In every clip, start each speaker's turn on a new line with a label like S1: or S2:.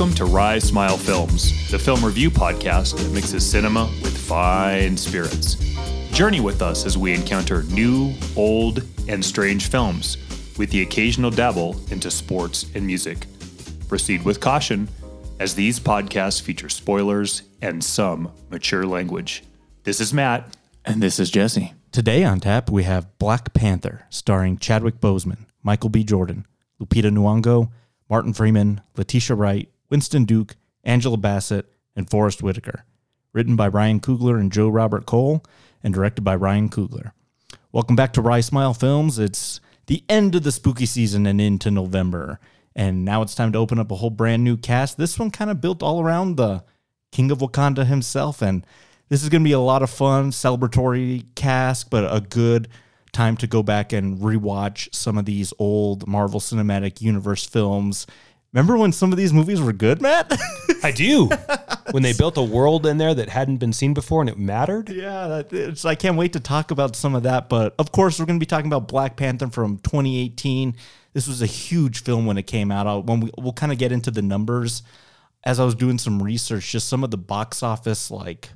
S1: Welcome to Rise Smile Films, the film review podcast that mixes cinema with fine spirits. Journey with us as we encounter new, old, and strange films, with the occasional dabble into sports and music. Proceed with caution, as these podcasts feature spoilers and some mature language. This is Matt.
S2: And this is Jesse.
S3: Today on tap, we have Black Panther, starring Chadwick Boseman, Michael B. Jordan, Lupita Nyong'o, Martin Freeman, Letitia Wright, Winston Duke, Angela Bassett, and Forest Whitaker. Written by Ryan Coogler and Joe Robert Cole, and directed by Ryan Coogler. Welcome back to Rye Smile Films. It's the end of the spooky season and into November. And now it's time to open up a whole brand new cast. This one kind of built all around the King of Wakanda himself. And this is going to be a lot of fun, celebratory cast, but a good time to go back and rewatch some of these old Marvel Cinematic Universe films. Remember when some of these movies were good, Matt?
S4: I do. when they built a world in there that hadn't been seen before and it mattered.
S3: yeah, that, it's, I can't wait to talk about some of that. But of course, we're going to be talking about Black Panther from 2018. This was a huge film when it came out. I'll, when we, we'll kind of get into the numbers as I was doing some research, just some of the box office like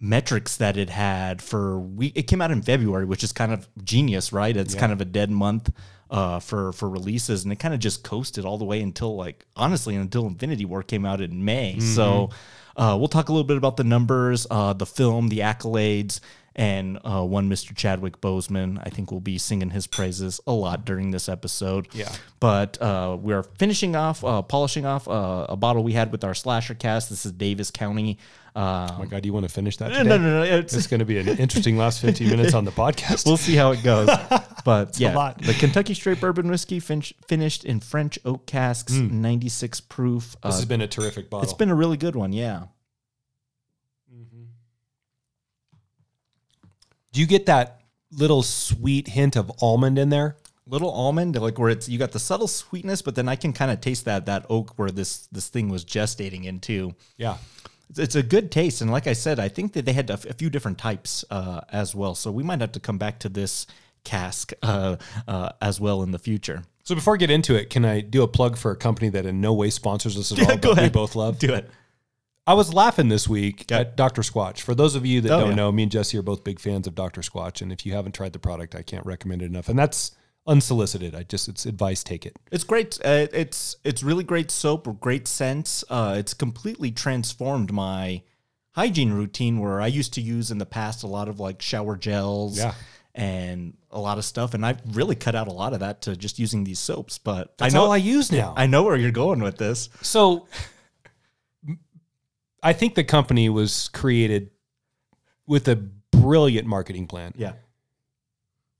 S3: metrics that it had for we it came out in February, which is kind of genius, right? It's kind of a dead month uh, for for releases, and it kind of just coasted all the way until like honestly until Infinity War came out in May. So uh, we'll talk a little bit about the numbers, uh, the film, the accolades. And uh, one Mr. Chadwick Boseman, I think we'll be singing his praises a lot during this episode.
S4: Yeah.
S3: But uh, we're finishing off, uh, polishing off uh, a bottle we had with our slasher cast. This is Daviess County. Uh,
S4: Oh my God, do you want to finish that?
S3: no,
S4: Today?
S3: no, no, no. It's,
S4: It's going to be an interesting last 15 minutes on the podcast.
S3: we'll see how it goes. But yeah,
S4: lot.
S3: the Kentucky Straight Bourbon Whiskey fin- finished in French oak casks, 96 proof.
S4: this
S3: Uh,
S4: has been a terrific bottle.
S3: it's been a really good one. Yeah.
S4: do you get that little sweet hint of almond in there?
S3: Little almond, like where it's you got the subtle sweetness, but then I can kind of taste that that oak where this this thing was gestating into.
S4: Yeah.
S3: It's, a good taste, and like I said, I think that they had a, f- a few different types uh, as well. So we might have to come back to this cask uh, uh, as well in the future.
S4: So before I get into it, can I do a plug for a company that in no way sponsors us at all,
S3: Go
S4: but we both love?
S3: Do it.
S4: I was laughing this week
S3: Okay.
S4: at Dr. Squatch. For those of you that
S3: Oh,
S4: don't
S3: yeah.
S4: know, me and Jesse are both big fans of Dr. Squatch, and if you haven't tried the product, I can't recommend it enough. And that's unsolicited. I just it's advice. Take it.
S3: It's great. Uh, it's it's really great soap, great scents. Uh, it's completely transformed my hygiene routine where I used to use in the past a lot of like shower gels
S4: Yeah.
S3: and a lot of stuff, and I've really cut out a lot of that to just using these soaps. But
S4: That's
S3: I know
S4: all I use now.
S3: I know where you're going with this.
S4: So I think the company was created with a brilliant marketing plan.
S3: Yeah.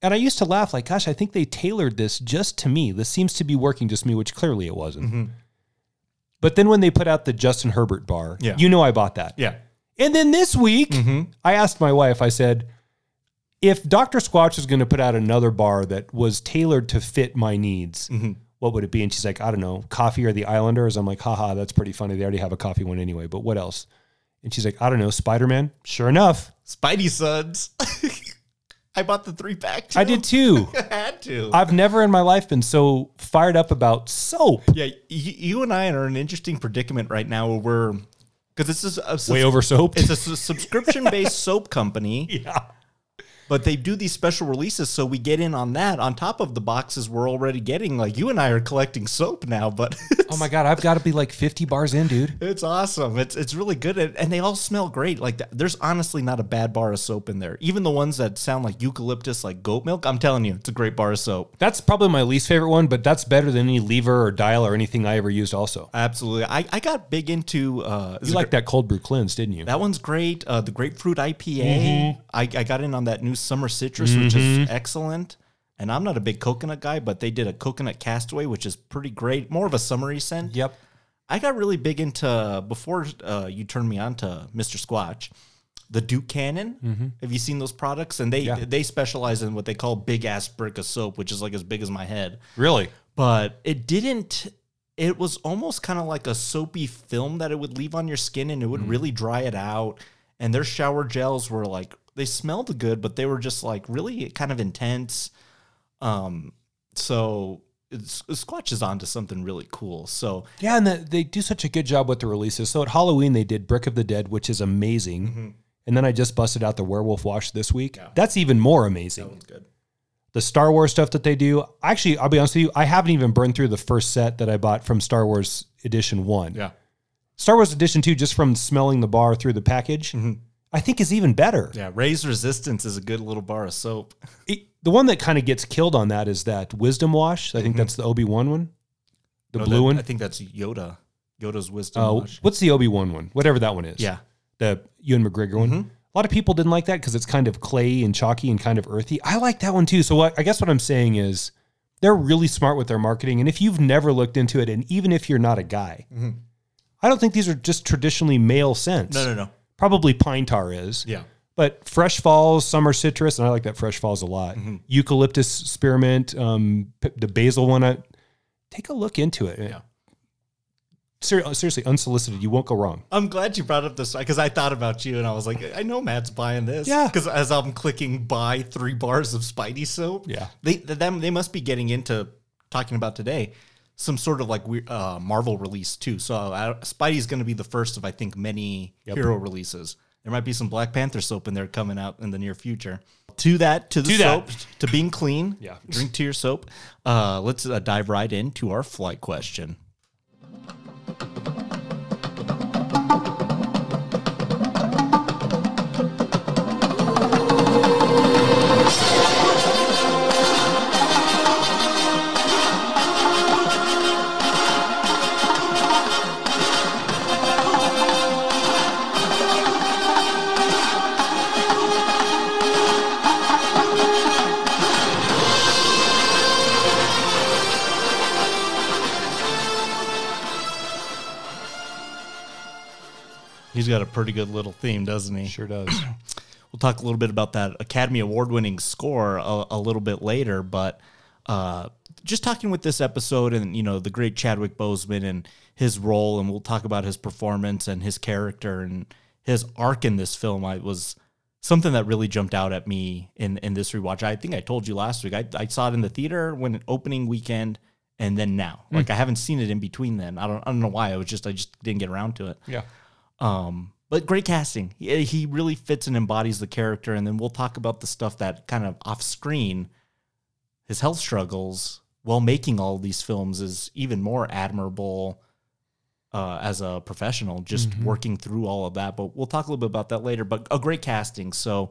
S4: And I used to laugh like, gosh, I think they tailored this just to me. This seems to be working just me, which clearly it wasn't. Mm-hmm. But then when they put out the Justin Herbert bar,
S3: Yeah.
S4: you know I bought that.
S3: Yeah.
S4: And then this week, mm-hmm. I asked my wife, I said, if Dr. Squatch was going to put out another bar that was tailored to fit my needs, mm-hmm. what would it be? And she's like, I don't know, coffee or the Islanders. I'm like, haha, that's pretty funny. They already have a coffee one anyway, but what else? And she's like, I don't know, Spider Man. Sure enough,
S3: Spidey Suds. I bought the three pack.
S4: I did too.
S3: I had to.
S4: I've never in my life been so fired up about soap.
S3: yeah, y- you and I are in an interesting predicament right now where we're because this is a
S4: Way over soaped.
S3: It's a su- subscription based soap company,
S4: yeah.
S3: But they do these special releases, so we get in on that. On top of the boxes we're already getting, like you and I are collecting soap now, but
S4: Oh my God, I've got to be like 50 bars in, dude.
S3: it's awesome. It's it's really good, and, they all smell great. Like there's honestly not a bad bar of soap in there. Even the ones that sound like eucalyptus, like goat milk. I'm telling you, it's a great bar of soap.
S4: That's probably my least favorite one, but that's better than any lever or dial or anything I ever used also.
S3: Absolutely, I, I got big into. Uh,
S4: You like that cold brew cleanse, didn't you?
S3: That one's great. Uh, the grapefruit IPA. I, I got in on that new summer citrus, which is mm-hmm. excellent. And I'm not a big coconut guy, but they did a coconut castaway, which is pretty great. More of a summery scent.
S4: Yep.
S3: I got really big into before uh, you turned me on to Mr. Squatch, the Duke Cannon. Mm-hmm. Have you seen those products? And they
S4: Yeah.
S3: they specialize in what they call big ass brick of soap, which is like as big as my head
S4: Really?
S3: but it didn't it was almost kind of like a soapy film that it would leave on your skin and it would mm-hmm. really dry it out and their shower gels were like they smelled good but they were just like really kind of intense um so Squatch is onto something really cool. So
S4: Yeah, and the, they do such a good job with the releases. So at Halloween they did Brick of the Dead, which is amazing. And then I just busted out the Werewolf Wash this week. That's even more amazing.
S3: good.
S4: The Star Wars stuff that they do. Actually, I'll be honest with you, I haven't even burned through the first set that I bought from Star Wars Edition 1.
S3: Yeah.
S4: Star Wars Edition 2 just from smelling the bar through the package. I think is even better.
S3: Yeah. Raise Resistance is a good little bar of soap.
S4: It- the one that kind of gets killed on that is that Wisdom Wash. I think that's the Obi-Wan one. The
S3: No,
S4: blue
S3: that-
S4: one.
S3: I think that's Yoda. Yoda's wisdom.
S4: Uh,
S3: wash.
S4: what's the Obi Wan one? Whatever that one is.
S3: Yeah.
S4: The Ewan McGregor one. A lot of people didn't like that because it's kind of clay and chalky and kind of earthy. I like that one too. So what, I guess what I'm saying is they're really smart with their marketing. And if you've never looked into it, and even if you're not a guy, I don't think these are just traditionally male scents.
S3: No, no, no.
S4: Probably pine tar is.
S3: Yeah.
S4: But fresh falls, summer citrus, and I like that fresh falls a lot. Eucalyptus spearmint, um, the basil one. I, take a look into it.
S3: Yeah.
S4: Ser- seriously, unsolicited, you won't go wrong.
S3: I'm glad you brought up this because I thought about you and I was like, I know Matt's buying this.
S4: Yeah.
S3: Because as I'm clicking buy three bars of Spidey soap,
S4: Yeah.
S3: they them they must be getting into talking about today some sort of like weird uh, Marvel release too. So uh, Spidey's going to be the first of I think many hero releases. There might be some Black Panther soap in there coming out in the near future. To that, to the
S4: To that.
S3: soap, to being clean.
S4: Yeah.
S3: Drink to your soap. Uh, let's uh, dive right into our flight question. He's got a pretty good little theme, doesn't he?
S4: Sure does.
S3: We'll talk a little bit about that Academy Award winning score a, a little bit later, but uh, just talking with this episode and you know the great Chadwick Boseman and his role, and we'll talk about his performance and his character and his arc in this film. I was something that really jumped out at me in in this rewatch. I think I told you last week. I, I saw it in the theater when opening weekend, and then now, like I haven't seen it in between. Then I don't I don't know why. I was just I just didn't get around to it.
S4: yeah.
S3: Um, but great casting. He, he really fits and embodies the character. And then we'll talk about the stuff that kind of off screen, his health struggles while making all these films is even more admirable uh, as a professional, just working through all of that. But we'll talk a little bit about that later. But a great casting. So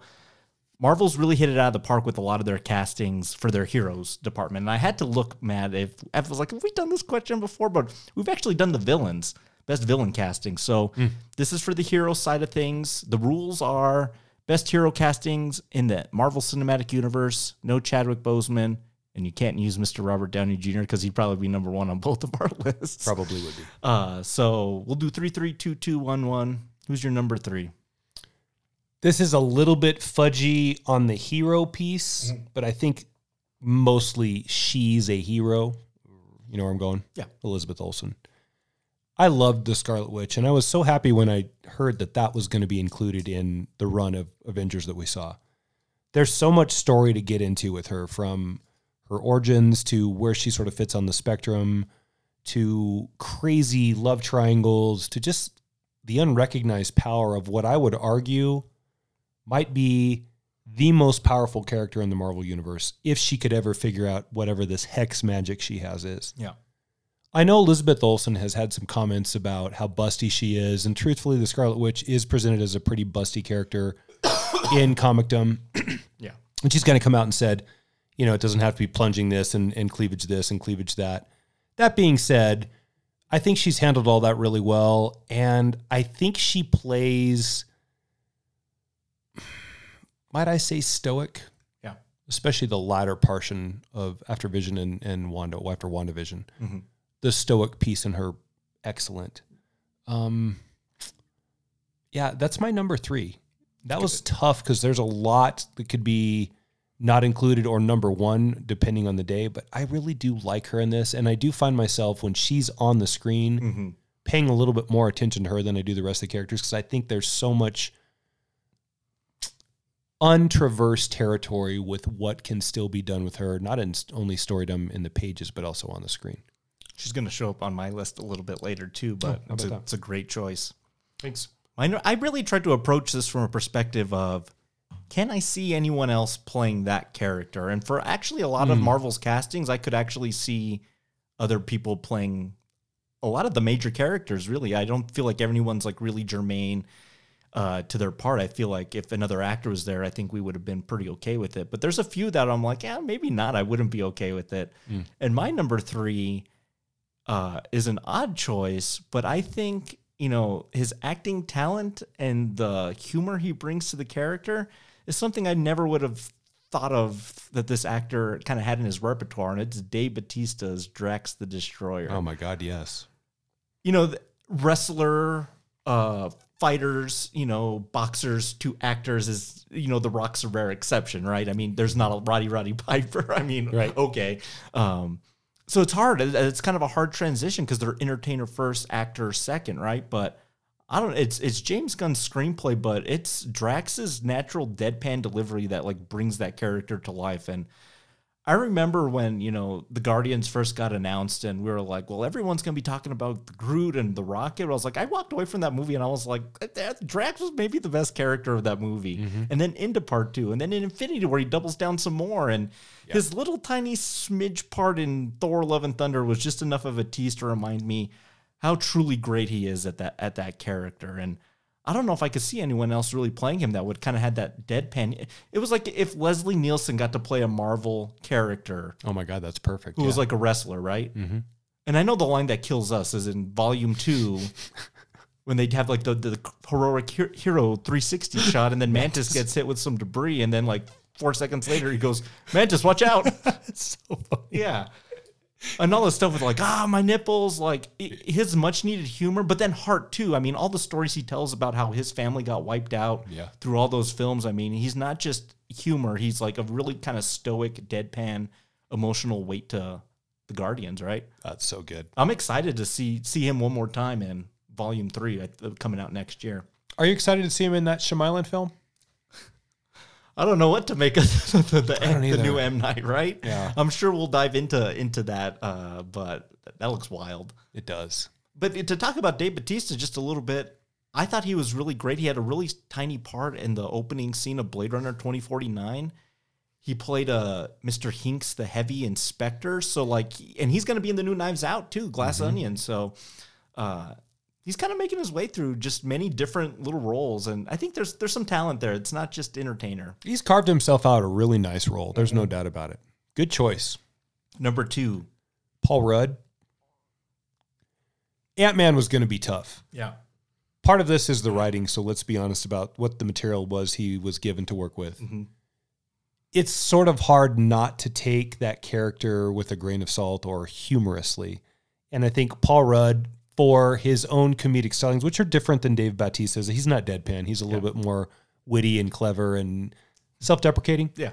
S3: Marvel's really hit it out of the park with a lot of their castings for their heroes department. And I had to look, Matt, if I was like, have we done this question before? But we've actually done the villains, best villain casting. So this is for the hero side of things. The rules are best hero castings in the Marvel Cinematic Universe, no Chadwick Boseman. And you can't use Mr. Robert Downey Jr. because he'd probably be number one on both of our lists.
S4: Probably would be.
S3: Uh, so we'll do three, three, two, two, one, one. Who's your number three?
S4: This is a little bit fudgy on the hero piece, but I think mostly she's a hero. You know where I'm going?
S3: Yeah.
S4: Elizabeth Olsen. I loved the Scarlet Witch, and I was so happy when I heard that that was going to be included in the run of Avengers that we saw. There's so much story to get into with her from her origins to where she sort of fits on the spectrum to crazy love triangles to just the unrecognized power of what I would argue might be the most powerful character in the Marvel universe if she could ever figure out whatever this hex magic she has is.
S3: Yeah.
S4: I know Elizabeth Olsen has had some comments about how busty she is, and truthfully, the Scarlet Witch is presented as a pretty busty character in comicdom.
S3: Yeah.
S4: And she's kind of come out and said, you know, it doesn't have to be plunging this and, and cleavage this and cleavage that. That being said, I think she's handled all that really well. And I think she plays, might I say, stoic,
S3: Yeah.
S4: especially the latter portion of After Vision and, and Wanda, after WandaVision.
S3: Mhm.
S4: The stoic piece in her, excellent. Um, yeah, that's my number three. That was tough because there's a lot that could be not included or number one depending on the day. But I really do like her in this, and I do find myself when she's on the screen
S3: Mm-hmm.
S4: paying a little bit more attention to her than I do the rest of the characters because I think there's so much untraversed territory with what can still be done with her, not in only storydom in the pages, but also on the screen.
S3: She's going to show up on my list a little bit later too, but
S4: how
S3: it's, a, it's a great choice.
S4: Thanks.
S3: I I really tried to approach this from a perspective of can I see anyone else playing that character? And for actually a lot of Marvel's castings, I could actually see other people playing a lot of the major characters. Really, I don't feel like everyone's like really germane uh, to their part. I feel like if another actor was there, I think we would have been pretty okay with it. But there's a few that I'm like, yeah, maybe not. I wouldn't be okay with it. And my number three uh, is an odd choice, but I think you know his acting talent and the humor he brings to the character is something I never would have thought of that this actor kind of had in his repertoire, and it's Dave Bautista's Drax the Destroyer
S4: Oh my God, yes.
S3: you know, the wrestler, uh, fighters, you know, boxers to actors is, you know, the Rock's a rare exception, right? I mean, there's not a Roddy Roddy Piper. I mean,
S4: Right.
S3: okay. Um, so it's hard. It's kind of a hard transition because they're entertainer first, actor second, right? But I don't. It's it's James Gunn's screenplay, but it's Drax's natural deadpan delivery that like brings that character to life. And I remember when you know the Guardians first got announced, and we were like, "Well, everyone's gonna be talking about the Groot and the Rocket." I was like, I walked away from that movie, and I was like, "Drax was maybe the best character of that movie." Mm-hmm. And then into part two, and then in Infinity, where he doubles down some more, and his little tiny smidge part in Thor: Love and Thunder was just enough of a tease to remind me how truly great he is at that at that character, and. I don't know if I could see anyone else really playing him that would kind of had that deadpan. It was like if Leslie Nielsen got to play a Marvel character
S4: Oh my God, that's perfect.
S3: who was like a wrestler, right? Mm-hmm. And I know the line that kills us is in Volume Two when they have like the, the heroic hero 360 shot, and then Mantis gets hit with some debris, and then like four seconds later he goes, "Mantis, watch out!"
S4: so funny.
S3: yeah. And all this stuff with like, ah, my nipples, like his much needed humor, but then heart too. I mean, all the stories he tells about how his family got wiped out
S4: Yeah.
S3: through all those films. I mean, he's not just humor, he's like a really kind of stoic, deadpan, emotional weight to the Guardians, right?
S4: That's so good.
S3: I'm excited to see see him one more time in Volume Three uh, coming out next year.
S4: Are you excited to see him in that Shyamalan film?
S3: I don't know what to make of the, the,
S4: don't
S3: the new M Night, right?
S4: Yeah.
S3: I'm sure we'll dive into into that, uh, but that looks wild.
S4: It does.
S3: But to talk about Dave Bautista just a little bit, I thought he was really great. He had a really tiny part in the opening scene of Blade Runner 2049. He played uh, Mr. Hinks, the heavy inspector. So like, and he's going to be in the new Knives Out too, Glass Onion. So uh, he's kind of making his way through just many different little roles, and I think there's there's some talent there. It's not just entertainer.
S4: He's carved himself out a really nice role. There's no doubt about it. Good choice.
S3: Number two,
S4: Paul Rudd. Ant Man was going to be tough.
S3: yeah,
S4: Part of this is the writing, so let's be honest about what the material was he was given to work with.
S3: Mhm.
S4: It's sort of hard not to take that character with a grain of salt or humorously. And I think Paul Rudd, for his own comedic stylings, which are different than Dave Bautista's, he's not deadpan. He's a little bit more witty and clever and self deprecating.
S3: yeah,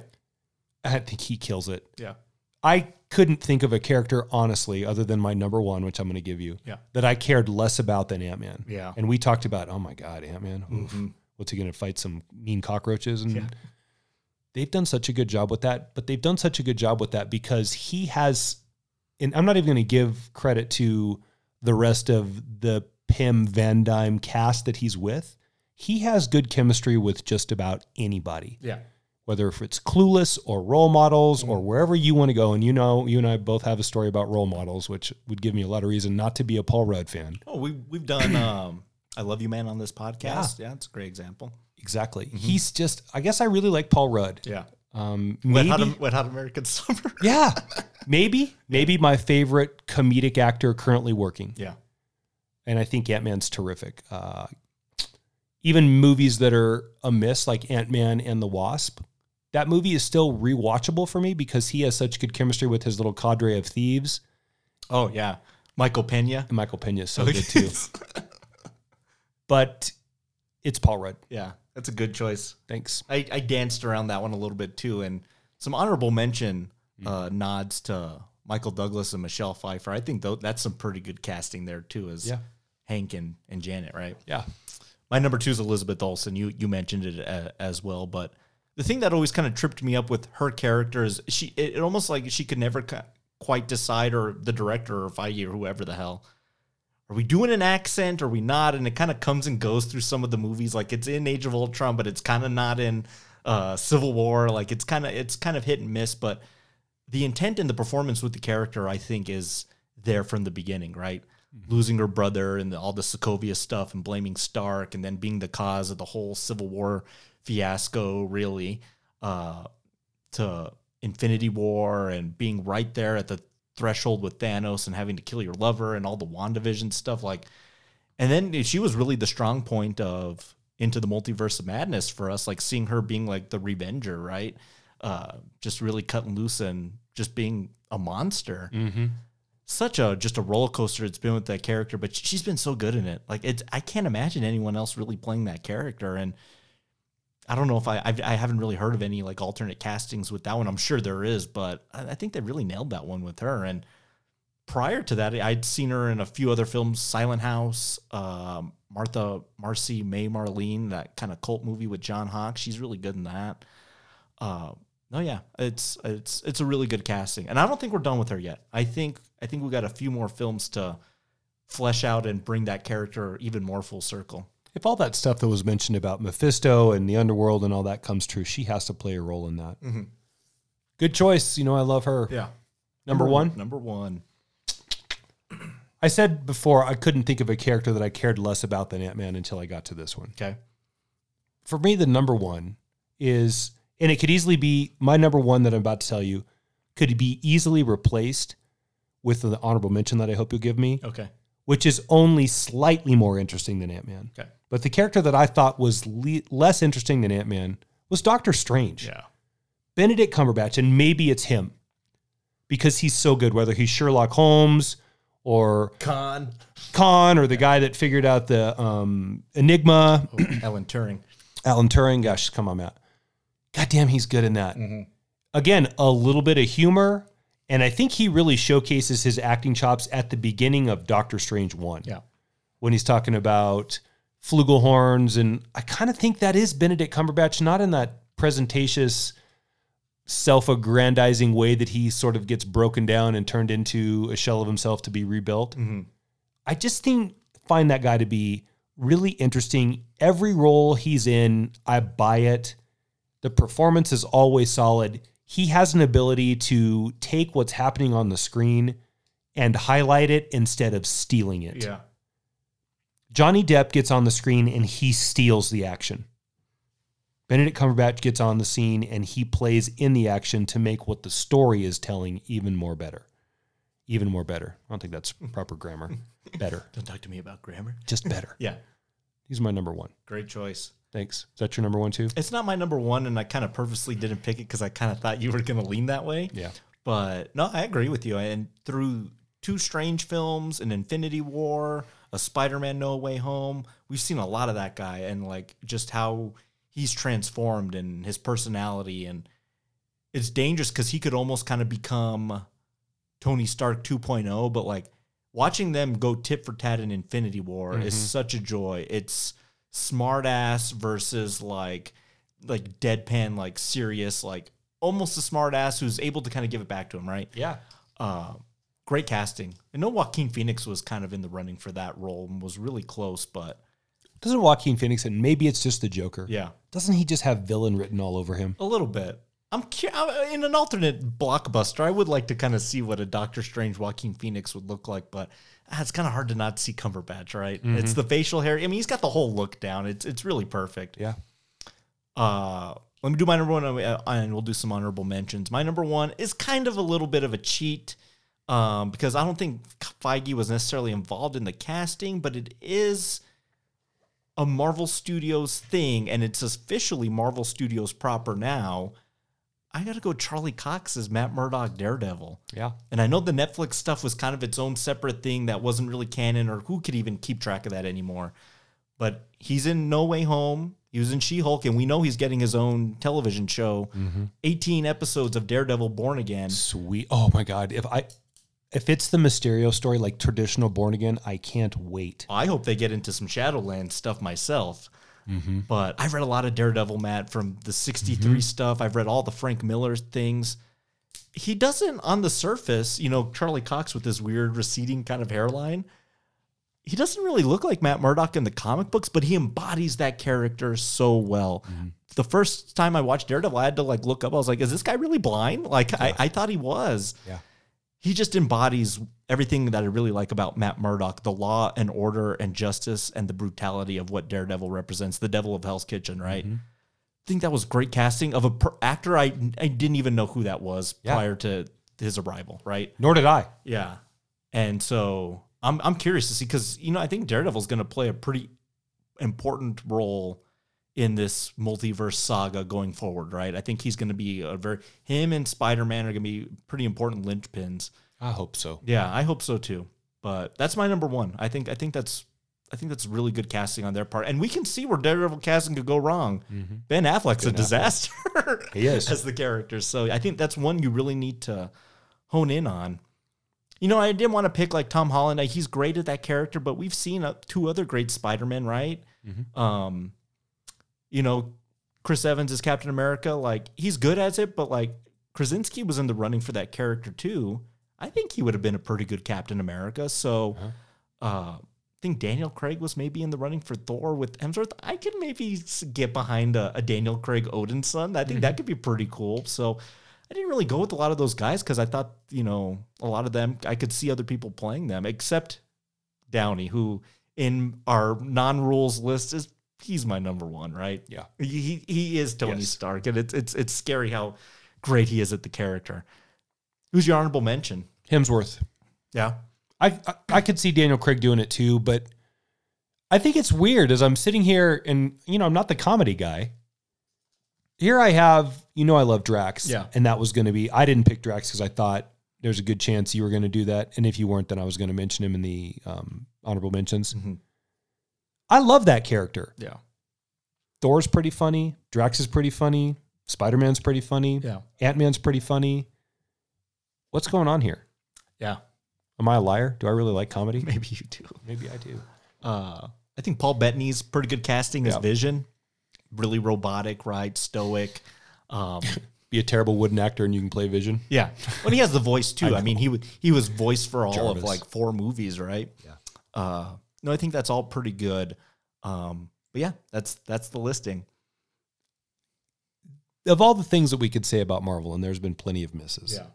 S4: I think he kills it.
S3: yeah,
S4: I couldn't think of a character, honestly, other than my number one, which I'm going to give you,
S3: Yeah.
S4: that I cared less about than Ant Man.
S3: Yeah.
S4: And we talked about, oh my God, Ant Man.
S3: Mm-hmm.
S4: What's he going to fight some mean cockroaches? And they've done such a good job with that. But they've done such a good job with that because he has, and I'm not even going to give credit to the rest of the Pym Van Dyne cast that he's with. He has good chemistry with just about anybody
S3: yeah.
S4: whether if it's clueless or role models or wherever you want to go. And you know, you and I both have a story about role models, which would give me a lot of reason not to be a Paul Rudd fan.
S3: Oh, we we've done um, I Love You Man on this podcast. Yeah, it's a great example.
S4: Exactly. He's just, I guess I really like Paul Rudd.
S3: Yeah.
S4: Um,
S3: Wet
S4: maybe,
S3: Hot, Wet Hot American Summer.
S4: yeah, maybe, maybe my favorite comedic actor currently working.
S3: yeah.
S4: And I think Ant Man's terrific. Uh, even movies that are a miss, like Ant Man and the Wasp, that movie is still rewatchable for me because he has such good chemistry with his little cadre of thieves.
S3: Oh yeah. Michael Pena.
S4: And Michael Pena is so good too. But it's Paul Rudd.
S3: yeah, that's a good choice.
S4: Thanks.
S3: I, I danced around that one a little bit too, and some honorable mention uh, nods to Michael Douglas and Michelle Pfeiffer. I think though that's some pretty good casting there too, as
S4: Yeah.
S3: Hank and, and Janet, right?
S4: Yeah.
S3: My number two is Elizabeth Olsen. You you mentioned it uh, as well, but the thing that always kind of tripped me up with her character is she it, it almost like she could never ki- quite decide or the director or Feige or whoever the hell are we doing an accent? Or are we not? And it kind of comes and goes through some of the movies. Like it's in Age of Ultron but it's kind of not in uh, Civil War. Like it's kind of it's kind of hit and miss but the intent and the performance with the character I think is there from the beginning right? Losing her brother and the, all the Sokovia stuff and blaming Stark and then being the cause of the whole Civil War fiasco really uh, to Infinity War and being right there at the threshold with Thanos and having to kill your lover and all the WandaVision stuff like and then she was really the strong point of into the multiverse of madness for us like seeing her being like the revenger right? Uh just really cutting loose and just being a monster.
S4: Mm-hmm.
S3: such a just a roller coaster it's been with that character but she's been so good in it. Like it's i can't imagine anyone else really playing that character. And i don't know if i I've, i haven't really heard of any like alternate castings with that one. I'm sure there is but i, I think they really nailed that one with her. And prior to that i'd seen her in a few other films silent house um, martha marcy may marlene that kind of cult movie with john hawk she's really good in that. Uh, no, yeah, it's it's it's a really good casting, and I don't think we're done with her yet. I think I think we got a few more films to flesh out and bring that character even more full circle.
S4: If all that stuff that was mentioned about Mephisto and the underworld and all that comes true, she has to play a role in that.
S3: Mhm.
S4: Good choice. You know, I love her.
S3: Yeah,
S4: Number one.
S3: Number one.
S4: I said before I couldn't think of a character that I cared less about than Ant Man until I got to this one.
S3: Okay.
S4: For me, the number one is, and it could easily be my number one that I'm about to tell you, could be easily replaced with the honorable mention that I hope you'll give me,
S3: Okay.
S4: which is only slightly more interesting than Ant Man.
S3: Okay.
S4: But the character that I thought was le- less interesting than Ant Man was Doctor Strange.
S3: Yeah.
S4: Benedict Cumberbatch, and maybe it's him because he's so good, whether he's Sherlock Holmes or
S3: Con.
S4: Khan or the guy that figured out the um, Enigma,
S3: Alan Turing.
S4: Alan Turing. Gosh, come on, Matt. God damn, he's good in that. Again, a little bit of humor. And I think he really showcases his acting chops at the beginning of Doctor Strange 1
S3: Yeah.
S4: when he's talking about flugelhorns. And I kind of think that is Benedict Cumberbatch, not in that presentatious, self aggrandizing way that he sort of gets broken down and turned into a shell of himself to be rebuilt. Mm-hmm. I just think find that guy to be really interesting. Every role he's in, I buy it. The performance is always solid. He has an ability to take what's happening on the screen and highlight it instead of stealing it.
S3: Yeah.
S4: Johnny Depp gets on the screen and he steals the action. Benedict Cumberbatch gets on the scene and he plays in the action to make what the story is telling even more better. Even more better. I don't think that's proper grammar. Better.
S3: Don't talk to me about grammar.
S4: Just better.
S3: Yeah.
S4: He's my number one.
S3: Great choice.
S4: Thanks. Is that your number one too?
S3: It's not my number one, and I kind of purposely didn't pick it because I kind of thought you were going to lean that way.
S4: Yeah.
S3: But no, I agree with you. And through two strange films, an Infinity War, a Spider-Man No Way Home, we've seen a lot of that guy and like just how he's transformed and his personality and it's dangerous because he could almost kind of become Tony Stark 2.0, but like watching them go tit for tat in Infinity War is such a joy. It's smart ass versus like like deadpan, like serious, like almost a smart ass who's able to kind of give it back to him, right?
S4: Yeah.
S3: Uh, great casting. I know Joaquin Phoenix was kind of in the running for that role and was really close, but
S4: Doesn't Joaquin Phoenix, and maybe it's just the Joker.
S3: yeah,
S4: Doesn't he just have villain written all over him?
S3: a little bit. I'm cu- in an alternate blockbuster. I would like to kind of see what a Doctor Strange Joaquin Phoenix would look like, but ah, it's kind of hard to not see Cumberbatch, right? It's the facial hair. I mean, he's got the whole look down. It's it's really perfect.
S4: Yeah.
S3: Uh, let me do my number one, uh, and we'll do some honorable mentions. My number one is kind of a little bit of a cheat um, because I don't think Feige was necessarily involved in the casting, but it is a Marvel Studios thing, and it's officially Marvel Studios proper now. I got to go Charlie Cox as Matt Murdock Daredevil.
S4: Yeah.
S3: And I know the Netflix stuff was kind of its own separate thing that wasn't really canon, or who could even keep track of that anymore. But he's in No Way Home. He was in She Hulk, and we know he's getting his own television show. 18 episodes of Daredevil Born Again.
S4: Sweet. Oh my God. If I if it's the Mysterio story like traditional born again, I can't wait.
S3: I hope they get into some Shadowland stuff myself. Mm-hmm. But I've read a lot of Daredevil, Matt, from the 63 mm-hmm. stuff. I've read all the Frank Miller things. He doesn't, on the surface, you know, Charlie Cox with his weird receding kind of hairline. He doesn't really look like Matt Murdock in the comic books, but he embodies that character so well. Mm-hmm. The first time I watched Daredevil, I had to like look up. I was like, "Is this guy really blind?" Like I, I thought he was
S4: Yeah.
S3: He just embodies everything that I really like about Matt Murdock the law and order and justice and the brutality of what Daredevil represents, the devil of Hell's Kitchen, right?
S4: Mm-hmm.
S3: I think that was great casting of a per- actor I, I didn't even know who that was
S4: Yeah.
S3: prior to his arrival, right?
S4: Nor did I.
S3: Yeah. And so I'm, I'm curious to see because, you know, I think Daredevil's going to play a pretty important role in this multiverse saga going forward, right? I think he's going to be a very, him and Spider Man are going to be pretty important linchpins.
S4: I hope so.
S3: Yeah, I hope so too. But that's my number one. I think I think that's I think that's really good casting on their part, and we can see where Daredevil casting could go wrong. Ben Affleck's a disaster
S4: He is.
S3: as the character, so I think that's one you really need to hone in on. You know, I didn't want to pick like Tom Holland. He's great at that character, but we've seen uh, two other great Spider-Men, right? Um, you know, Chris Evans is Captain America. Like he's good at it, but like Krasinski was in the running for that character too. I think he would have been a pretty good Captain America. So, uh, I think Daniel Craig was maybe in the running for Thor with Hemsworth. I could maybe get behind a, a Daniel Craig Odinson. I think that could be pretty cool. So, I didn't really go with a lot of those guys because I thought, you know, a lot of them, I could see other people playing them, except Downey, who in our non rules list is he's my number one, right?
S4: Yeah.
S3: He he, is Tony
S4: Yes.
S3: Stark, and it's it's it's scary how great he is at the character. Who's your honorable mention?
S4: Hemsworth.
S3: Yeah.
S4: I, I I could see Daniel Craig doing it too, but I think it's weird as I'm sitting here and you know I'm not the comedy guy. Here I have, you know, I love Drax,
S3: Yeah.
S4: and that was going to be. I didn't pick Drax because I thought there's a good chance you were going to do that, and if you weren't, then I was going to mention him in the um, honorable mentions.
S3: Mhm.
S4: I love that character.
S3: Yeah.
S4: Thor's pretty funny. Drax is pretty funny. Spider Man's pretty funny.
S3: Yeah.
S4: Ant Man's pretty funny. What's going on here?
S3: Yeah.
S4: Am I a liar? Do I really like comedy?
S3: Maybe you do.
S4: Maybe I do.
S3: Uh, I think Paul Bettany's pretty good casting as
S4: Yeah.
S3: Vision. Really robotic, right? Stoic. Um,
S4: Be a terrible wooden actor and you can play Vision.
S3: yeah. When he has the voice too. I, mean, he would he was voice for all
S4: Jarvis.
S3: of like four movies, right?
S4: Yeah.
S3: Uh, no, I think that's all pretty good. Um, but yeah, that's that's the listing.
S4: Of all the things that we could say about Marvel, and there's been plenty of misses, Yeah.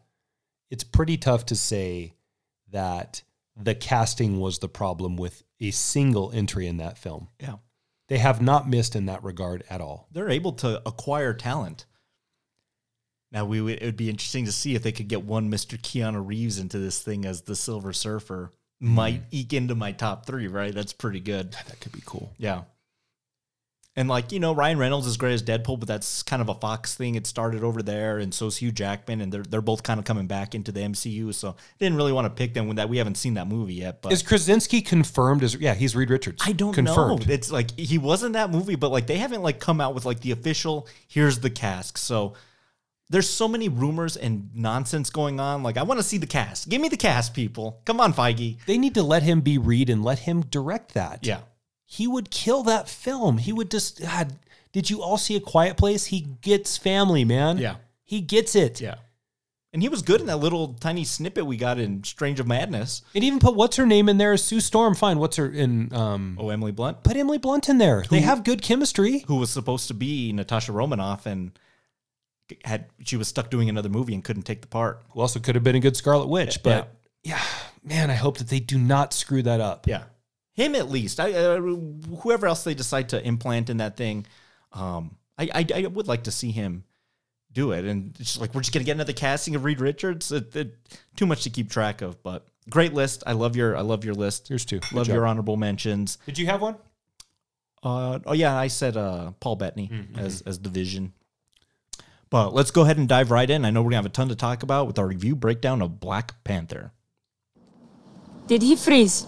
S4: it's pretty tough to say that the casting was the problem with a single entry in that film.
S3: Yeah.
S4: They have not missed in that regard at all.
S3: they're able to acquire talent. Now we would, it would be interesting to see if they could get one Mr. Keanu Reeves into this thing as the Silver Surfer. Might mm. eke into my top three, right? That's pretty good.
S4: That could be cool.
S3: Yeah. And like, you know, Ryan Reynolds is great as Deadpool, but that's kind of a Fox thing. It started over there, and so's Hugh Jackman, and they're they're both kind of coming back into the MCU. So I didn't really want to pick them when that we haven't seen that movie yet. But
S4: Is Krasinski confirmed as yeah, he's Reed Richards.
S3: I don't
S4: confirmed.
S3: know. It's like he was in that movie, but like they haven't like come out with like the official here's the cast. So there's so many rumors and nonsense going on. Like I want to see the cast. Give me the cast, people. Come on, Feige.
S4: They need to let him be Reed and let him direct that.
S3: Yeah.
S4: He would kill that film. He would just God, did you all see a quiet place? He gets family, man.
S3: Yeah.
S4: He gets it.
S3: Yeah. And he was good in that little tiny snippet we got in Strange of Madness.
S4: It even put what's her name in there? Sue Storm. Fine. What's her in um
S3: Oh, Emily Blunt,
S4: put Emily Blunt in there. They have good chemistry.
S3: who was supposed to be Natasha Romanoff and had she was stuck doing another movie and couldn't take the part.
S4: Who also could have been a good Scarlet Witch, but yeah. man, I hope that they do not screw that up.
S3: Yeah, him at least. I, uh, whoever else they decide to implant in that thing, um, I, I I would like to see him do it. And it's just like we're just gonna get another casting of Reed Richards. It, it, too much to keep track of, but great list. I love your I love your list.
S4: Here's two.
S3: Love your honorable mentions.
S4: Did you have one?
S3: Uh, oh yeah, I said uh, Paul Bettany as as the Vision. But let's go ahead and dive right in. I know we're gonna have a ton to talk about with our review breakdown of Black Panther.
S2: Did he freeze?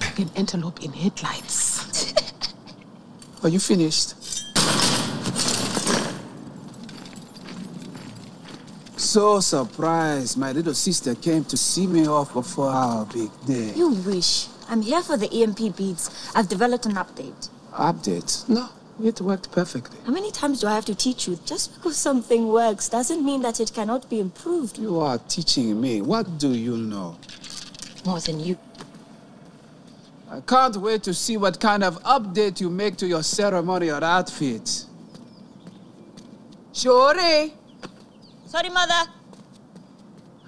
S5: Like an antelope in headlights. Are you finished? So surprised my little sister came to see me off before our big day.
S2: You wish. I'm here for the EMP beads. I've developed an update.
S5: Update? No, It worked perfectly.
S2: How many times do I have to teach you? Just because something works doesn't mean that it cannot be improved.
S5: You are teaching me. What do you know?
S2: More than you.
S5: I can't wait to see what kind of update you make to your ceremonial outfit. Shuri,
S2: Sorry, mother.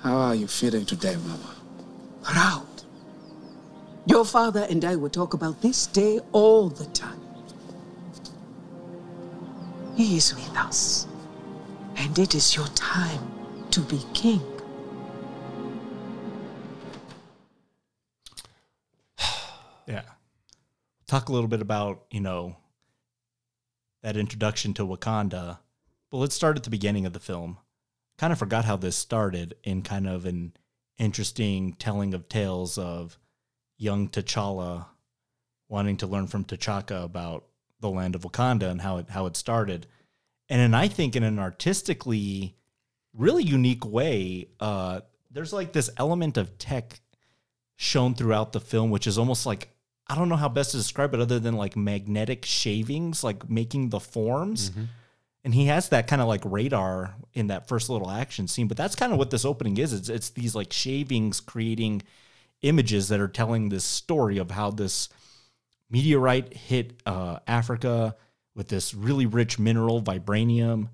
S5: how are you feeling today, Mama?
S6: Proud. Your father and I will talk about this day all the time. He is with us, and it is your time to be king.
S3: Yeah. Talk a little bit about, you know, that introduction to Wakanda. But let's start at the beginning of the film. Kind of forgot how this started in kind of an interesting telling of tales of young T'Challa wanting to learn from T'Chaka about the land of Wakanda and how it how it started. And then I think in an artistically really unique way, uh, there's like this element of tech shown throughout the film, which is almost like I don't know how best to describe it other than like magnetic shavings, like making the forms. And he has that kind of like radar in that first little action scene. But that's kind of what this opening is. It's it's these like shavings creating images that are telling this story of how this meteorite hit uh, Africa with this really rich mineral, vibranium,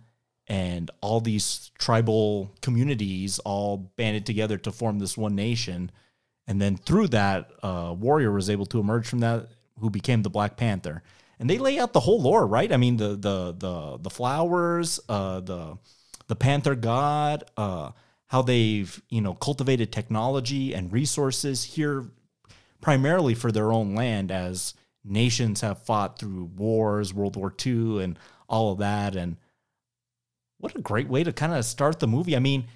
S3: and all these tribal communities all banded together to form this one nation. And then through that, uh, Warrior was able to emerge from that, who became the Black Panther. And they lay out the whole lore, right? I mean, the the the the flowers, uh, the the Panther God, uh, how they've you know cultivated technology and resources here, primarily for their own land, as nations have fought through wars, World War II, and all of that. And what a great way to kind of start the movie. I mean,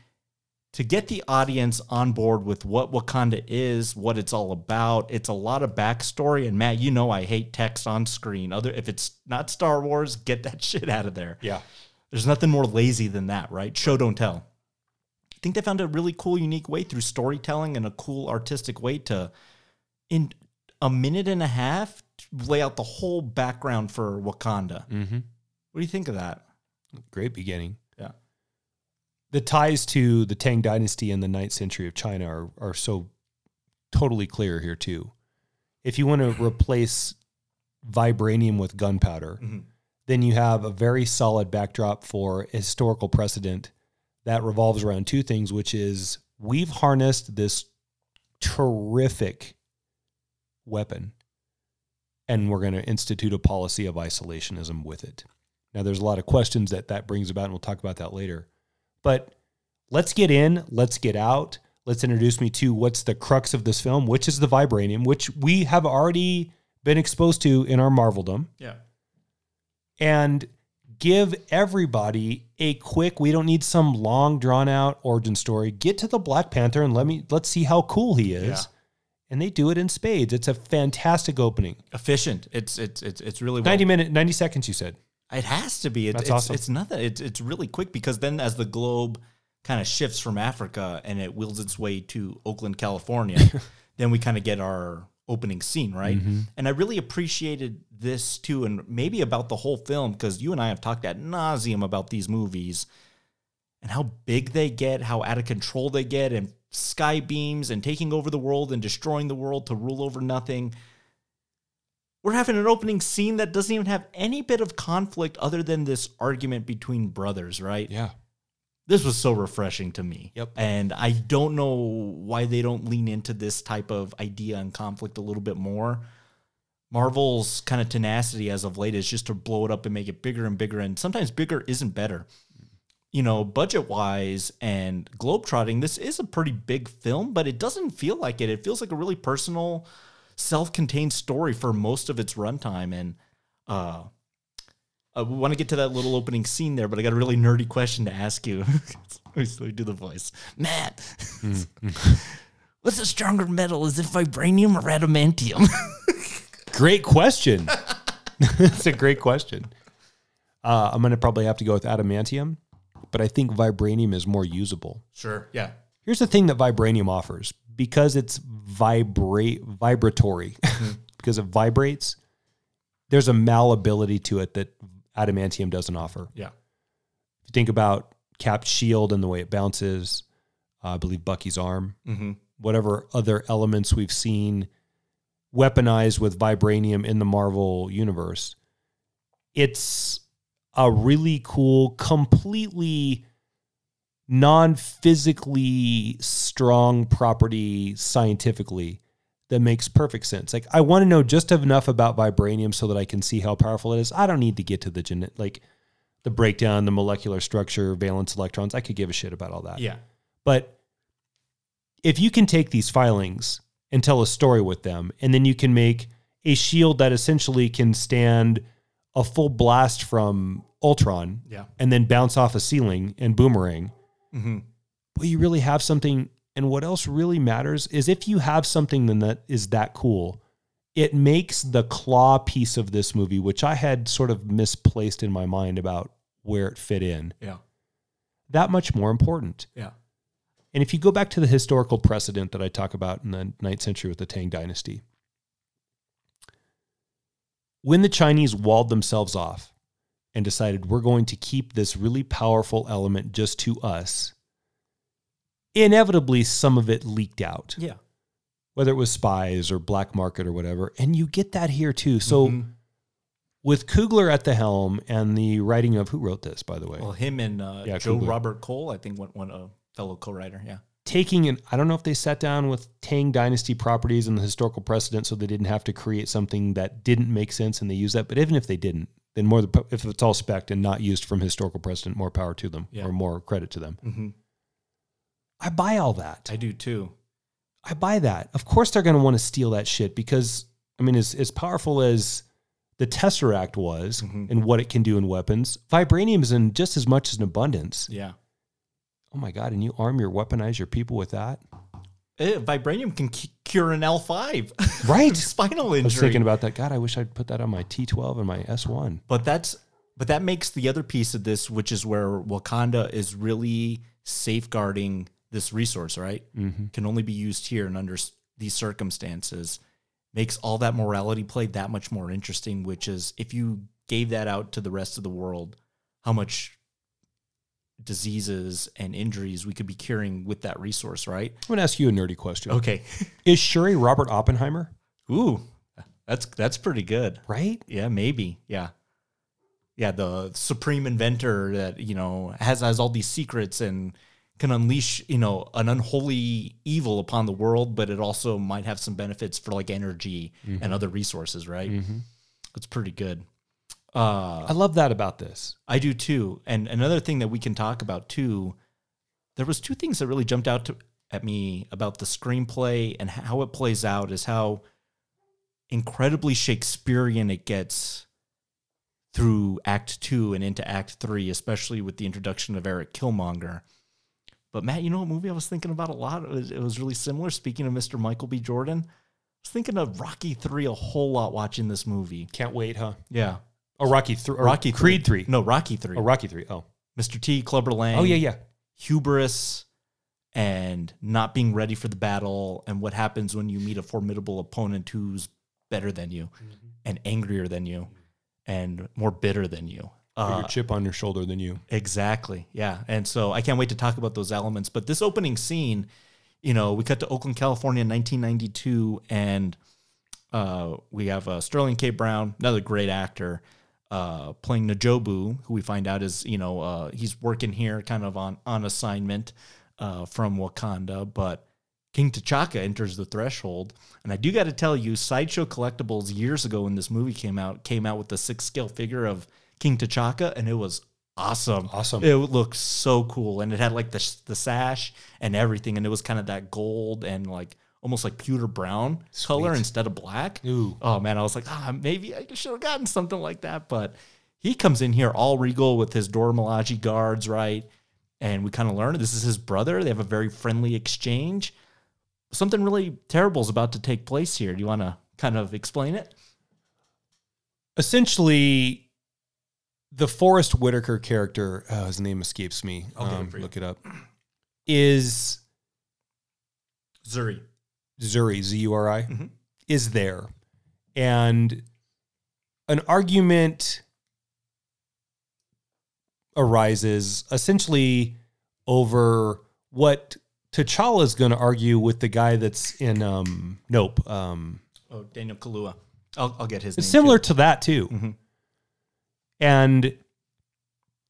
S3: to get the audience on board with what Wakanda is, what it's all about. It's a lot of backstory. And Matt, you know I hate text on screen. Other if it's not Star Wars, get that shit out of there.
S4: Yeah.
S3: There's nothing more lazy than that, right? Show don't tell. I think they found a really cool, unique way through storytelling and a cool artistic way to, in a minute and a half, lay out the whole background for Wakanda.
S4: Mm-hmm.
S3: What do you think of that?
S4: Great beginning.
S3: Yeah.
S4: The ties to the Tang Dynasty and the ninth century of China are, are so totally clear here, too. If you want to replace vibranium with gunpowder, then you have a very solid backdrop for historical precedent that revolves around two things, which is we've harnessed this terrific weapon and we're going to institute a policy of isolationism with it. Now, there's a lot of questions that that brings about, and we'll talk about that later. But let's get in, let's get out. Let's introduce me to what's the crux of this film, which is the vibranium, which we have already been exposed to in our Marveldom
S3: Yeah.
S4: and give everybody a quick we don't need some long drawn out origin story get to the black panther and let me let's see how cool he is
S3: Yeah.
S4: And they do it in spades it's a fantastic opening
S3: Efficient. It's it's it's it's really well
S4: 90 minute 90 seconds you said
S3: It has to be. It,
S4: That's
S3: it's,
S4: awesome.
S3: It's nothing. It's it's really quick because then as the globe kind of shifts from Africa and it wheels its way to Oakland, California, then we kind of get our opening scene, right?
S4: Mm-hmm.
S3: And I really appreciated this too, and maybe about the whole film because you and I have talked at nauseum about these movies and how big they get, how out of control they get, and sky beams and taking over the world and destroying the world to rule over nothing we're having an opening scene that doesn't even have any bit of conflict other than this argument between brothers, right?
S4: yeah
S3: This was so refreshing to me.
S4: Yep.
S3: And I don't know why they don't lean into this type of idea and conflict a little bit more. Marvel's kind of tenacity as of late is just to blow it up and make it bigger and bigger. And sometimes bigger isn't better. You know, budget wise and globetrotting, this is a pretty big film, but it doesn't feel like it. It feels like a really personal, self contained story for most of its runtime. And uh, I want to get to that little opening scene there, but I got a really nerdy question to ask you. Me still do the voice. Matt, what's a stronger metal? Is it vibranium or adamantium?
S4: great question it's a great question uh, i'm going to probably have to go with adamantium but i think vibranium is more usable
S3: sure. Yeah.
S4: Here's the thing that vibranium offers because it's vibrate vibratory because it vibrates. there's a malleability to it that adamantium doesn't offer.
S3: Yeah.
S4: If you think about Cap's shield and the way it bounces, uh, I believe Bucky's arm,
S3: Mm-hmm.
S4: whatever other elements we've seen weaponized with vibranium in the Marvel universe, it's a really cool, completely non physically strong property scientifically that makes perfect sense. Like, I want to know just enough about vibranium so that I can see how powerful it is. I don't need to get to the gen- like the breakdown, the molecular structure, valence electrons. I could give a shit about all that.
S3: Yeah.
S4: But if you can take these filings and tell a story with them, and then you can make a shield that essentially can stand a full blast from Ultron
S3: Yeah.
S4: and then bounce off a ceiling and boomerang,
S3: Mm-hmm.
S4: well, you really have something. And what else really matters is if you have something then that is that cool, it makes the claw piece of this movie, which I had sort of misplaced in my mind about where it fit in,
S3: Yeah.
S4: that much more important.
S3: Yeah.
S4: And if you go back to the historical precedent that I talk about in the ninth century with the Tang Dynasty, when the Chinese walled themselves off and decided we're going to keep this really powerful element just to us, inevitably some of it leaked out,
S3: Yeah.
S4: whether it was spies or black market or whatever. And you get that here too. So
S3: Mhm.
S4: with Coogler at the helm and the writing of who wrote this, by the way?
S3: well, him and uh,
S4: Yeah,
S3: Joe
S4: Coogler.
S3: Robert Cole, I think, one, one a fellow co-writer. Yeah.
S4: Taking an I don't know if they sat down with Tang Dynasty properties and the historical precedent so they didn't have to create something that didn't make sense and they use that. But even if they didn't, then more the if it's all spec and not used from historical precedent, more power to them
S3: Yeah.
S4: or more credit to them.
S3: Mm-hmm.
S4: I buy all that.
S3: I do too.
S4: I buy that. Of course they're going to want to steal that shit because I mean as as powerful as the Tesseract was
S3: Mhm.
S4: and what it can do in weapons, vibranium is in just as much as an abundance.
S3: Yeah.
S4: Oh my god, and you arm your weaponize your people with that?
S3: Eh, vibranium can cu- cure an L5.
S4: Right.
S3: Spinal injury.
S4: I was thinking about that. God, I wish I'd put that on my T12 and my S1.
S3: But that's but that makes the other piece of this, which is where Wakanda is really safeguarding this resource, right?
S4: Mm-hmm.
S3: Can only be used here and under these circumstances. Makes all that morality play that much more interesting. Which is, if you gave that out to the rest of the world, how much diseases and injuries we could be curing with that resource, right?
S4: I'm going to ask you a nerdy question.
S3: Okay.
S4: Is Shuri Robert Oppenheimer?
S3: Ooh, that's that's pretty good.
S4: Right?
S3: Yeah, maybe. Yeah. Yeah, the supreme inventor that, you know, has has all these secrets and can unleash, you know, an unholy evil upon the world, but it also might have some benefits for like energy and mm-hmm. other resources, right? Mm-hmm. It's pretty good. Uh
S4: I love that about this.
S3: I do too. And another thing that we can talk about too, there was two things that really jumped out to, at me about the screenplay and how it plays out is how incredibly Shakespearean it gets through Act Two and into Act Three, especially with the introduction of Eric Killmonger. But Matt, you know what movie I was thinking about a lot? It was, it was really similar. Speaking of Mr. Michael B. Jordan, I was thinking of Rocky Three a whole lot watching this movie.
S4: Can't wait, huh?
S3: Yeah,
S4: Oh, Rocky 3.
S3: Rocky
S4: Creed 3.
S3: No, Rocky Three.
S4: Oh, Rocky 3. Oh.
S3: Mr. T, Clubber Lang.
S4: Oh, yeah, yeah.
S3: Hubris and not being ready for the battle, and what happens when you meet a formidable opponent who's better than you
S4: Mm-hmm.
S3: and angrier than you and more bitter than you.
S4: Bigger
S3: Uh,
S4: chip on your shoulder than you.
S3: Exactly. Yeah. And so I can't wait to talk about those elements. But this opening scene, you know, we cut to Oakland, California in 1992, and uh, we have uh, Sterling K. Brown, another great actor, uh, playing N'Jobu, who we find out is, you know, uh, he's working here kind of on, on assignment uh, from Wakanda. But King T'Chaka enters the threshold. And I do got to tell you, Sideshow Collectibles years ago when this movie came out, came out with the six scale figure of King T'Chaka, and it was awesome.
S4: Awesome.
S3: It looked so cool. And it had like the, the sash and everything. And it was kind of that gold and like almost like pewter brown color instead of black.
S4: Ooh.
S3: Oh man, I was like, ah, maybe I should have gotten something like that. But he comes in here all regal with his Dora Milaje guards, right? And we kind of learn this is his brother. They have a very friendly exchange. Something really terrible is about to take place here. Do you want to kind of explain it?
S4: Essentially, the Forest Whitaker character, oh, his name escapes me.
S3: I'll get it
S4: Um, look it up. Is
S3: Zuri.
S4: Zuri, Z U R I,
S3: Mhm.
S4: is there. And an argument arises essentially over what T'Challa is going to argue with the guy that's in um Nope. Um
S3: Oh, Daniel Kaluuya. I'll, I'll get his name.
S4: similar
S3: too.
S4: to that too.
S3: Mhm.
S4: And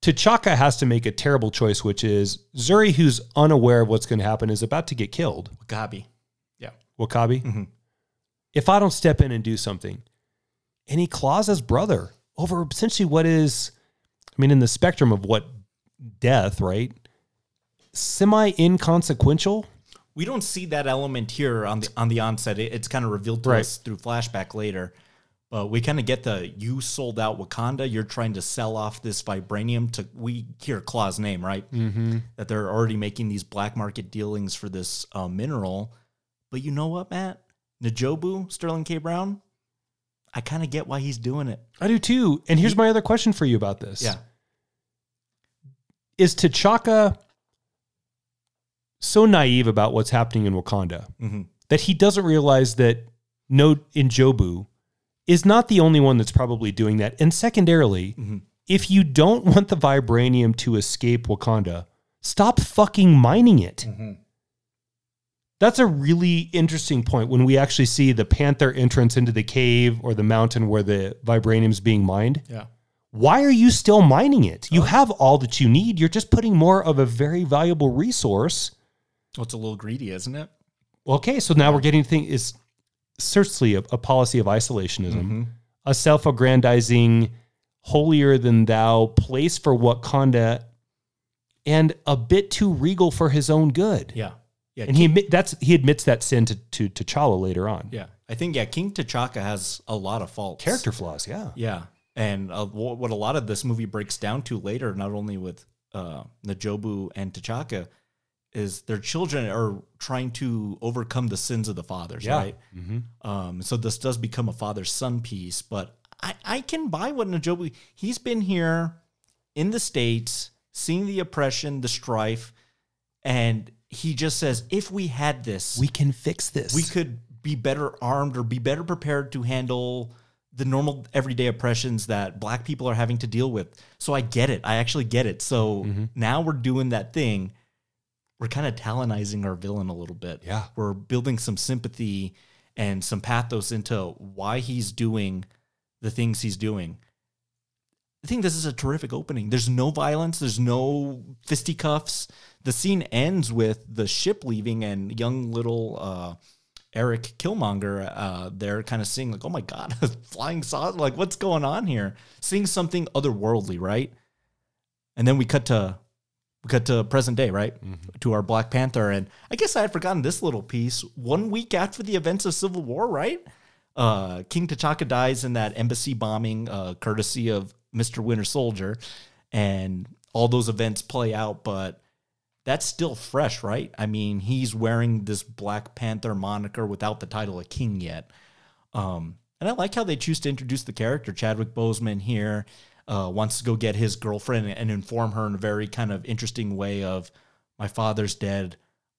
S4: T'Chaka has to make a terrible choice, which is Zuri, who's unaware of what's going to happen, is about to get killed.
S3: Gabi.
S4: W'Kabi.
S3: Mhm.
S4: If I don't step in and do something, and he claws his brother over essentially what is, I mean, in the spectrum of what death, right? Semi inconsequential.
S3: We don't see that element here on the on the onset. It- it's kind of revealed to
S4: Right.
S3: us through flashback later. But we kind of get the you sold out Wakanda. You're trying to sell off this vibranium to we hear Klaue's name, right?
S4: Mm-hmm.
S3: That they're already making these black market dealings for this uh, mineral. But you know what, Matt? N'Jobu, Sterling K. Brown, I kind of get why he's doing it.
S4: I do too. And here's my other question for you about this.
S3: Yeah.
S4: Is T'Chaka so naive about what's happening in Wakanda
S3: hmm
S4: that he doesn't realize that No Injobu is not the only one that's probably doing that? And secondarily,
S3: Mhm.
S4: if you don't want the vibranium to escape Wakanda, stop fucking mining it. That's a really interesting point when we actually see the panther entrance into the cave or the mountain where the vibranium's being mined.
S3: Yeah.
S4: Why are you still mining it? You oh. have all that you need. You're just putting more of a very valuable resource.
S3: Well, it's a little greedy, isn't it?
S4: Okay, so now we're getting thing is certainly a, a policy of isolationism, mm-hmm. a self-aggrandizing, holier than thou place for Wakanda, and a bit too regal for his own good.
S3: Yeah. Yeah.
S4: And he admit, that's he admits that sin to, to T'Challa later on.
S3: yeah. I think, yeah, King T'Chaka has a lot of faults.
S4: Character flaws, yeah.
S3: Yeah, and uh, what a lot of this movie breaks down to later, not only with uh, N'Jobu and T'Chaka, is their children are trying to overcome the sins of the fathers,
S4: Yeah.
S3: right? Um, so this does become a father son piece, but I, I can buy what N'Jobu. He's been here in the states, seeing the oppression, the strife, and he just says, if we had this,
S4: We can fix this.
S3: we could be better armed or be better prepared to handle the normal everyday oppressions that black people are having to deal with. So I get it. I actually get it. So
S4: Mm-hmm.
S3: now we're doing that thing. We're kind of talonizing our villain a little bit.
S4: Yeah.
S3: We're building some sympathy and some pathos into why he's doing the things he's doing. I think this is a terrific opening. There's no violence, there's no fisticuffs. The scene ends with the ship leaving and young little uh, Eric Killmonger uh, there kind of seeing, like, oh my God, flying saucer. Like, what's going on here? Seeing something otherworldly, right? And then we cut to we cut to present day, right? To our Black Panther. And I guess I had forgotten this little piece. One week after the events of Civil War, right? Uh, King T'Chaka dies in that embassy bombing, uh, courtesy of Mr. Winter Soldier. And all those events play out, but that's still fresh, right? I mean, he's wearing this Black Panther moniker without the title of king yet. Um, and I like how they choose to introduce the character. Chadwick Boseman here uh, wants to go get his girlfriend and inform her in a very kind of interesting way of, my father's dead,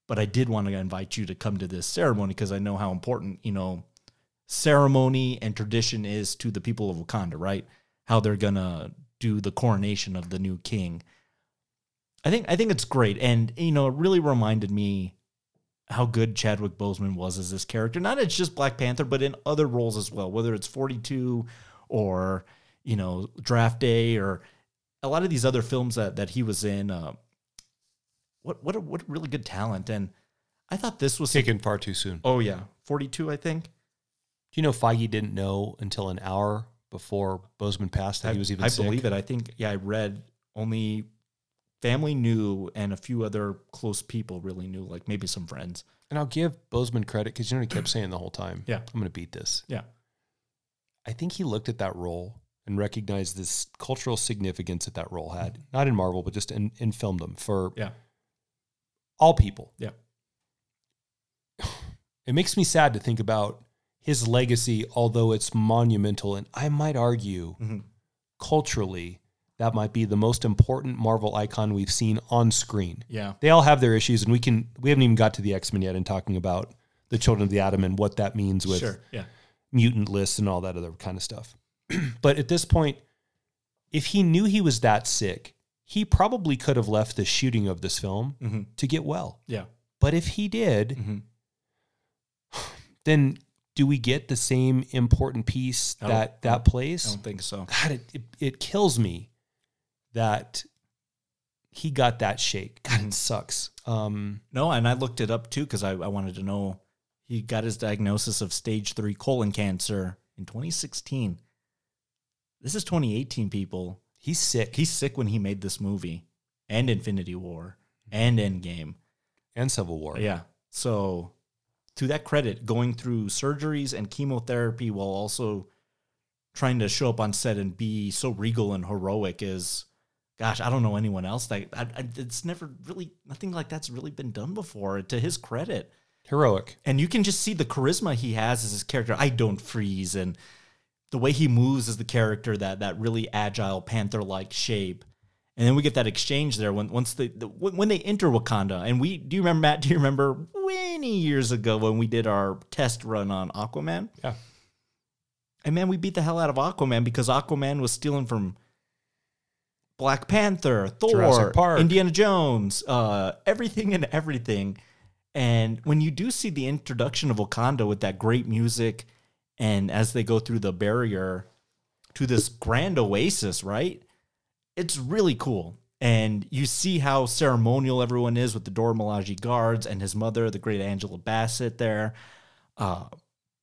S3: but I did want to invite you to come to this ceremony because I know how important, you know, ceremony and tradition is to the people of Wakanda, right? How they're gonna do the coronation of the new king. I think I think it's great, and you know, it really reminded me how good Chadwick Boseman was as this character. Not as just Black Panther, but in other roles as well. Whether it's Forty Two or you know Draft Day or a lot of these other films that that he was in. Uh, what what a, what a really good talent, and I thought this was
S4: taken far too soon.
S3: Oh yeah, Forty Two, I think.
S4: Do you know Feige didn't know until an hour before Boseman passed that he was even
S3: I
S4: sick?
S3: believe it. I think yeah, I read only family knew and a few other close people really knew, like maybe some friends.
S4: And I'll give Boseman credit because you know he kept saying the whole time.
S3: Yeah.
S4: I'm going to beat this.
S3: Yeah.
S4: I think he looked at that role and recognized this cultural significance that that role had, not in Marvel, but just in, in filmdom for
S3: Yeah.
S4: all people.
S3: Yeah.
S4: It makes me sad to think about his legacy, although it's monumental. And I might argue
S3: Mhm.
S4: culturally, that might be the most important Marvel icon we've seen on screen.
S3: Yeah.
S4: They all have their issues, and we can we haven't even got to the X Men yet in talking about the Children of the Atom and what that means with
S3: Sure. Yeah.
S4: mutant lists and all that other kind of stuff. but at this point, if he knew he was that sick, he probably could have left the shooting of this film
S3: Mm-hmm.
S4: to get well.
S3: Yeah.
S4: But if he did,
S3: Mhm.
S4: then do we get the same important piece that that plays?
S3: I don't think so.
S4: God, it, it, it kills me that he got that shake. God, it sucks. Um,
S3: No, and I looked it up too because I, I wanted to know. He got his diagnosis of stage three colon cancer in 2016. This is 2018, people.
S4: he's sick
S3: He's sick when he made this movie and Infinity War and Endgame.
S4: and Civil War.
S3: Yeah. So, to that credit, going through surgeries and chemotherapy while also trying to show up on set and be so regal and heroic is, gosh, I don't know anyone else that I, I, it's never really nothing like that's really been done before. To his credit,
S4: Heroic.
S3: and you can just see the charisma he has as his character. I don't freeze, and the way he moves as the character that that really agile panther like shape. And then we get that exchange there when once the, when when they enter Wakanda. And we do you remember Matt? Do you remember many years ago when we did our test run on Aquaman?
S4: Yeah.
S3: And man, we beat the hell out of Aquaman because Aquaman was stealing from Black Panther, Thor. Indiana Jones, uh, everything and everything. And when you do see the introduction of Wakanda with that great music, and as they go through the barrier to this grand oasis, right? It's really cool. And you see how ceremonial everyone is with the Dora Milaje guards and his mother, the great Angela Bassett there. Uh,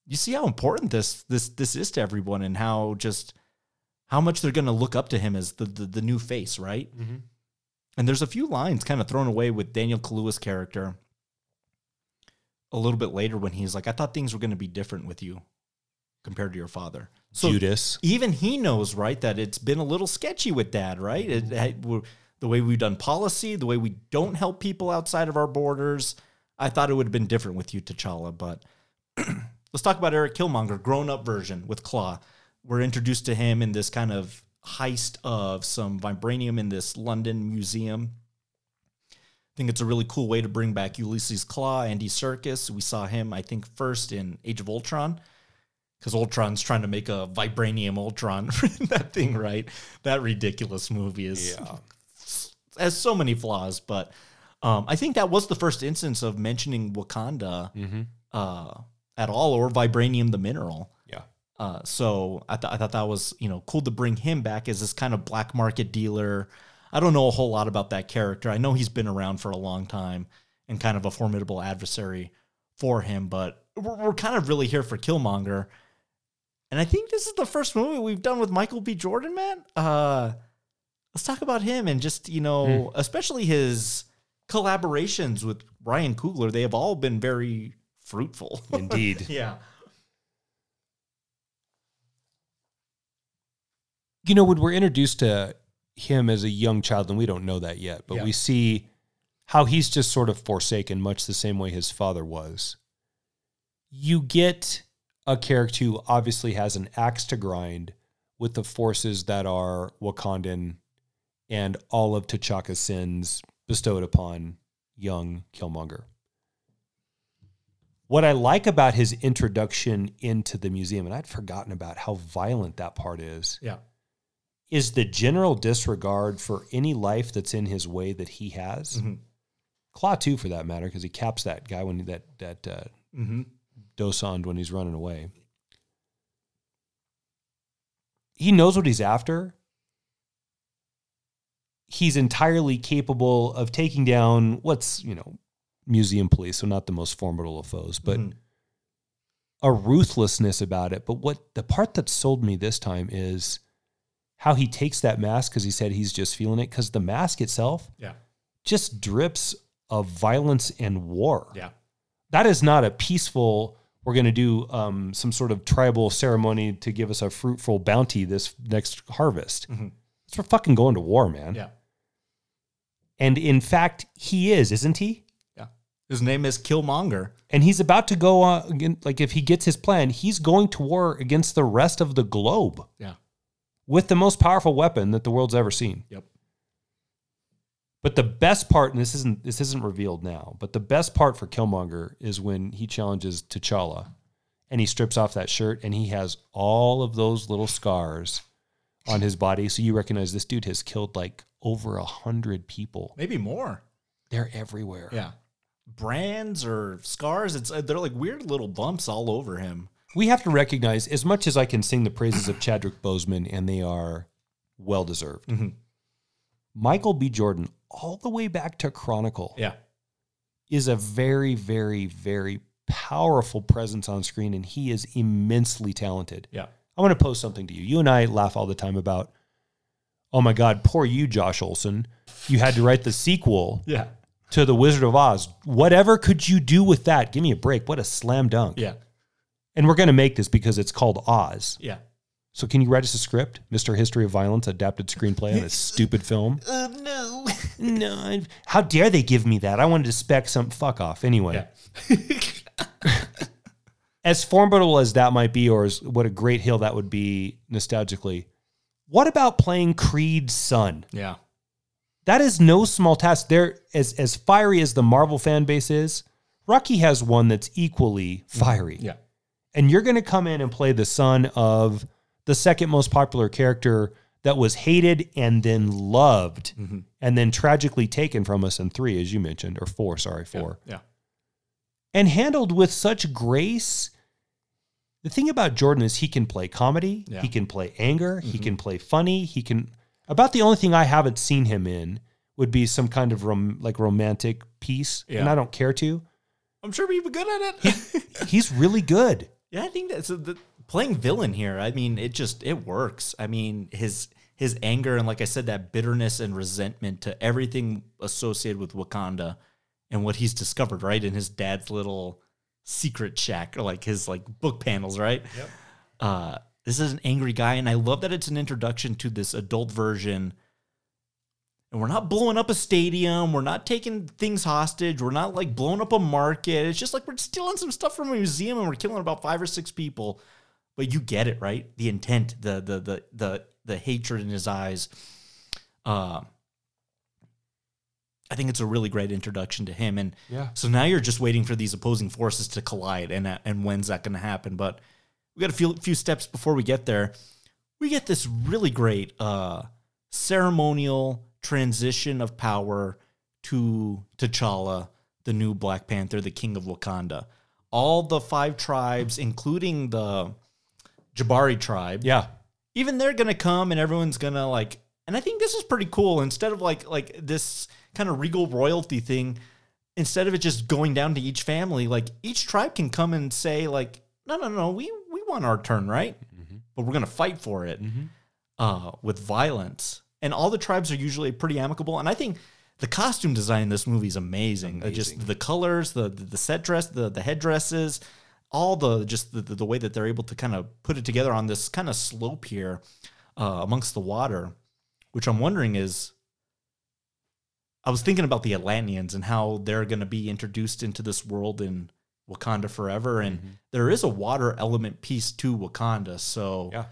S3: you see how important this this this is to everyone and how just how much they're going to look up to him as the, the the new face, right? Mm-hmm. And there's a few lines kind of thrown away with Daniel Kaluuya's character a little bit later when he's like, "I thought things were going to be different with you compared to your father." So
S4: Judas.
S3: even he knows, right, that it's been a little sketchy with dad, right? It, mm-hmm. it- we're- the way we've done policy, the way we don't help people outside of our borders. I thought it would have been different with you, T'Challa, but let's talk about Eric Killmonger, grown up version with Klaue. We're introduced to him in this kind of heist of some vibranium in this London museum. I think it's a really cool way to bring back Ulysses Klaue, Andy Serkis. We saw him, I think, first in Age of Ultron because Ultron's trying to make a vibranium Ultron that thing, right? That ridiculous movie is yeah. has so many flaws, but um, I think that was the first instance of mentioning Wakanda uh, at all, or vibranium, the mineral. Uh, so I, th- I thought that was you know cool to bring him back as this kind of black market dealer. I don't know a whole lot about that character. I know he's been around for a long time and kind of a formidable adversary for him, but we're, we're kind of really here for Killmonger. And I think this is the first movie we've done with Michael B. Jordan, man. Uh, let's talk about him and just you know, especially his collaborations with Ryan Coogler. They have all been very fruitful.
S4: Indeed.
S3: yeah.
S4: You know, when we're introduced to him as a young child, and we don't know that yet, but
S3: Yeah.
S4: we see how he's just sort of forsaken, much the same way his father was. You get a character who obviously has an axe to grind with the forces that are Wakandan and all of T'Chaka's sins bestowed upon young Killmonger. What I like about his introduction into the museum, and I'd forgotten about how violent that part is,
S3: Yeah.
S4: Is the general disregard for any life that's in his way that he has.
S3: Mhm.
S4: Klaue too, for that matter, because he caps that guy when that that uh,
S3: Mm-hmm.
S4: Dosand when he's running away. He knows what he's after. He's entirely capable of taking down what's you know museum police, so not the most formidable of foes, but
S3: Mhm.
S4: a ruthlessness about it. But what the part that sold me this time is how he takes that mask because he said he's just feeling it because the mask itself
S3: Yeah.
S4: just drips of violence and war.
S3: Yeah.
S4: That is not a peaceful. We're going to do um, some sort of tribal ceremony to give us a fruitful bounty this next harvest.
S3: Mhm.
S4: It's for fucking going to war, man.
S3: Yeah.
S4: And in fact, he is, isn't he?
S3: Yeah. His name is Killmonger.
S4: And he's about to go on. Like if he gets his plan, he's going to war against the rest of the globe
S3: Yeah.
S4: With the most powerful weapon that the world's ever seen.
S3: Yep.
S4: But the best part, and this isn't this isn't revealed now, but the best part for Killmonger is when he challenges T'Challa, and he strips off that shirt and he has all of those little scars on his body. So you recognize this dude has killed like over a hundred people.
S3: Maybe more.
S4: They're everywhere.
S3: Yeah. Brands or scars. It's they're like weird little bumps all over him.
S4: We have to recognize, as much as I can sing the praises of Chadwick Boseman, and they are well deserved.
S3: Mhm.
S4: Michael B. Jordan, all the way back to Chronicle,
S3: Yeah.
S4: is a very, very, very powerful presence on screen, and he is immensely talented.
S3: Yeah.
S4: I want to post something to you. You and I laugh all the time about, oh my God, poor you, Josh Olson. You had to write the sequel
S3: Yeah.
S4: to The Wizard of Oz. Whatever could you do with that? Give me a break. What a slam dunk.
S3: Yeah.
S4: And we're going to make this because it's called Oz.
S3: Yeah.
S4: So can you write us a script, Mr. History of Violence, adapted screenplay on a stupid film?
S3: Uh, no.
S4: no. How dare they give me that? I wanted to spec some fuck off. Anyway. as formidable as that might be, or as what a great hill that would be nostalgically, what about playing Creed's son?
S3: yeah.
S4: That is no small task. There, as as fiery as the Marvel fan base is, Rocky has one that's equally fiery.
S3: Yeah.
S4: And you're going to come in and play the son of the second most popular character that was hated and then loved mm-hmm. and then tragically taken from us in three, as you mentioned, or four, sorry, four,
S3: Yeah.
S4: and handled with such grace. The thing about Jordan is he can play comedy,
S3: Yeah.
S4: he can play anger, he mm-hmm. can play funny, he can. About the only thing I haven't seen him in would be some kind of rom- like romantic piece, and I don't care to.
S3: I'm sure we'd be good at it.
S4: He's really good.
S3: Yeah, I think that's the playing villain here. I mean, it just it works. I mean, his his anger and like I said, that bitterness and resentment to everything associated with Wakanda and what he's discovered, right, in his dad's little secret shack or like his like book panels, right? Yep. Uh, this is an angry guy, and I love that it's an introduction to this adult version. And we're not blowing up a stadium. We're not taking things hostage. We're not like blowing up a market. It's just like we're stealing some stuff from a museum and we're killing about five or six people. But you get it, right? The intent, the the the the the hatred in his eyes. Uh, I think it's a really great introduction to him. And
S4: Yeah.
S3: so now you're just waiting for these opposing forces to collide, and uh, and when's that going to happen? But we got a few few steps before we get there. We get this really great uh, ceremonial transition of power to T'Challa, the new Black Panther, the King of Wakanda. All the five tribes, including the Jabari tribe,
S4: Yeah.
S3: even they're gonna come and everyone's gonna like and i think this is pretty cool. Instead of like like this kind of regal royalty thing instead of it just going down to each family like each tribe can come and say like no no no we we want our turn right? But we're gonna fight for it uh with violence and all the tribes are usually pretty amicable and i think the costume design in this movie is amazing, Uh, just the colors the the, the set dress the the headdresses all the just the, the, way that they're able to kind of put it together on this kind of slope here uh, amongst the water, which I'm wondering is. I was thinking about the Atlanteans and how they're going to be introduced into this world in Wakanda forever, and there is a water element piece to Wakanda. So
S4: Yeah.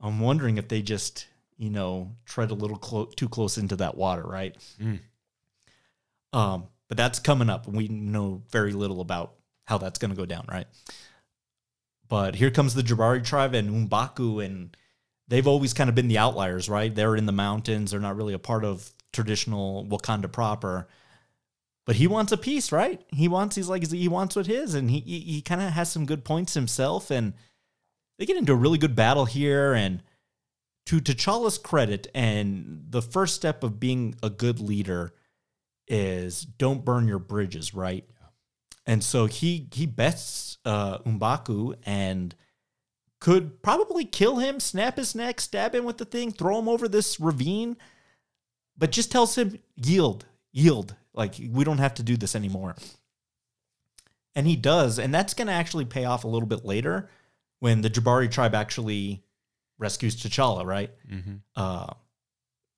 S3: I'm wondering if they just you know tread a little clo- too close into that water, right?
S4: Mm.
S3: Um, but that's coming up, and we know very little about how that's going to go down, right? But here comes the Jabari tribe and Mbaku, and they've always kind of been the outliers, right? They're in the mountains; they're not really a part of traditional Wakanda proper. But he wants a piece, right? He wants he's like he wants what his, and he he, he kind of has some good points himself, and they get into a really good battle here. And to T'Challa's credit, and the first step of being a good leader is don't burn your bridges, right? And so he he bests uh, Mbaku and could probably kill him, snap his neck, stab him with the thing, throw him over this ravine, but just tells him yield, yield. Like we don't have to do this anymore. And he does, and that's going to actually pay off a little bit later when the Jabari tribe actually rescues T'Challa, right? Uh,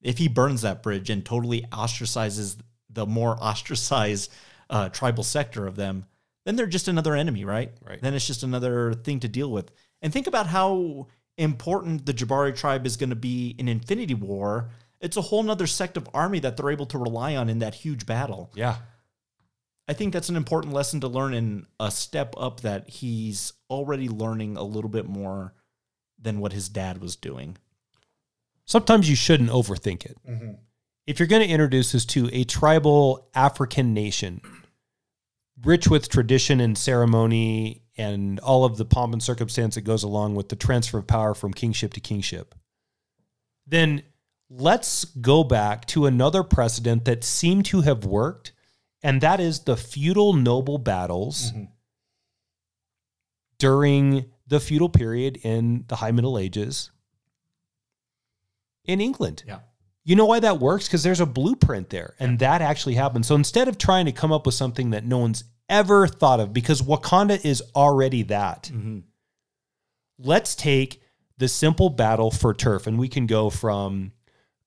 S3: if he burns that bridge and totally ostracizes the more ostracized uh, tribal sector of them, then they're just another enemy, right?
S4: Right.
S3: Then it's just another thing to deal with. And think about how important the Jabari tribe is going to be in Infinity War. It's a whole nother sect of army that they're able to rely on in that huge battle.
S4: Yeah.
S3: I think that's an important lesson to learn and a step up that he's already learning a little bit more than what his dad was doing.
S4: Sometimes you shouldn't overthink it. Mm-hmm. If you're going to introduce us to a tribal African nation, rich with tradition and ceremony and all of the pomp and circumstance that goes along with the transfer of power from kingship to kingship, then let's go back to another precedent that seemed to have worked, and that is the feudal noble battles mm-hmm. during the feudal period in the High Middle Ages in England.
S3: Yeah.
S4: You know why that works? Because there's a blueprint there, and that actually happened. So instead of trying to come up with something that no one's ever thought of, because Wakanda is already that, mm-hmm. let's take the simple battle for turf, and we can go from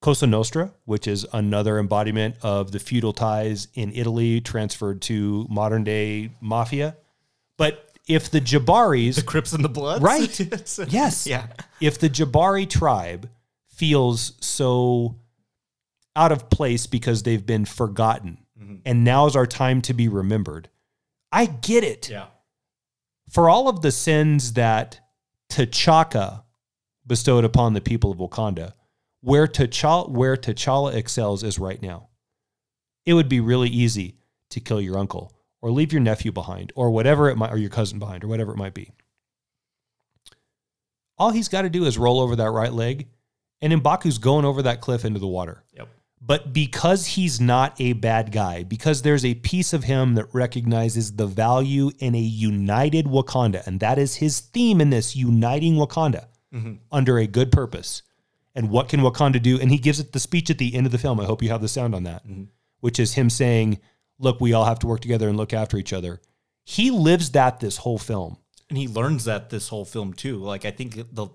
S4: Cosa Nostra, which is another embodiment of the feudal ties in Italy transferred to modern day mafia. But if the Jabaris, the
S3: Crips and the Bloods?
S4: Right. Yes,
S3: Yeah.
S4: if the Jabari tribe feels so out of place because they've been forgotten mm-hmm. and now's our time to be remembered, I get it.
S3: Yeah.
S4: For all of the sins that T'Chaka bestowed upon the people of Wakanda, where T'Challa, where T'Challa excels is right now. It would be really easy to kill your uncle or leave your nephew behind or whatever it might, or your cousin behind or whatever it might be. All he's got to do is roll over that right leg, and Mbaku's going over that cliff into the water.
S3: Yep.
S4: But because he's not a bad guy, because there's a piece of him that recognizes the value in a united Wakanda, and that is his theme in this uniting Wakanda mm-hmm. under a good purpose. And what can Wakanda do? And he gives it the speech at the end of the film. I hope you have the sound on that, mm-hmm. which is him saying, Look, we all have to work together and look after each other. He lives that this whole film.
S3: and he learns that this whole film too. Like I think the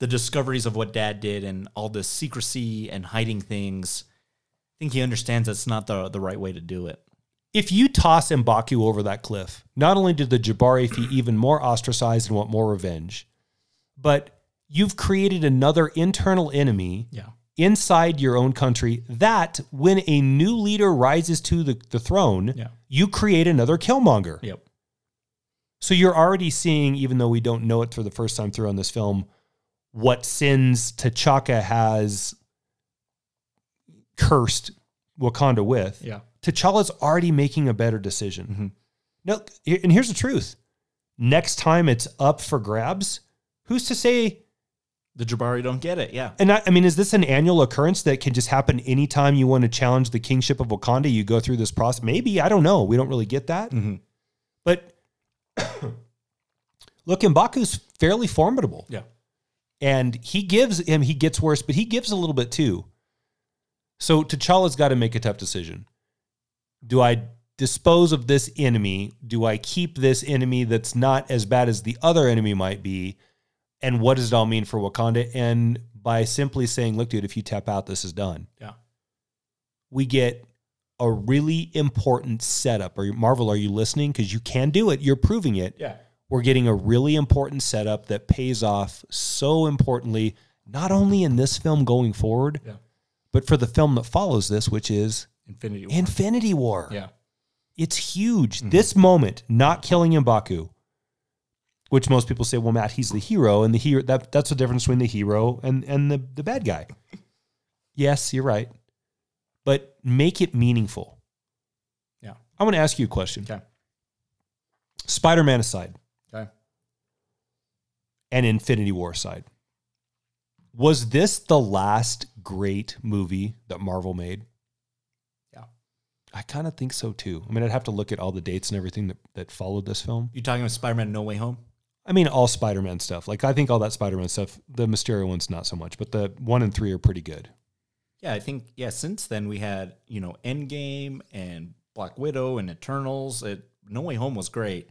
S3: the discoveries of what dad did and all this secrecy and hiding things. I think he understands that's not the the right way to do it.
S4: if you toss Mbaku over that cliff, not only did the Jabari feel even more ostracized and want more revenge, but you've created another internal enemy
S3: Yeah.
S4: Inside your own country that when a new leader rises to the, the throne,
S3: Yeah.
S4: you create another killmonger.
S3: Yep.
S4: So you're already seeing, even though we don't know it for the first time through on this film, what sins T'Chaka has cursed Wakanda with.
S3: Yeah.
S4: T'Challa's already making a better decision. Mm-hmm. No, and here's the truth: next time it's up for grabs, who's to say?
S3: The Jabari don't get it. Yeah.
S4: And I, I mean, is this an annual occurrence that can just happen anytime you want to challenge the kingship of Wakanda? You go through this process. Maybe I don't know. We don't really get that. Mm-hmm. But look, Mbaku's fairly formidable.
S3: Yeah.
S4: and he gives him he gets worse, but he gives a little bit too. So T'Challa's got to make a tough decision. Do I dispose of this enemy? Do I keep this enemy that's not as bad as the other enemy might be? And what does it all mean for Wakanda? And by simply saying, "Look, dude, if you tap out, this is done,"
S3: Yeah.
S4: we get a really important setup. Are you, Marvel? Are you listening? Because you can do it. You're proving it
S3: Yeah.
S4: we're getting a really important setup that pays off so importantly, not only in this film going forward,
S3: Yeah.
S4: but for the film that follows this, which is
S3: Infinity War.
S4: Infinity War.
S3: yeah.
S4: It's huge. Mm-hmm. This moment, not killing Mbaku, which most people say, well, Matt, he's the hero, and the hero that that's the difference between the hero and and the, the bad guy. yes, you're right. But make it meaningful.
S3: Yeah.
S4: I want to ask you a question.
S3: Okay.
S4: Spider-Man aside.
S3: Okay.
S4: and Infinity War side. Was this the last great movie that Marvel made?
S3: Yeah.
S4: I kind of think so too. I mean, I'd have to look at all the dates and everything that, that followed this film.
S3: You're talking about Spider-Man No Way Home?
S4: I mean, all Spider Man stuff. Like, I think all that Spider Man stuff, the Mysterio one's not so much, but the one and three are pretty good.
S3: Yeah, I think yeah. Since then, we had you know Endgame and Black Widow and Eternals. It, no Way Home was great,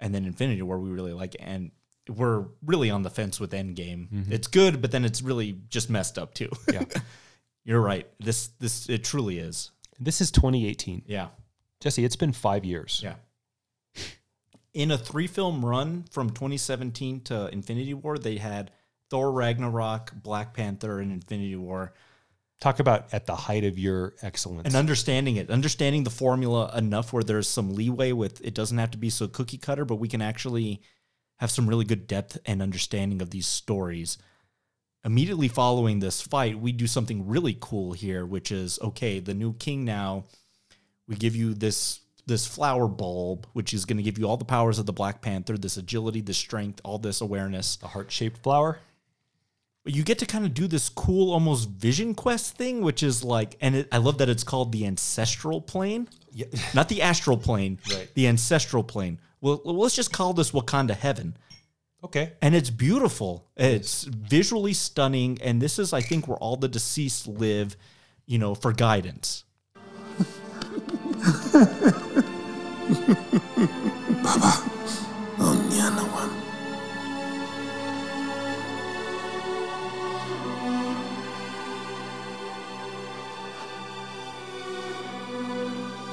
S3: and then Infinity War we really like, and we're really on the fence with Endgame. Mm-hmm. It's good, but then it's really just messed up too.
S4: Yeah.
S3: You're right. This this it truly is.
S4: This is 2018.
S3: Yeah,
S4: Jesse, it's been five years.
S3: yeah. In a three film run from 2017 to Infinity War, they had Thor Ragnarok, Black Panther, and Infinity War.
S4: Talk about at the height of your excellence.
S3: and understanding it, understanding the formula enough where there's some leeway with it doesn't have to be so cookie cutter, but we can actually have some really good depth and understanding of these stories. Immediately following this fight, we do something really cool here, which is okay, the new king now, we give you this this flower bulb, which is going to give you all the powers of the Black Panther, this agility, this strength, all this awareness.
S4: the heart shaped flower.
S3: you get to kind of do this cool almost vision quest thing which is like and it, i love that it's called the ancestral plane
S4: Yeah.
S3: not the astral plane
S4: Right.
S3: the ancestral plane well let's just call this wakanda heaven
S4: Okay.
S3: and it's beautiful it's visually stunning and this is i think where all the deceased live you know for guidance Baba,
S7: onyana wam.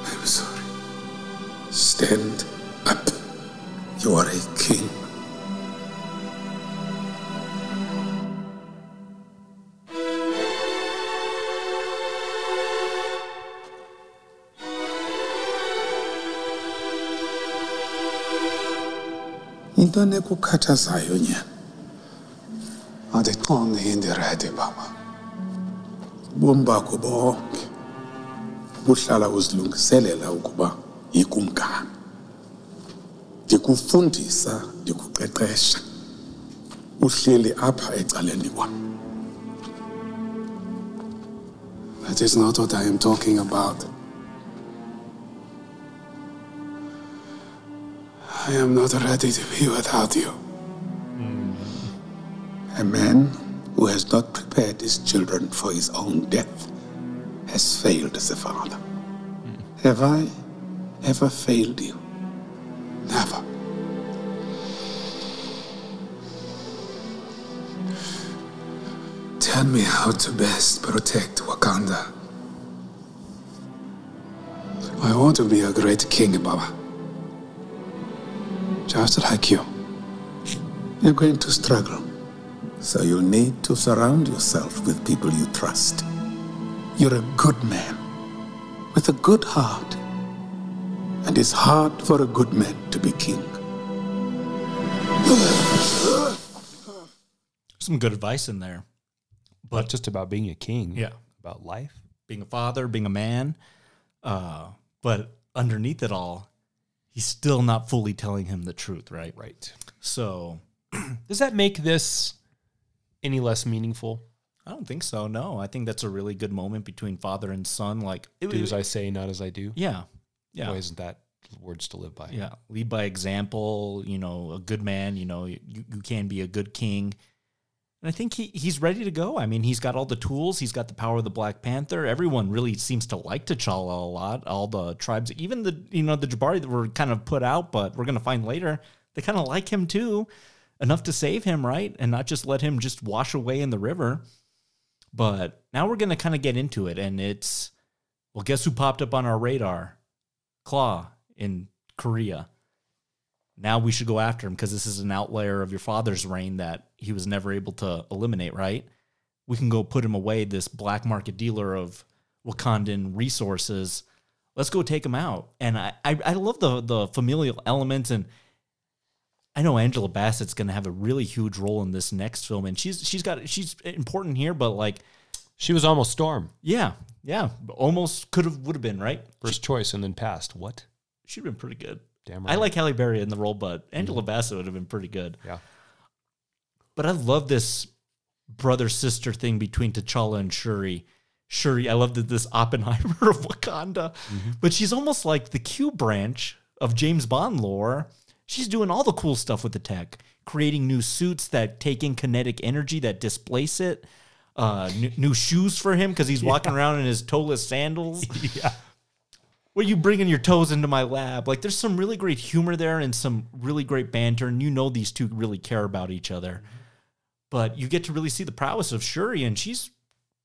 S7: I'm sorry. Stand up. You are a king. into nekukhathazayo nyana andiqonde indirede baba. Ubomi bakho bonke buhlala uzilungiselela ukuba yikumkani ndikufundisa ndikuqeqesha. Uhleli apha ecaleni kwam. That is not what i am talking about. I am not ready to be without you. A man who has not prepared his children for his own death has failed as a father. Have I ever failed you? Never. Tell me how to best protect Wakanda. I want to be a great king, Baba just like you. You're going to struggle. So you'll need to surround yourself with people you trust. You're a good man with a good heart. And it's hard for a good man to be king.
S3: some good advice in there
S4: But just about being a king.
S3: Yeah.
S4: About life.
S3: being a father, being a man. Uh, but underneath it all, he's still not fully telling him the truth, right?
S4: Right.
S3: So
S4: Does that make this any less meaningful?
S3: I don't think so. No, I think that's a really good moment between father and son. Like, it,
S4: Do as I say, not as I do.
S3: yeah, yeah,
S4: Why isn't that words to live by?
S3: yeah. Lead by example. You know, a good man. You know, you, you can be a good king. And I think he, he's ready to go. I mean, he's got all the tools. He's got the power of the Black Panther. Everyone really seems to like T'Challa a lot. All the tribes, even the you know the Jabari that were kind of put out, but we're gonna find later they kind of like him too, enough to save him, right, and not just let him just wash away in the river. But now we're gonna kind of get into it, and it's well, guess who popped up on our radar? Klaue in Korea. Now we should go after him because this is an outlier of your father's reign that he was never able to eliminate, right? We can go put him away, this black market dealer of Wakandan resources. Let's go take him out. And I, I, I love the the familial element and I know Angela Bassett's gonna have a really huge role in this next film, and she's she's got she's important here, but like
S4: She was almost Storm.
S3: yeah, yeah, almost could have would have been right.
S4: First choice and then passed. What?
S3: She'd been pretty good.
S4: Damn
S3: I like Halle Berry in the role, but mm-hmm. Angela Bassett would have been pretty good.
S4: Yeah.
S3: But I love this brother sister thing between T'Challa and Shuri. Shuri, I love that this Oppenheimer of Wakanda, but she's almost like the Q branch of James Bond lore. She's doing all the cool stuff with the tech, creating new suits that take in kinetic energy that displace it. Uh, new, new shoes for him because he's walking around in his toeless sandals.
S4: yeah.
S3: Where you bringing your toes into my lab? Like, there's some really great humor there and some really great banter, and you know these two really care about each other. But you get to really see the prowess of Shuri, and she's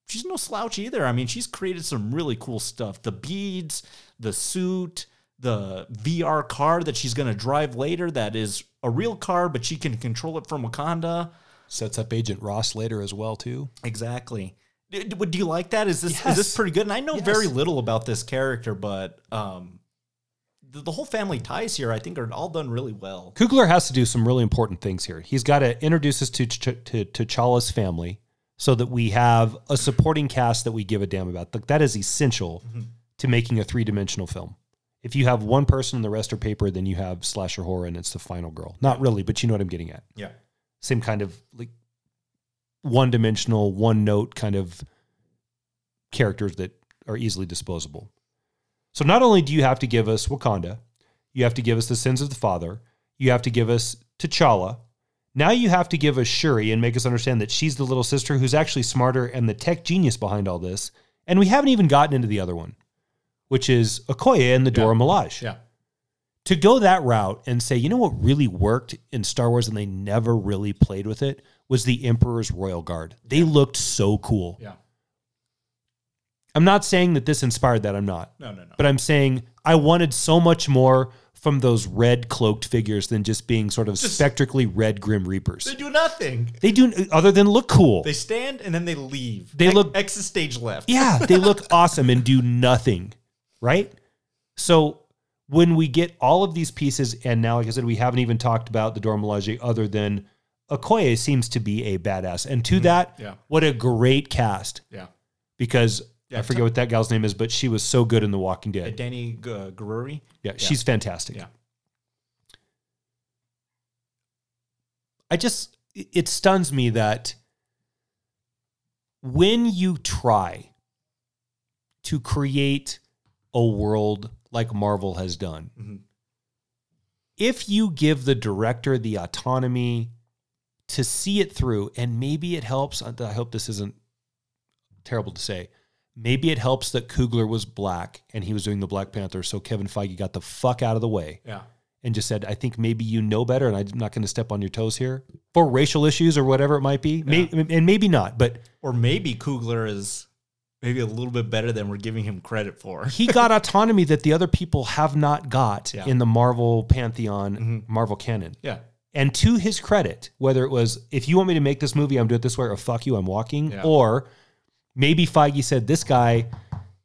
S3: she's no slouch either. I mean, she's created some really cool stuff: the beads, the suit, the VR car that she's going to drive later. That is a real car, but she can control it from Wakanda.
S4: Sets up Agent Ross later as well too.
S3: Exactly. Do, do you like that? Is this is this pretty good? And I know
S4: Yes.
S3: very little about this character, but um, the, the whole family ties here, I think, are all done really well.
S4: Coogler has to do some really important things here. He's got to introduce us to to, to T'Challa's family so that we have a supporting cast that we give a damn about. Like, that is essential mm-hmm. to making a three dimensional film. If you have one person and the rest are paper, then you have slasher horror and it's the final girl. Not really, but you know what I'm getting at.
S3: Yeah.
S4: Same kind of like one dimensional, one note kind of characters that are easily disposable. So not only do you have to give us Wakanda, you have to give us the sins of the father, you have to give us T'Challa. Now you have to give us Shuri and make us understand that she's the little sister who's actually smarter and the tech genius behind all this. And we haven't even gotten into the other one, which is Okoye and the Dora Milaje.
S3: Yeah.
S4: To go that route and say, you know what really worked in Star Wars and they never really played with it was the Emperor's Royal Guard. They looked so cool.
S3: Yeah.
S4: I'm not saying that this inspired that. I'm not.
S3: No, no, no.
S4: But I'm saying I wanted so much more from those red cloaked figures than just being sort of spectrally red Grim Reapers.
S3: They do nothing.
S4: They do other than look cool.
S3: They stand and then they leave.
S4: They
S3: Ex-
S4: look-
S3: exit stage left.
S4: yeah, they look awesome and do nothing, right? So when we get all of these pieces, and now, like I said, we haven't even talked about the Dora Milaje other than Okoye seems to be a badass. And to mm-hmm. that,
S3: Yeah.
S4: what a great cast
S3: Yeah.
S4: because
S3: Yeah,
S4: I forget what that gal's name is, but she was so good in The Walking
S3: Uh,
S4: Dead.
S3: Danai G- Gurira.
S4: Yeah, she's fantastic.
S3: Yeah.
S4: I just it stuns me that when you try to create a world like Marvel has done,
S3: Mhm.
S4: if you give the director the autonomy to see it through, and maybe it helps. I hope this isn't terrible to say. Maybe it helps that Coogler was black and he was doing the Black Panther, so Kevin Feige got the fuck out of the way
S3: Yeah.
S4: and just said, I think maybe you know better, and I'm not going to step on your toes here for racial issues or whatever it might be. May, and maybe not, but
S3: Or maybe Coogler is maybe a little bit better than we're giving him credit for.
S4: he got autonomy that the other people have not got
S3: Yeah.
S4: in the Marvel pantheon, mm-hmm. Marvel canon.
S3: Yeah.
S4: And to his credit, whether it was, if you want me to make this movie, I'm doing it this way, or fuck you, I'm walking,
S3: Yeah.
S4: or maybe Feige said, this guy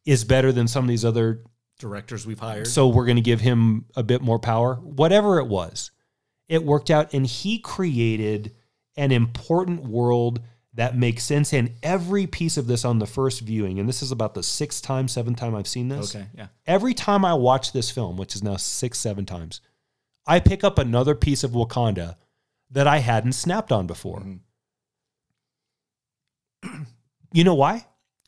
S4: is better than some of these other
S3: Directors we've hired.
S4: so we're going to give him a bit more power. Whatever it was, it worked out, and he created an important world that makes sense. And every piece of this on the first viewing, and this is about the sixth time, seventh time I've seen this.
S3: okay. Yeah.
S4: Every time I watch this film, which is now six, seven times, I pick up another piece of Wakanda that I hadn't snapped on before. Mm-hmm. You know why?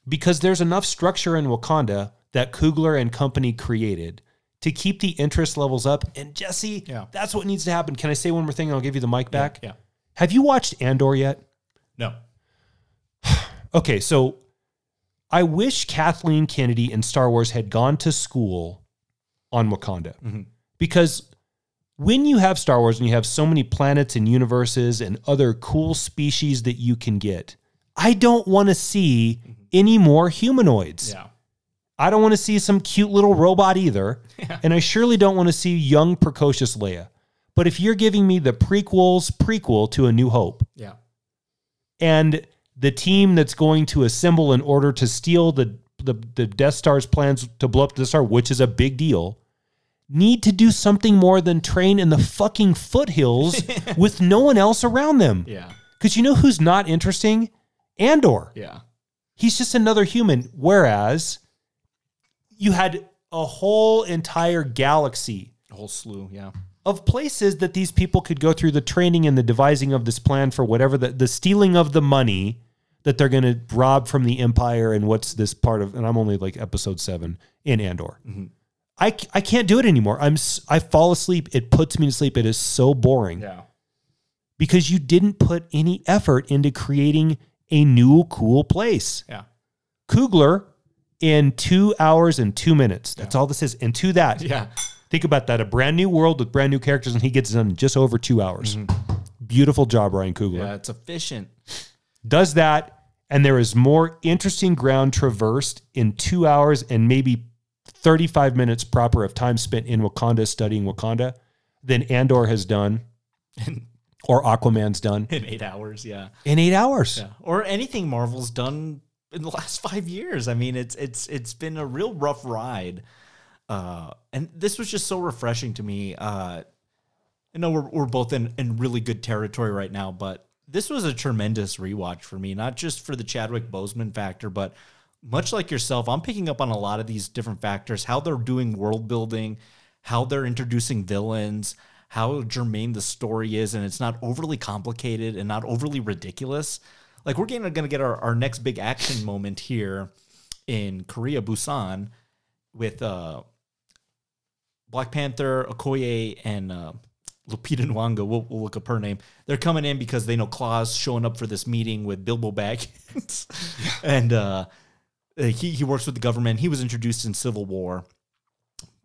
S4: Because there's enough structure in Wakanda that Coogler and company created to keep the interest levels up. And Jesse,
S3: Yeah.
S4: that's what needs to happen. Can I say one more thing? And I'll give you the mic back.
S3: Yeah.
S4: Have you watched Andor yet?
S3: No.
S4: Okay, so I wish Kathleen Kennedy in Star Wars had gone to school on Wakanda. Mm-hmm. Because when you have Star Wars and you have so many planets and universes and other cool species that you can get, I don't want to see mm-hmm. any more humanoids.
S3: Yeah.
S4: I don't want to see some cute little robot either. And I surely don't want to see young, precocious Leia. But if you're giving me the prequels prequel to A New Hope,
S3: Yeah.
S4: and the team that's going to assemble in order to steal the, the, the Death Star's plans to blow up the Star, which is a big deal, need to do something more than train in the fucking foothills with no one else around them.
S3: Yeah.
S4: Because you know who's not interesting? Andor.
S3: Yeah.
S4: He's just another human. Whereas you had a whole entire galaxy
S3: A whole slew. Yeah.
S4: of places that these people could go through the training and the devising of this plan for whatever the, the stealing of the money that they're going to rob from the empire and what's this part of and i'm only like episode seven in andor mm-hmm. I I can't do it anymore i'm i fall asleep it puts me to sleep it is so boring
S3: Yeah.
S4: because you didn't put any effort into creating a new cool place
S3: Yeah.
S4: coogler in two hours and two minutes that's all this is and to that
S3: Yeah.
S4: Think about that. A brand new world with brand new characters, and he gets done in just over two hours. Mm-hmm. Beautiful job, Ryan Coogler.
S3: Yeah. It's efficient.
S4: Does that, and there is more interesting ground traversed in two hours and maybe 35 minutes proper of time spent in Wakanda studying Wakanda than Andor has done or Aquaman's done
S3: In eight hours. Yeah.
S4: in eight hours.
S3: Yeah. Or anything Marvel's done in the last five years. I mean, it's it's it's been a real rough ride, uh, and this was just so refreshing to me. Uh, I know we're we're both in in really good territory right now, but this was a tremendous rewatch for me. Not just for the Chadwick Boseman factor, but much like yourself, I'm picking up on a lot of these different factors. How they're doing world building, how they're introducing villains, how germane the story is, and it's not overly complicated and not overly ridiculous. Like we're going to get our, our next big action moment here in Korea, Busan, with uh, Black Panther, Okoye, and uh, Lupita Nyong'o. We'll, we'll look up her name. They're coming in because they know Klaue's showing up for this meeting with Bilbo Baggins, and uh, he he works with the government. He was introduced in Civil War,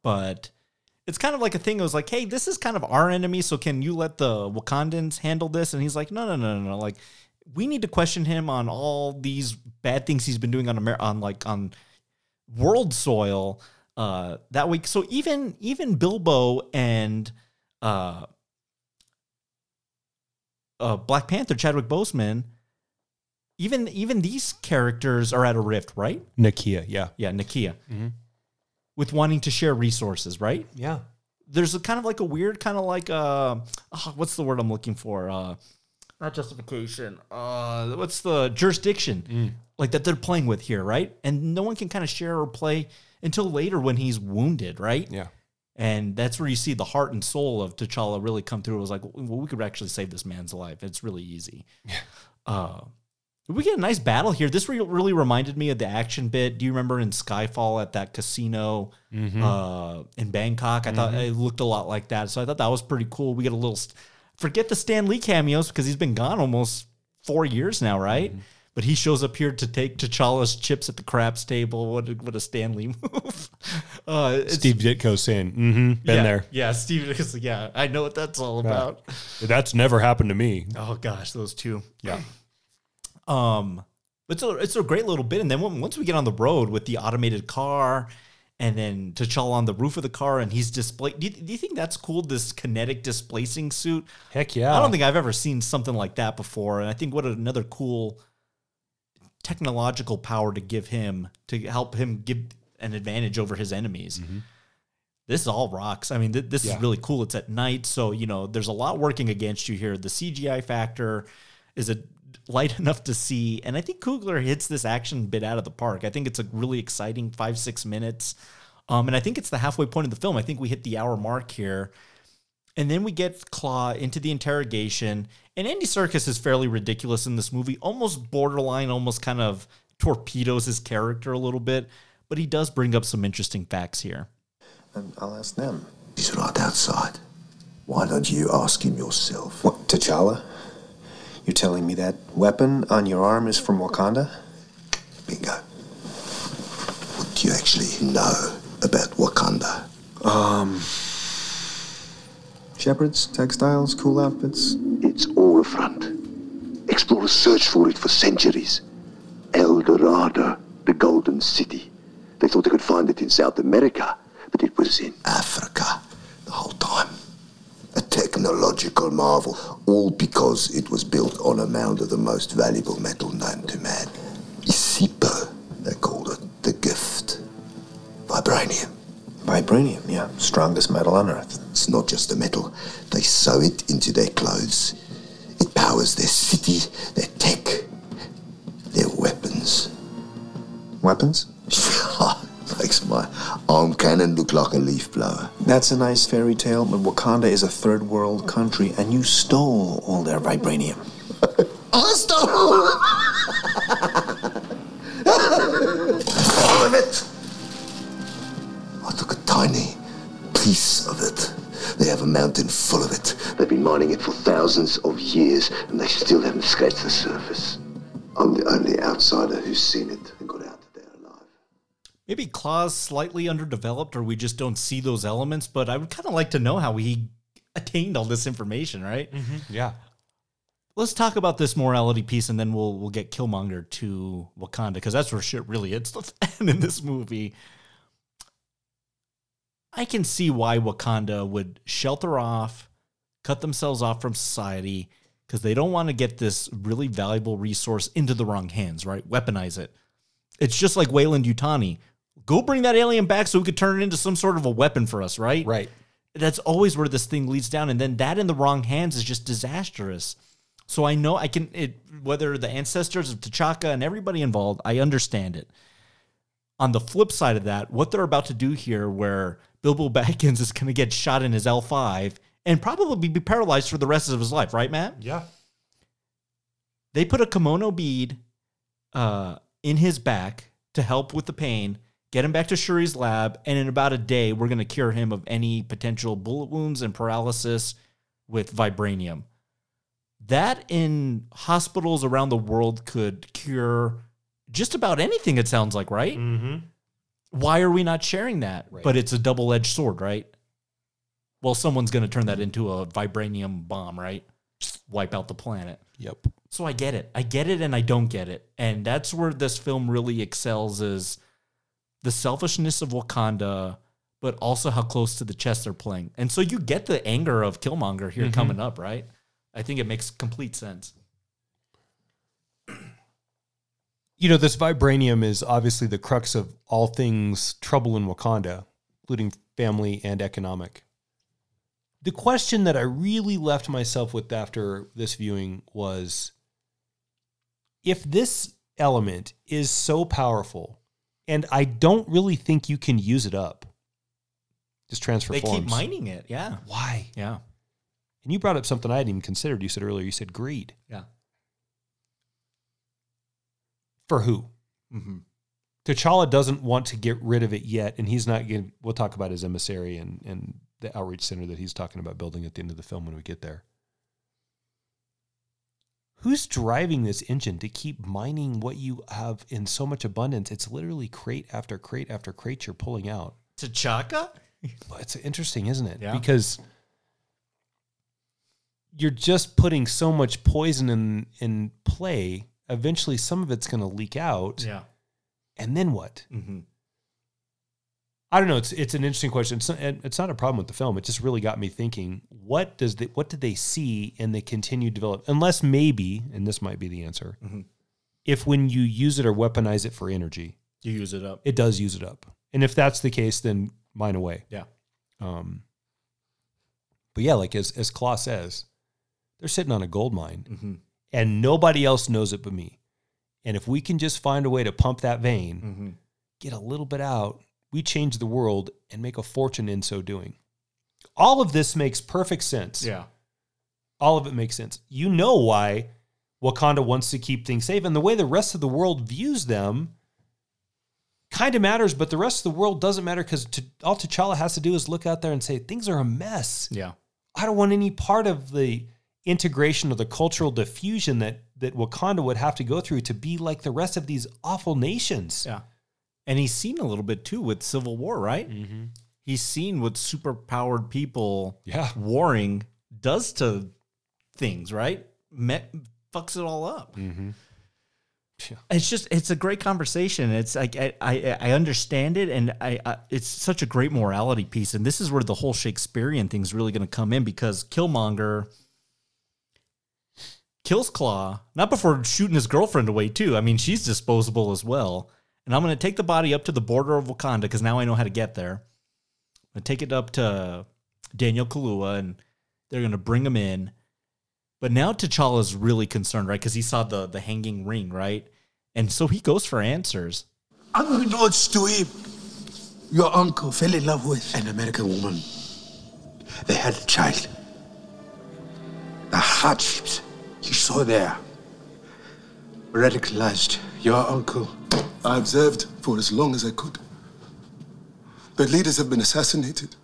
S3: but it's kind of like a thing. It was like, hey, this is kind of our enemy, so can you let the Wakandans handle this? And he's like, no, no, no, no, no. Like, we need to question him on all these bad things he's been doing on Amer- on like on world soil. Uh, that week, so even even Bilbo and uh, uh, Black Panther, Chadwick Boseman, even even these characters are at a rift, right?
S4: Nakia, yeah.
S3: Yeah, Nakia, with wanting to share resources, right?
S4: Yeah.
S3: There's a kind of like a weird kind of like uh, oh, what's the word I'm looking for? Uh, not justification. Uh, what's the jurisdiction? Like that they're playing with here, right? And no one can kind of share or play until later when he's wounded, right?
S4: Yeah.
S3: And that's where you see the heart and soul of T'Challa really come through. It was like, well, we could actually save this man's life. It's really easy. Uh, we get a nice battle here. This re- really reminded me of the action bit. Do you remember in Skyfall at that casino uh, in Bangkok? I thought it looked a lot like that. So I thought that was pretty cool. We get a little, st- forget the Stan Lee cameos because he's been gone almost four years now, right? But he shows up here to take T'Challa's chips at the craps table. What a, what a Stan Lee move. Uh,
S4: Steve Ditko saying, mm-hmm, been
S3: yeah,
S4: there.
S3: Yeah, Steve like, yeah, I know what that's all about.
S4: That's never happened to me.
S3: Oh gosh, those two.
S4: Yeah.
S3: Um, it's a it's a great little bit, and then when, once we get on the road with the automated car, and then T'Challa on the roof of the car, and he's displayed. Do you, do you think that's cool? This kinetic displacing suit.
S4: Heck yeah.
S3: I don't think I've ever seen something like that before, and I think what another cool technological power to give him to help him give an advantage over his enemies. This is all rocks. I mean, th- this
S4: Yeah.
S3: is really cool. It's at night, so you know there's a lot working against you here. The CGI factor is a light enough to see, and I think Coogler hits this action bit out of the park. I think it's a really exciting five six minutes, um, and I think it's the halfway point of the film. I think we hit the hour mark here. And then we get Klaue into the interrogation, and Andy Serkis is fairly ridiculous in this movie, almost borderline, almost kind of torpedoes his character a little bit, but he does bring up some interesting facts here.
S8: And I'll ask them.
S9: He's right outside. Why don't you ask him yourself?
S8: What, T'Challa? You're telling me that weapon on your arm is from Wakanda?
S9: Bingo. What do you actually know about Wakanda?
S8: Um. Shepherds, textiles, cool outfits.
S9: It's all a front. Explorers searched for it for centuries. El Dorado, the Golden City. They thought they could find it in South America, but it was in Africa the whole time. A technological marvel, all because it was built on a mound of the most valuable metal known to man. Isipho, they called it the gift. Vibranium.
S8: Vibranium, yeah. Strongest metal on Earth.
S9: It's not just a metal. They sew it into their clothes. It powers their city, their tech, their weapons.
S8: Weapons?
S9: Makes my arm cannon look like a leaf blower.
S8: That's a nice fairy tale, but Wakanda is a third world country, and you stole all their vibranium.
S9: I stole all of it. I took a tiny piece of it. They have a mountain full of it. They've been mining it for thousands of years, and they still haven't scratched the surface. I'm the only outsider who's seen it and got out.
S3: Maybe Klaue's slightly underdeveloped, or we just don't see those elements, but I would kind of like to know how he attained all this information, right? Mm-hmm.
S4: Yeah.
S3: Let's talk about this morality piece, and then we'll we'll get Killmonger to Wakanda because that's where shit really the fan in this movie. I can see why Wakanda would shelter off, cut themselves off from society because they don't want to get this really valuable resource into the wrong hands, right? Weaponize it. It's just like Weyland-Yutani. Go bring that alien back so we could turn it into some sort of a weapon for us, right?
S4: Right.
S3: That's always where this thing leads down. And then that in the wrong hands is just disastrous. So I know I can it whether the ancestors of T'Chaka and everybody involved, I understand it. On the flip side of that, what they're about to do here, where Bilbo Baggins is going to get shot in his L5 and probably be paralyzed for the rest of his life, right, Matt?
S4: Yeah.
S3: They put a kimoyo bead uh, in his back to help with the pain, get him back to Shuri's lab, and in about a day, we're going to cure him of any potential bullet wounds and paralysis with vibranium. That in hospitals around the world could cure just about anything, it sounds like, right?
S4: Mm-hmm.
S3: Why are we not sharing that?
S4: Right.
S3: But it's a double edged sword, right? Well, someone's going to turn that into a vibranium bomb, right? Wipe out the planet.
S4: Yep.
S3: So I get it. I get it and I don't get it. And that's where this film really excels is the selfishness of Wakanda, but also how close to the chest they're playing. And so you get the anger of Killmonger here
S4: Mhm.
S3: coming up, right? I think it makes complete sense.
S4: You know, this vibranium is obviously the crux of all things trouble in Wakanda, including family and economic. The question that I really left myself with after this viewing was if this element is so powerful, and I don't really think you can use it up, just transfer
S3: They
S4: forms.
S3: keep mining it. Yeah.
S4: Why?
S3: Yeah.
S4: And you brought up something I hadn't even considered. You said earlier, you said greed.
S3: Yeah.
S4: For who?
S3: Mm-hmm.
S4: T'Challa doesn't want to get rid of it yet, and he's not getting. We'll talk about his emissary and and the outreach center that he's talking about building at the end of the film when we get there. Who's driving this engine to keep mining what you have in so much abundance? It's literally crate after crate after crate you're pulling out.
S3: T'Chaka?
S4: Well, It's interesting, isn't it?
S3: Yeah.
S4: Because you're just putting so much poison in in play. Eventually, some of it's going to leak out.
S3: Yeah.
S4: And then what?
S3: Mm-hmm.
S4: I don't know. It's it's an interesting question. It's not, it's not a problem with the film. It just really got me thinking. What does the what did they see in the continued develop? Unless maybe, and this might be the answer,
S3: Mhm.
S4: if when you use it or weaponize it for energy,
S3: You use it up.
S4: it does use it up. And if that's the case, then mine away.
S3: Yeah.
S4: Um. But yeah, like as as Klaue says, they're sitting on a gold mine,
S3: Mm-hmm.
S4: and nobody else knows it but me. And if we can just find a way to pump that vein,
S3: Mm-hmm.
S4: get a little bit out, we change the world and make a fortune in so doing. All of this makes perfect sense.
S3: Yeah.
S4: All of it makes sense. You know why Wakanda wants to keep things safe, and the way the rest of the world views them kind of matters, but the rest of the world doesn't matter because all T'Challa has to do is look out there and say, things are a mess.
S3: Yeah.
S4: I don't want any part of the integration or the cultural diffusion that that Wakanda would have to go through to be like the rest of these awful nations.
S3: Yeah. And he's seen a little bit too with Civil War, right?
S4: Mm-hmm.
S3: He's seen what super powered people
S4: Yeah.
S3: warring does to things, right? Fucks it all up.
S4: Mm-hmm.
S3: It's just it's a great conversation. It's like I I, I understand it, and I, I it's such a great morality piece. And this is where the whole Shakespearean thing's really going to come in because Killmonger kills Klaue not before shooting his girlfriend away too. I mean, she's disposable as well. And I'm going to take the body up to the border of Wakanda because now I know how to get there. I'm going to take it up to Daniel Kaluuya, and they're going to bring him in. But now T'Challa's really concerned, right? Because he saw the the hanging ring, right? And so he goes for answers.
S7: It's to him, your uncle fell in love with an American woman. They had a child. The hardships he saw there radicalized your uncle.
S10: I observed for as long as I could. Their leaders have been assassinated.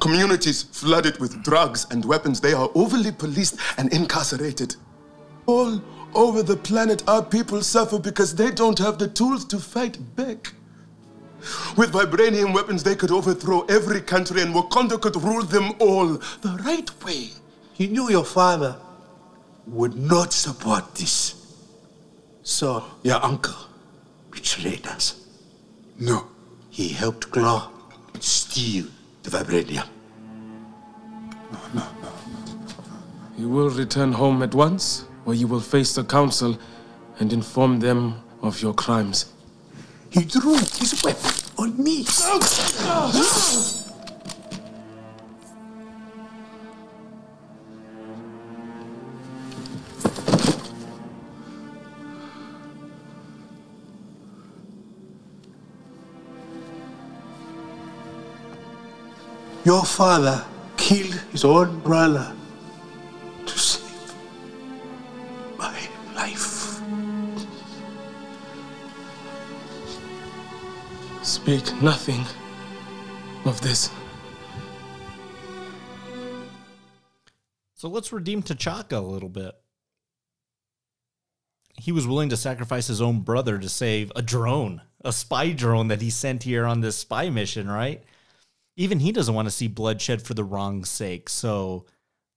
S10: Communities flooded with drugs and weapons. They are overly policed and incarcerated. All over the planet, our people suffer because they don't have the tools to fight back. With vibranium weapons, they could overthrow every country and Wakanda could rule them all the right way.
S7: You knew your father would not support this. So your uncle betrayed us.
S10: No.
S7: He helped Klaue steal the vibranium. No, no, no, no.
S11: You will return home at once, or you will face the council and inform them of your crimes.
S7: He drew his weapon on me. Oh, Your father killed his own brother to save my life.
S11: Speak nothing of this.
S3: So let's redeem T'Chaka a little bit. He was willing to sacrifice his own brother to save a drone, a spy drone that he sent here on this spy mission, right? Even he doesn't want to see bloodshed for the wrong sake. So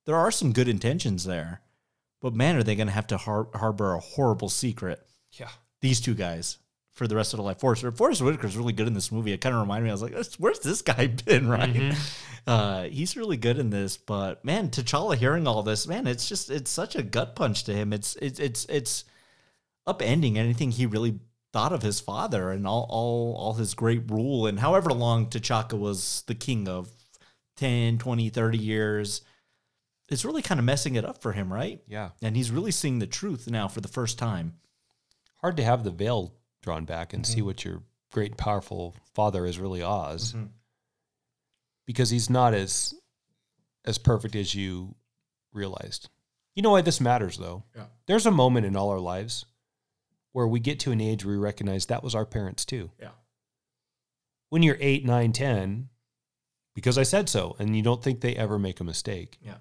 S3: there are some good intentions there. But man, are they going to have to har- harbor a horrible secret?
S4: Yeah.
S3: These two guys for the rest of their life. Forest, Forest is really good in this movie. It kind of reminded me, I was like, where's this guy been, right?
S4: Mhm.
S3: Uh, he's really good in this, but man, T'Challa hearing all this, man, it's just it's such a gut punch to him. It's it's it's it's upending anything he really thought of his father and all all all his great rule and however long T'Chaka was the king of 10, 20, 30 years. It's really kind of messing it up for him, right?
S4: Yeah.
S3: And he's really seeing the truth now for the first time.
S4: Hard to have the veil drawn back and see what your great powerful father is really Oz.
S3: Mhm.
S4: Because he's not as as perfect as you realized. You know why this matters though?
S3: Yeah.
S4: There's a moment in all our lives where we get to an age where we recognize that was our parents too.
S3: Yeah.
S4: When you're eight, nine, ten, because I said so, and you don't think they ever make a mistake.
S3: Yeah.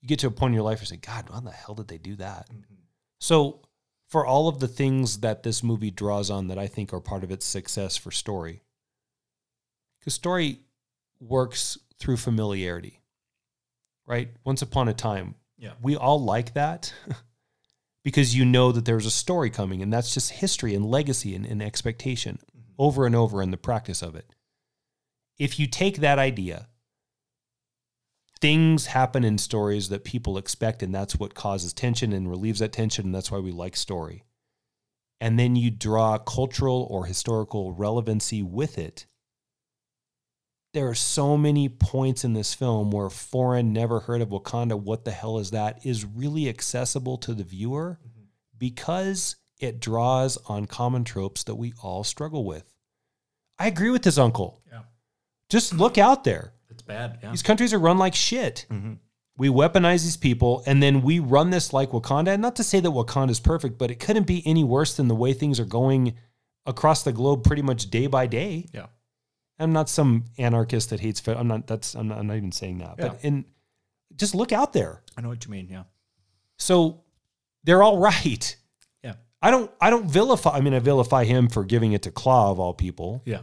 S4: You get to a point in your life where you say, God, why the hell did they do that?
S3: Mm-hmm.
S4: So, for all of the things that this movie draws on that I think are part of its success for story, because story works through familiarity, right? Once upon a time,
S3: Yeah.
S4: we all like that because you know that there's a story coming, and that's just history and legacy and, and expectation mm-hmm. over and over in the practice of it. If you take that idea, things happen in stories that people expect, and that's what causes tension and relieves that tension, and that's why we like story. And then you draw cultural or historical relevancy with it. There are so many points in this film where foreign, never heard of Wakanda, what the hell is that, is really accessible to the viewer because it draws on common tropes that we all struggle with. I agree with this uncle.
S3: Yeah.
S4: Just look out there.
S3: It's bad. Yeah.
S4: These countries are run like shit.
S3: Mhm.
S4: We weaponize these people and then we run this like Wakanda. And not to say that Wakanda is perfect, but it couldn't be any worse than the way things are going across the globe pretty much day by day.
S3: Yeah.
S4: I'm not some anarchist that hates. fe- I'm not. That's. I'm not, I'm not even saying that. But
S3: Yeah.
S4: in just look out there.
S3: I know what you mean. Yeah.
S4: So they're all right.
S3: Yeah.
S4: I don't. I don't vilify. I mean, I vilify him for giving it to Klaue of all people.
S3: Yeah.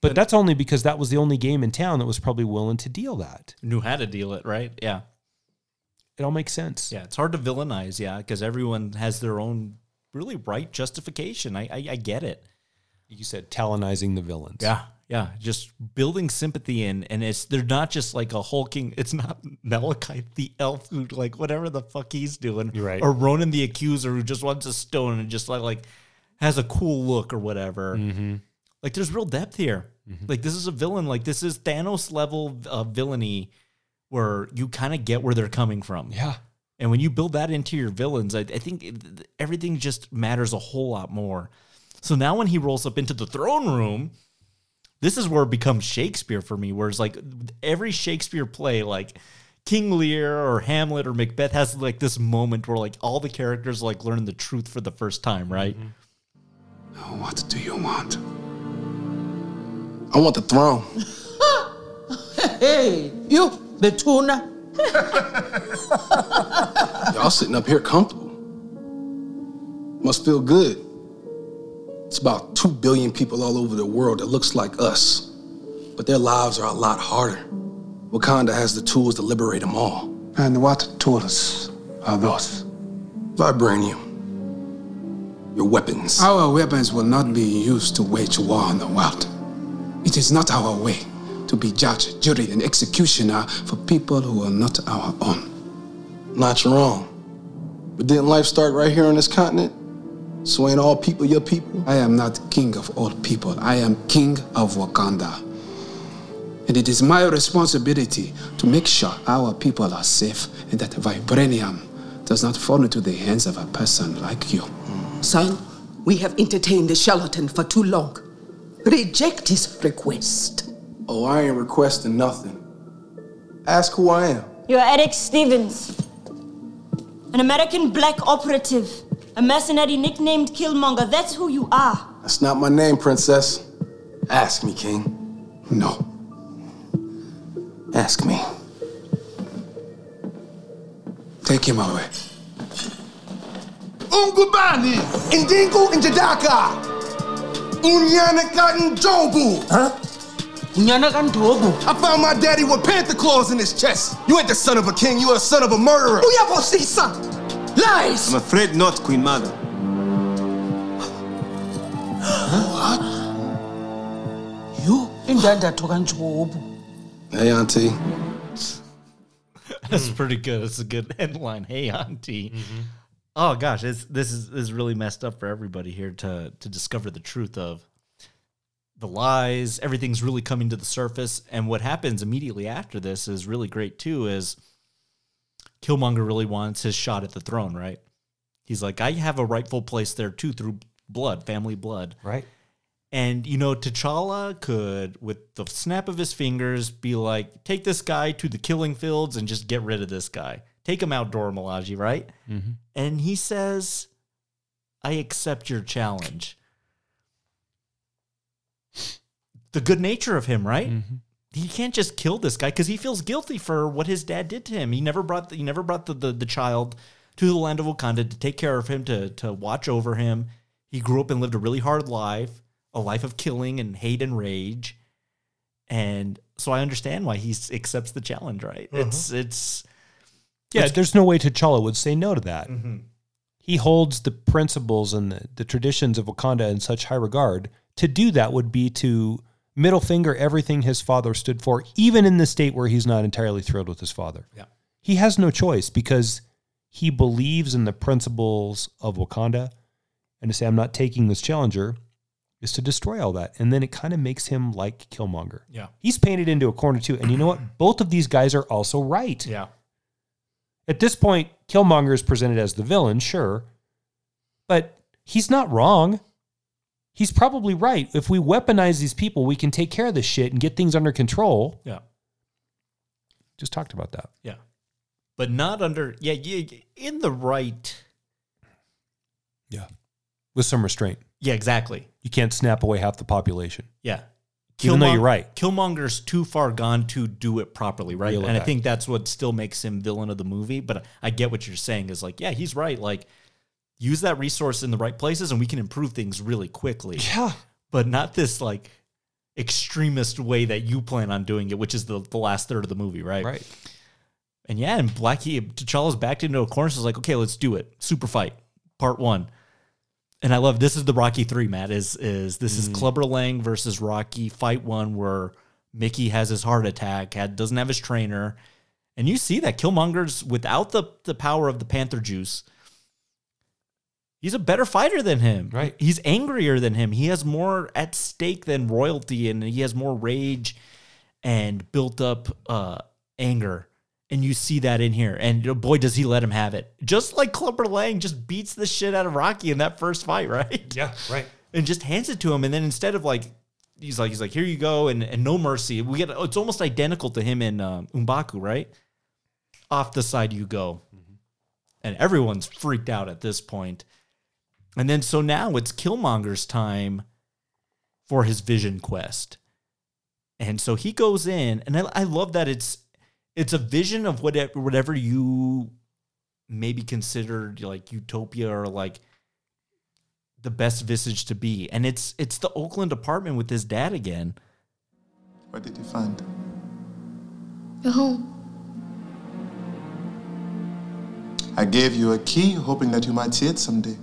S4: But that's only because that was the only game in town that was probably willing to deal that.
S3: Knew how to deal it, right? Yeah.
S4: It all makes sense.
S3: Yeah. It's hard to villainize. Yeah. Because everyone has their own really right justification. I, I, I get it.
S4: You said talonizing the villains.
S3: Yeah. Yeah. Just building sympathy in. And it's, they're not just like a hulking, it's not Malekith the elf who, like, whatever the fuck he's doing.
S4: Right.
S3: Or Ronan the accuser who just wants a stone and just like, like has a cool look or whatever.
S4: Mm-hmm.
S3: Like there's real depth here. Like this is a villain. Like this is Thanos level of villainy, where you kind of get where they're coming from.
S4: Yeah.
S3: And when you build that into your villains, I, I think it- everything just matters a whole lot more. So now when he rolls up into the throne room, this is where it becomes Shakespeare for me. where it's like every Shakespeare play, like King Lear or Hamlet or Macbeth has like this moment where like all the characters like learn the truth for the first time, right? Mm-hmm.
S10: What do you want? I want the throne.
S6: Hey, you, the tuna.
S10: Y'all sitting up here comfortable. Must feel good. It's about two billion people all over the world that looks like us, but their lives are a lot harder. Wakanda has the tools to liberate them all.
S7: And what tools are those?
S10: Vibranium. Your weapons.
S5: Our weapons will not be used to wage war on the world. It is not our way to be judge, jury, and executioner for people who are not our own.
S10: Not wrong. But didn't life start right here on this continent?
S5: So ain't all people your people? I am not king of all people. I am king of Wakanda. And it is my responsibility to make sure our people are safe and that vibranium does not fall into the hands of a person like you.
S6: Son, we have entertained the charlatan for too long. Reject his request.
S11: Oh, I ain't requesting nothing. Ask who I am.
S2: You're Erik Stevens, an American black operative, a mercenary nicknamed Killmonger. That's who you are.
S11: That's not my name, princess. Ask me, king.
S5: No.
S11: Ask me.
S5: Take him away.
S11: Ungubani, Indingu, N'Jadaka. Unyanaka N'Jobu. Huh?
S6: Unyanaka N'Jobu.
S11: I found my daddy with panther claws in his chest. You ain't the son of a king, you are the son of a murderer.
S6: Uyabosisa. Lies.
S12: I'm afraid not, Queen Mother.
S6: What? You? Indanda toka N'Jobu.
S11: Hey, auntie.
S3: That's pretty good. That's a good headline. Hey, auntie. Mm-hmm. Oh gosh, it's, this is this is really messed up for everybody here to to discover the truth of the lies. Everything's really coming to the surface, and what happens immediately after this is really great too. Is Killmonger really wants his shot at the throne, right? He's like, I have a rightful place there too through blood, family blood,
S4: right?
S3: And you know, T'Challa could, with the snap of his fingers, be like, "Take this guy to the killing fields and just get rid of this guy. Take him outdoor, Milaje." Right?
S4: Mhm.
S3: And he says, "I accept your challenge." The good nature of him, right? He can't just kill this guy because he feels guilty for what his dad did to him. He never brought the, he never brought the, the the child to the land of Wakanda to take care of him, to to watch over him. He grew up and lived a really hard life, a life of killing and hate and rage. And so I understand why he accepts the challenge, right? It's it's
S4: Yeah,
S3: it's-
S4: there's no way T'Challa would say no to that.
S3: Mhm.
S4: He holds the principles and the, the traditions of Wakanda in such high regard. To do that would be to middle finger everything his father stood for, even in the state where he's not entirely thrilled with his father.
S3: Yeah.
S4: He has no choice because he believes in the principles of Wakanda. And to say, I'm not taking this challenger is to destroy all that. And then it kind of makes him like Killmonger.
S3: Yeah.
S4: He's painted into a corner too. And you know what? Both of these guys are also right.
S3: Yeah.
S4: At this point, Killmonger is presented as the villain, sure, but he's not wrong. He's probably right. If we weaponize these people, we can take care of this shit and get things under control.
S3: Yeah.
S4: Just talked about that.
S3: Yeah. But not under yeah, in the right
S4: Yeah. With some restraint.
S3: Yeah, exactly.
S4: You can't snap away half the population.
S3: Yeah.
S4: Even though you're right.
S3: Killmonger's too far gone to do it properly, right? And I think that's what still makes him villain of the movie. But I get what you're saying is like, yeah, he's right. Like, use that resource in the right places and we can improve things really quickly.
S4: Yeah.
S3: But not this like extremist way that you plan on doing it, which is the, the last third of the movie, right?
S4: Right.
S3: And yeah, and Blackie T'Challa's backed into a corner, so it's like, okay, let's do it. Super fight, part one. And I love this is the Rocky three, Matt. Is is this is mm. Clubber Lang versus Rocky fight one where Mickey has his heart attack, had doesn't have his trainer, and you see that Killmonger's without the the power of the Panther juice. He's a better fighter than him.
S4: Right.
S3: He's angrier than him. He has more at stake than royalty, and he has more rage and built up uh, anger. And you see that in here. And uh, boy, does he let him have it. Just like Clubber Lang just beats the shit out of Rocky in that first fight, right?
S4: Yeah, right.
S3: And just hands it to him. And then instead of like, he's like, he's like, here you go, and, and no mercy. We get it's almost identical to him in um, Mbaku, right? Off the side you go. And everyone's freaked out at this point. And then so now it's Killmonger's time for his vision quest. And so he goes in, and I, I love that it's it's a vision of whatever whatever you maybe considered like utopia or like the best visage to be. And it's it's the Oakland apartment with his dad again.
S10: What did you find?
S13: Your home.
S10: I gave you a key, hoping that you might see it someday.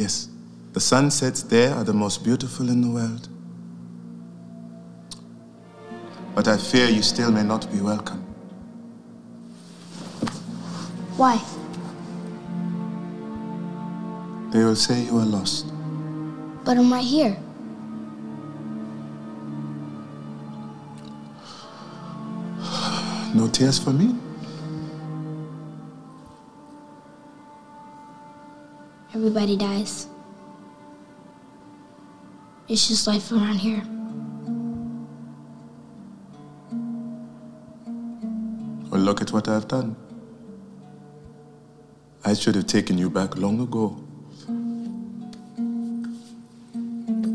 S10: Yes, the sunsets there are the most beautiful in the world. But I fear you still may not be welcome.
S13: Why?
S10: They will say you are lost.
S13: But I'm right here.
S10: No tears for me?
S13: Everybody dies. It's just life around here.
S10: Well, look at what I've done. I should have taken you back long ago.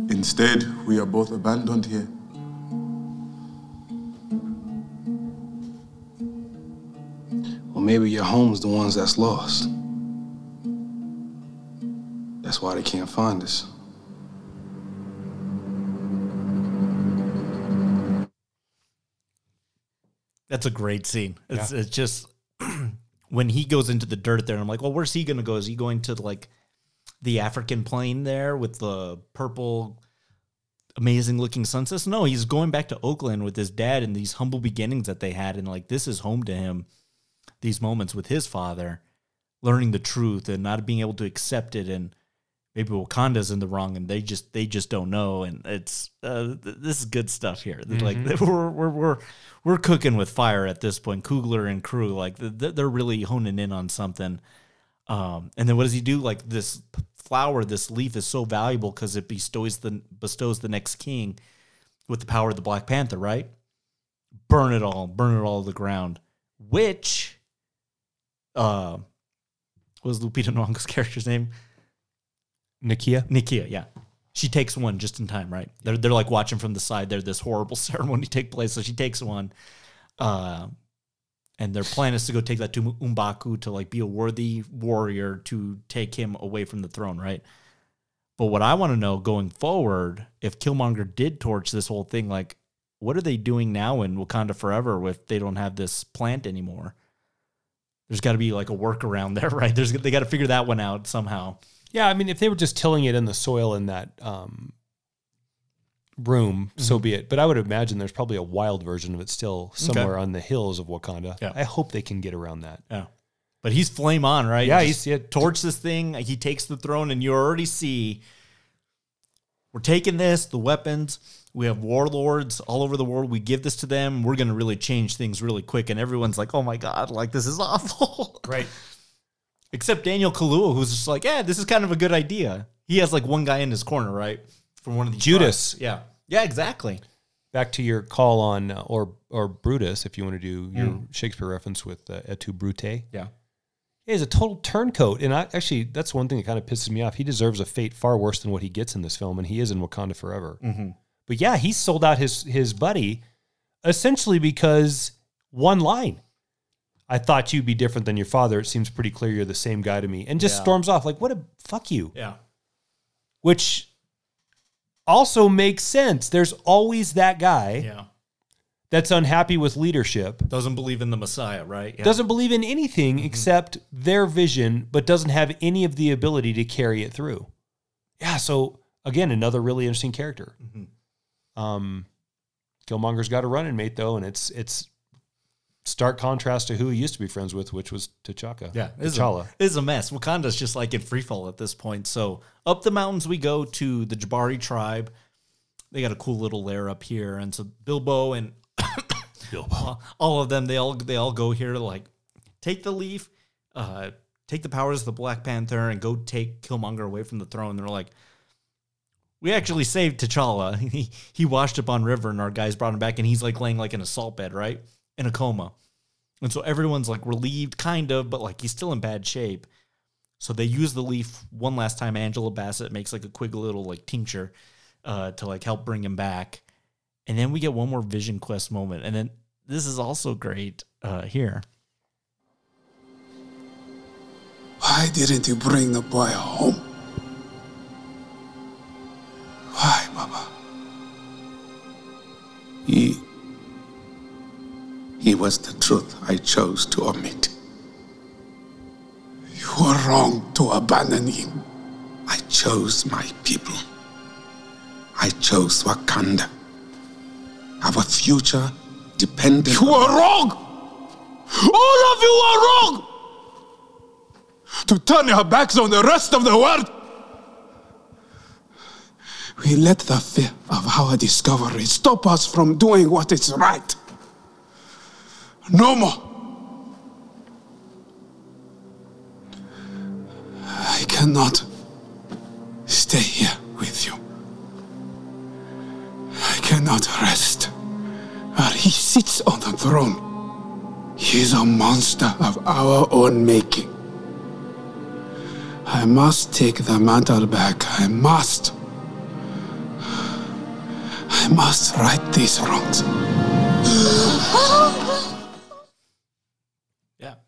S10: Instead, we are both abandoned here.
S5: Well, maybe your home's the ones that's lost. That's why they can't find us.
S3: That's a great scene. It's, it's just when he goes into the dirt there, I'm like, well, where's he going to go? Is he going to like the African plain there with the purple, amazing looking sunsets? No, he's going back to Oakland with his dad and these humble beginnings that they had. And like, this is home to him, these moments with his father, learning the truth and not being able to accept it. And maybe Wakanda's in the wrong and they just, they just don't know. And it's, uh, th- this is good stuff here. Like
S4: Mhm.
S3: we're, we're, we're, we're cooking with fire at this point. Coogler and crew, like th- th- they're really honing in on something. Um, and then what does he do? Like this flower, this leaf is so valuable because it bestows the bestows the next king with the power of the Black Panther, right? Burn it all, burn it all to the ground. Which, uh, was Lupita Nyong'o's character's name?
S4: Nakia.
S3: Nikia, yeah. She takes one just in time, right? They're they're like watching from the side. There, this horrible ceremony take place, so she takes one. Uh, and their plan is to go take that to Mbaku to like be a worthy warrior to take him away from the throne, right? But what I want to know going forward, if Killmonger did torch this whole thing, like what are they doing now in Wakanda Forever if they don't have this plant anymore? There's got to be like a workaround there, right? There's they got to figure that one out somehow.
S4: Yeah, I mean, if they were just tilling it in the soil in that um, room, so
S3: Mhm.
S4: be it. But I would imagine there's probably a wild version of it still somewhere on the hills of Wakanda.
S3: Yeah.
S4: I hope they can get around that.
S3: Yeah. But he's flame on, right?
S4: Yeah, he's- yeah.
S3: torch this thing. He takes the throne, and you already see we're taking this, the weapons. We have warlords all over the world. We give this to them. We're going to really change things really quick. And everyone's like, oh my God, like this is awful.
S4: Right.
S3: Except Daniel Kaluuya, who's just like, yeah, this is kind of a good idea. He has like one guy in his corner, right? From one of these
S4: Judas.
S3: tribes. Yeah. Yeah, exactly.
S4: Back to your call on uh, or or Brutus, if you want to do your
S3: Mm.
S4: Shakespeare reference with uh, Et tu Brute.
S3: Yeah.
S4: He's a total turncoat, and I actually that's one thing that kind of pisses me off. He deserves a fate far worse than what he gets in this film, and he is in Wakanda forever.
S3: Mhm.
S4: But yeah, he sold out his his buddy essentially because one line. I thought you'd be different than your father. It seems pretty clear you're the same guy to me, and just
S3: Yeah.
S4: storms off like, "What a fuck you."
S3: Yeah.
S4: Which also makes sense. There's always that guy
S3: Yeah.
S4: that's unhappy with leadership.
S3: Doesn't believe in the Messiah, right? Yeah.
S4: doesn't believe in anything except their vision, but doesn't have any of the ability to carry it through. Yeah, so again, another really interesting character. Um, Killmonger's got a running mate though, and it's it's stark contrast to who he used to be friends with, which was T'Chaka.
S3: Yeah, it's
S4: T'Challa.
S3: a, it's a mess. Wakanda's just like in free fall at this point. So up the mountains we go to the Jabari tribe. They got a cool little lair up here, and so Bilbo and Bilbo, all of them, they all they all go here to like take the leaf, uh, take the powers of the Black Panther, and go take Killmonger away from the throne. They're like, we actually saved T'Challa. He he washed up on river, and our guys brought him back, and he's like laying like in a salt bed, right, in a coma. And so everyone's like relieved, kind of, but like he's still in bad shape. So they use the leaf one last time. Angela Bassett makes like a quick little like tincture uh, to like help bring him back. And then we get one more Vision Quest moment. And then this is also great uh, here.
S5: Why didn't you bring the boy home? Why, Baba? He. He was the truth I chose to omit. You were wrong to abandon him. I chose my people. I chose Wakanda. Our future depended. You are wrong! All of you are wrong! To turn your backs on the rest of the world We let the fear of our discovery stop us from doing what is right. No more. I cannot stay here with you. I cannot rest where he sits on the throne. He is a monster of our own making. I must take the mantle back. I must. I must right these wrongs.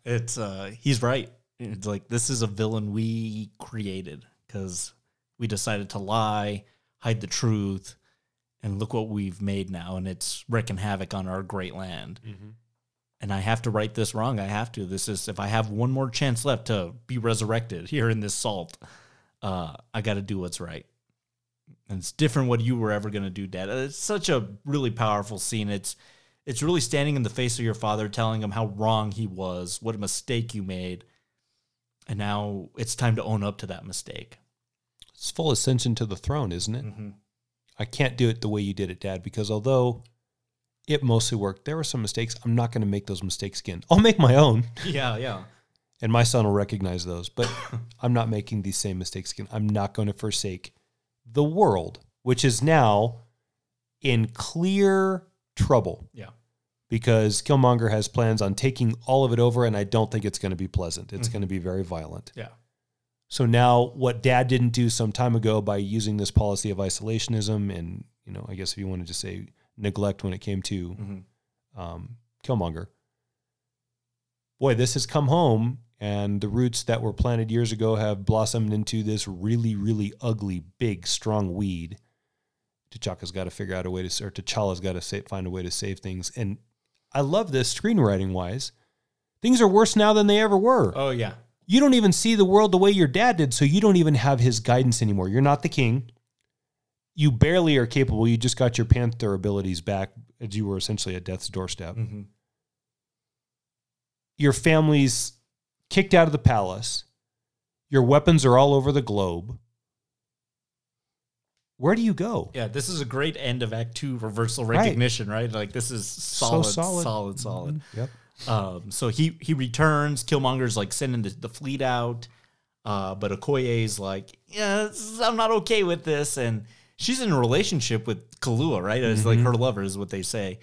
S3: It's uh he's right. It's like this is a villain we created because we decided to lie, hide the truth, and look what we've made now, and it's wreaking havoc on our great land. And I have to right this wrong. I have to. This is if I have one more chance left to be resurrected here in this salt, uh, I got to do what's right. And it's different what you were ever going to do, Dad. It's such a really powerful scene. It's it's really standing in the face of your father, telling him how wrong he was, what a mistake you made, and now it's time to own up to that mistake.
S4: It's full ascension to the throne, isn't it? Mm-hmm. I can't do it the way you did it, Dad, because although it mostly worked, there were some mistakes. I'm not going to make those mistakes again. I'll make my own.
S3: Yeah, yeah.
S4: And my son will recognize those, but I'm not making these same mistakes again. I'm not going to forsake the world, which is now in clear trouble.
S3: Yeah.
S4: Because Killmonger has plans on taking all of it over, and I don't think it's going to be pleasant. It's
S3: Mhm.
S4: going to be very violent.
S3: Yeah.
S4: So now, what Dad didn't do some time ago by using this policy of isolationism, and you know, I guess if you wanted to say neglect when it came to
S3: Mhm.
S4: um, Killmonger, boy, this has come home, and the roots that were planted years ago have blossomed into this really, really ugly, big, strong weed. T'Chaka's got to figure out a way to, or T'Challa's got to find a way to save things. And I love this screenwriting wise. Things are worse now than they ever were.
S3: Oh yeah.
S4: You don't even see the world the way your dad did, so you don't even have his guidance anymore. You're not the king. You barely are capable. You just got your Panther abilities back as you were essentially at death's doorstep.
S3: Mhm.
S4: Your family's kicked out of the palace. Your weapons are all over the globe. Where do you go?
S3: Yeah, this is a great end of Act Two reversal recognition, right? Like this is solid,
S4: solid.
S3: solid, solid.
S4: Mhm. Yep.
S3: Um, so he he returns. Killmonger's like sending the, the fleet out, uh, but Okoye's like, yeah, is- I'm not okay with this, and she's in a relationship with Kaluuya, right? It's like
S4: Mhm.
S3: her lover is what they say.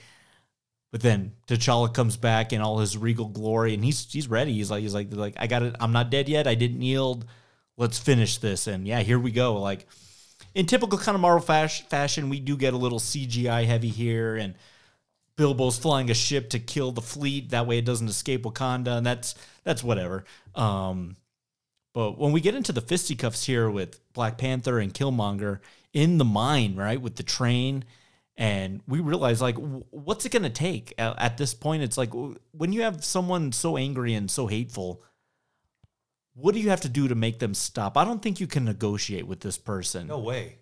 S3: But then T'Challa comes back in all his regal glory, and he's he's ready. He's like he's like like I got it. I'm not dead yet. I didn't yield. Let's finish this. And yeah, here we go. Like in typical kind of Marvel fash- fashion, we do get a little CGI heavy here, and Bilbo's flying a ship to kill the fleet. That way, it doesn't escape Wakanda, and that's that's whatever. Um, but when we get into the fisticuffs here with Black Panther and Killmonger in the mine, right, with the train, and we realize like, what's it going to take at, at this point? It's like when you have someone so angry and so hateful. What do you have to do to make them stop? I don't think you can negotiate with this person
S4: No way.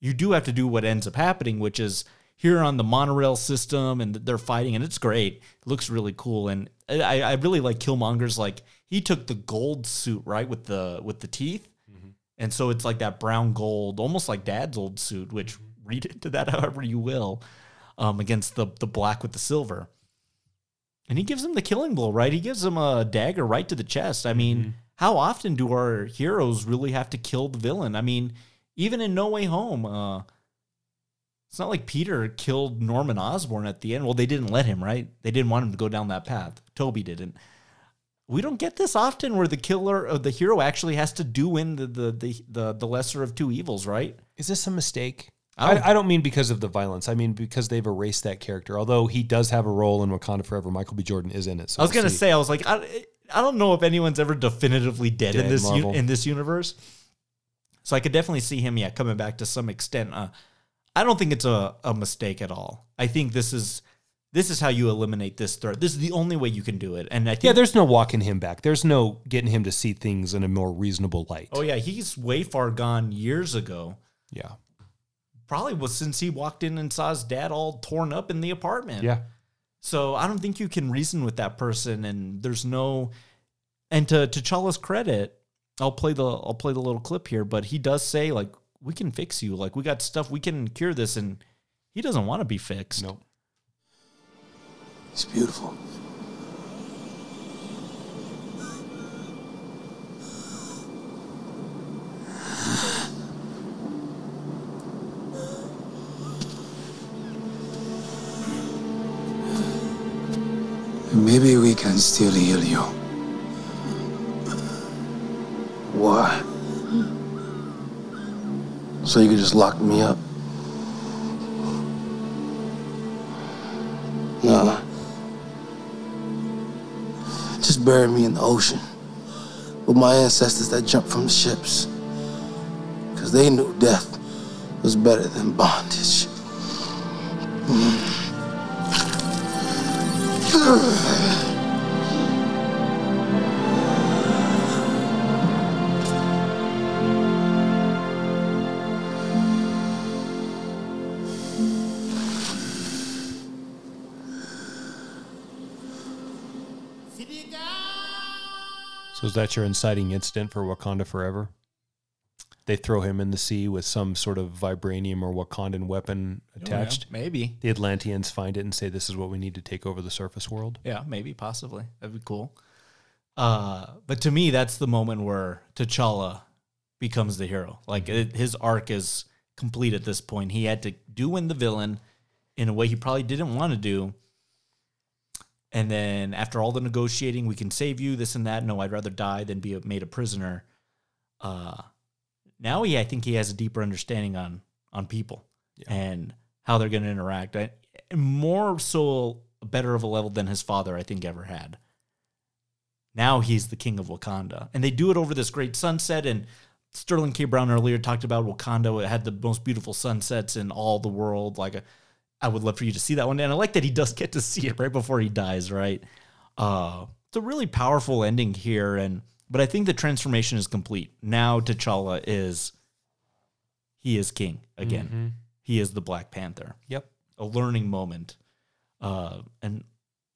S3: you do have to do what ends up happening, which is here on the monorail system, and they're fighting, and it's great. It looks really cool, and I, I really like Killmonger's. Like he took the gold suit right with the with the teeth, mm-hmm. and so it's like that brown gold, almost like Dad's old suit. Which mm-hmm. read into that however you will, um, against the the black with the silver. And he gives him the killing blow, right? He gives him a dagger right to the chest. I mean, mm-hmm. How often do our heroes really have to kill the villain? I mean, even in No Way Home, uh, it's not like Peter killed Norman Osborn at the end. Well, they didn't let him, right? They didn't want him to go down that path. Toby didn't. We don't get this often where the killer or the hero actually has to do in the the the the, the lesser of two evils, right?
S4: Is this a mistake?
S3: I don't-
S4: I, I don't mean because of the violence. I mean because they've erased that character. Although he does have a role in Wakanda Forever, Michael B. Jordan is in it. So
S3: I was
S4: we'll
S3: gonna
S4: see.
S3: say, I was like, I, I don't know if anyone's ever definitively dead, in this
S4: Marvel.
S3: in this universe. So I could definitely see him, yeah, coming back to some extent. Uh, I don't think it's a, a mistake at all. I think this is this is how you eliminate this threat. This is the only way you can do it. And I think
S4: Yeah, there's no walking him back. There's no getting him to see things in a more reasonable light.
S3: Oh yeah, he's way far gone years ago.
S4: Yeah.
S3: Probably was since he walked in and saw his dad all torn up in the apartment.
S4: Yeah.
S3: So I don't think you can reason with that person, and there's no. And to T'Challa's credit, I'll play the I'll play the little clip here, but he does say like we can fix you. Like we got stuff we can cure this, and he doesn't want to be fixed.
S4: No.
S11: It's beautiful.
S5: Maybe we can still heal you.
S11: Why? So you could just lock me up? Nah. Just bury me in the ocean with my ancestors that jumped from the ships. Because they knew death was better than bondage. Mm.
S4: So is that your inciting incident for Wakanda Forever? They throw him in the sea with some sort of vibranium or Wakandan weapon
S3: Oh, yeah,
S4: attached.
S3: maybe.
S4: the Atlanteans find it and say, "This is what we need to take over the surface world."
S3: Yeah, maybe, possibly. That'd be cool. Uh, but to me, that's the moment where T'Challa becomes the hero. Like it, his arc is complete at this point. He had to do win the villain in a way he probably didn't want to do. And then after all the negotiating, we can save you, this and that. No, I'd rather die than be made a prisoner. Uh, now he, I think he has a deeper understanding on on people and how they're going to interact. I, more so, better of a level than his father, I think, ever had. Now he's the king of Wakanda, and they do it over this great sunset. And Sterling K. Brown earlier talked about Wakanda. It had the most beautiful sunsets in all the world. Like, a, I would love for you to see that one. And I like that he does get to see it right before he dies. Right? Uh, it's a really powerful ending here, and but I think the transformation is complete. Now T'Challa is he is king again.
S4: Mhm.
S3: He is the Black Panther.
S4: Yep.
S3: A learning moment. Uh, and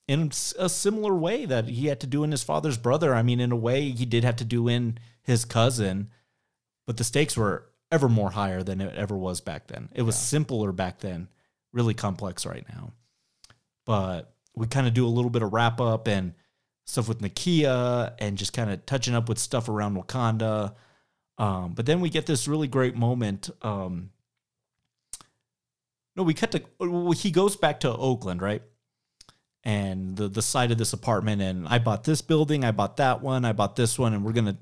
S3: in a similar way that he had to do in his father's brother. I mean, in a way, he did have to do in his cousin, but the stakes were ever more higher than it ever was back then. It was simpler back then, really complex right now. But we kind of do a little bit of wrap up and stuff with Nakia and just kind of touching up with stuff around Wakanda. Um, but then we get this really great moment. Um, no, we cut to well, he goes back to Oakland, right? And the the side of this apartment, and I bought this building, I bought that one, I bought this one, and we're gonna.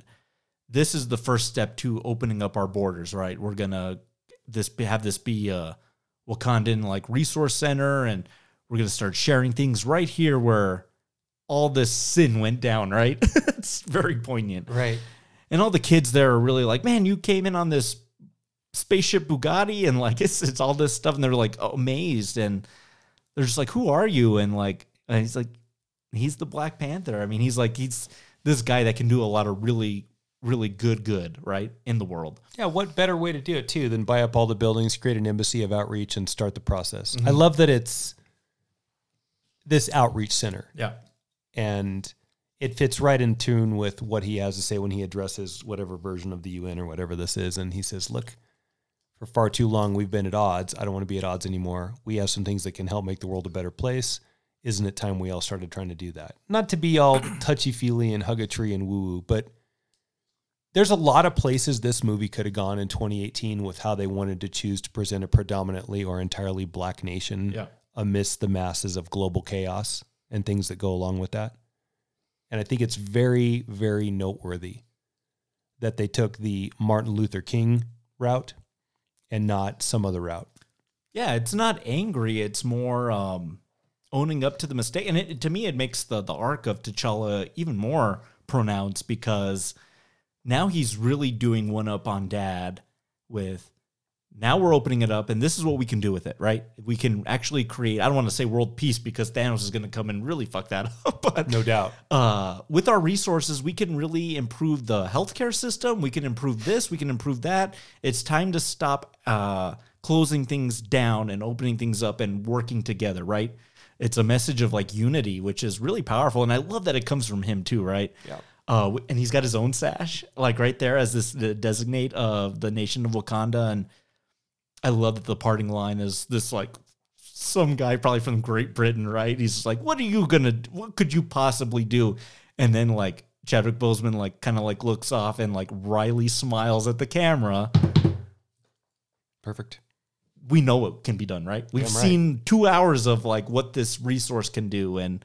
S3: This is the first step to opening up our borders, right? We're gonna this have this be a Wakandan like resource center, and we're gonna start sharing things right here where all this sin went down, right? it's very poignant,
S4: right?
S3: And all the kids there are really like, man, you came in on this spaceship Bugatti and like it's it's all this stuff and they're like amazed and they're just like who are you and like and he's like he's the Black Panther. I mean, he's like he's this guy that can do a lot of really really good good, right? In the world.
S4: Yeah, what better way to do it too than buy up all the buildings, create an embassy of outreach, and start the process? I
S3: Mhm.
S4: love that it's this outreach center.
S3: Yeah.
S4: And it fits right in tune with what he has to say when he addresses whatever version of the UN or whatever this is. And he says, Look, for far too long we've been at odds. I don't want to be at odds anymore. We have some things that can help make the world a better place. Isn't it time we all started trying to do that? Not to be all touchy feely and hug a tree and woo woo, but there's a lot of places this movie could have gone in 2018 with how they wanted to choose to present a predominantly or entirely black nation
S3: Yeah.
S4: amidst the masses of global chaos and things that go along with that. And I think it's very, very noteworthy that they took the Martin Luther King route and not some other route.
S3: Yeah, it's not angry. It's more um, owning up to the mistake. And it, to me, it makes the, the arc of T'Challa even more pronounced because now he's really doing one up on dad with now we're opening it up and this is what we can do with it, right? We can actually create, I don't want to say world peace because Thanos is going to come and really fuck that up, but
S4: no doubt.
S3: Uh, with our resources, we can really improve the healthcare system. We can improve this. We can improve that. It's time to stop uh, closing things down and opening things up and working together, right? It's a message of like unity, which is really powerful. And I love that it comes from him too, right?
S4: Yeah.
S3: Uh, and he's got his own sash, like right there as this the designate of the nation of Wakanda. And I love that the parting line is this like some guy probably from Great Britain, right? He's just like, "What are you gonna? What could you possibly do?" And then like Chadwick Boseman like kind of like looks off and like Riley smiles at the camera.
S4: Perfect.
S3: We know it can be done, right? We've
S4: right.
S3: seen two hours of like what this resource can do, and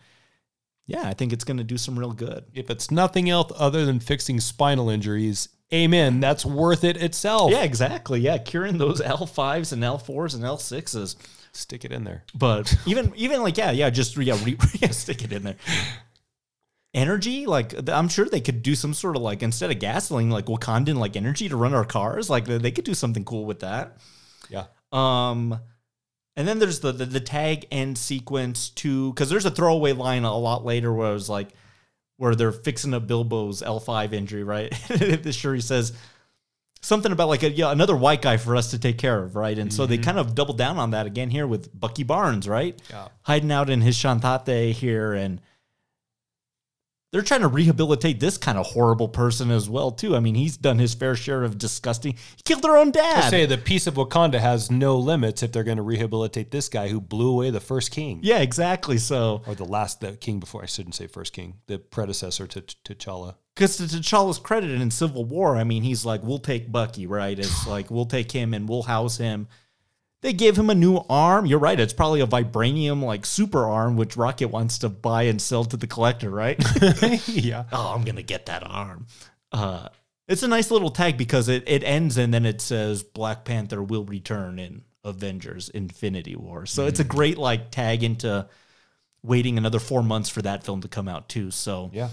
S3: yeah, I think it's gonna do some real good.
S4: If it's nothing else other than fixing spinal injuries, amen. That's worth it itself.
S3: Yeah, exactly. Yeah, curing those L fives and L fours and L sixes.
S4: Stick it in there.
S3: But even even like yeah yeah just yeah, re, yeah stick it in there. Energy like I'm sure they could do some sort of like instead of gasoline like Wakandan like energy to run our cars like they they could do something cool with that.
S4: Yeah.
S3: Um, and then there's the the, the tag end sequence too because there's a throwaway line a lot later where it was like where they're fixing up Bilbo's L5 injury right. the Shuri says something about like a, yeah, another white guy for us to take care of, right? And so they
S4: Mhm.
S3: kind of double down on that again here with Bucky Barnes, right?
S4: Yeah.
S3: Hiding out in his Shantate here and they're trying to rehabilitate this kind of horrible person as well too. I mean, he's done his fair share of disgusting. He killed their own
S4: I
S3: dad.
S4: say the peace of Wakanda has no limits if they're going to rehabilitate this guy who blew away the first king.
S3: Yeah, exactly. So
S4: or the last the king before I shouldn't say first king, the predecessor to to T'Challa.
S3: Because to T'Challa's credit in Civil War, I mean, he's like, we'll take Bucky, right? It's like, we'll take him and we'll house him. They gave him a new arm. You're right. It's probably a vibranium, like super arm, which Rocket wants to buy and sell to the collector, right?
S4: yeah.
S3: Oh, I'm going to get that arm. Uh, it's a nice little tag because it, it ends and then it says Black Panther will return in Avengers Infinity War. So it's a great like tag into waiting another four months for that film to come out too. So
S4: Yeah.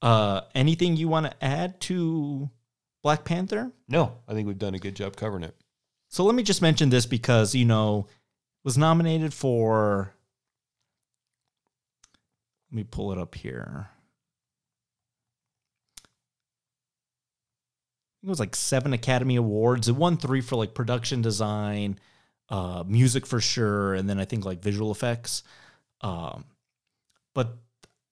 S3: uh, anything you want to add to Black Panther?
S4: No, I think we've done a good job covering it.
S3: So let me just mention this because you know was nominated for. Let me pull it up here. it was like seven Academy Awards. It won three for like production design, uh, music for sure, and then I think like visual effects. Um, but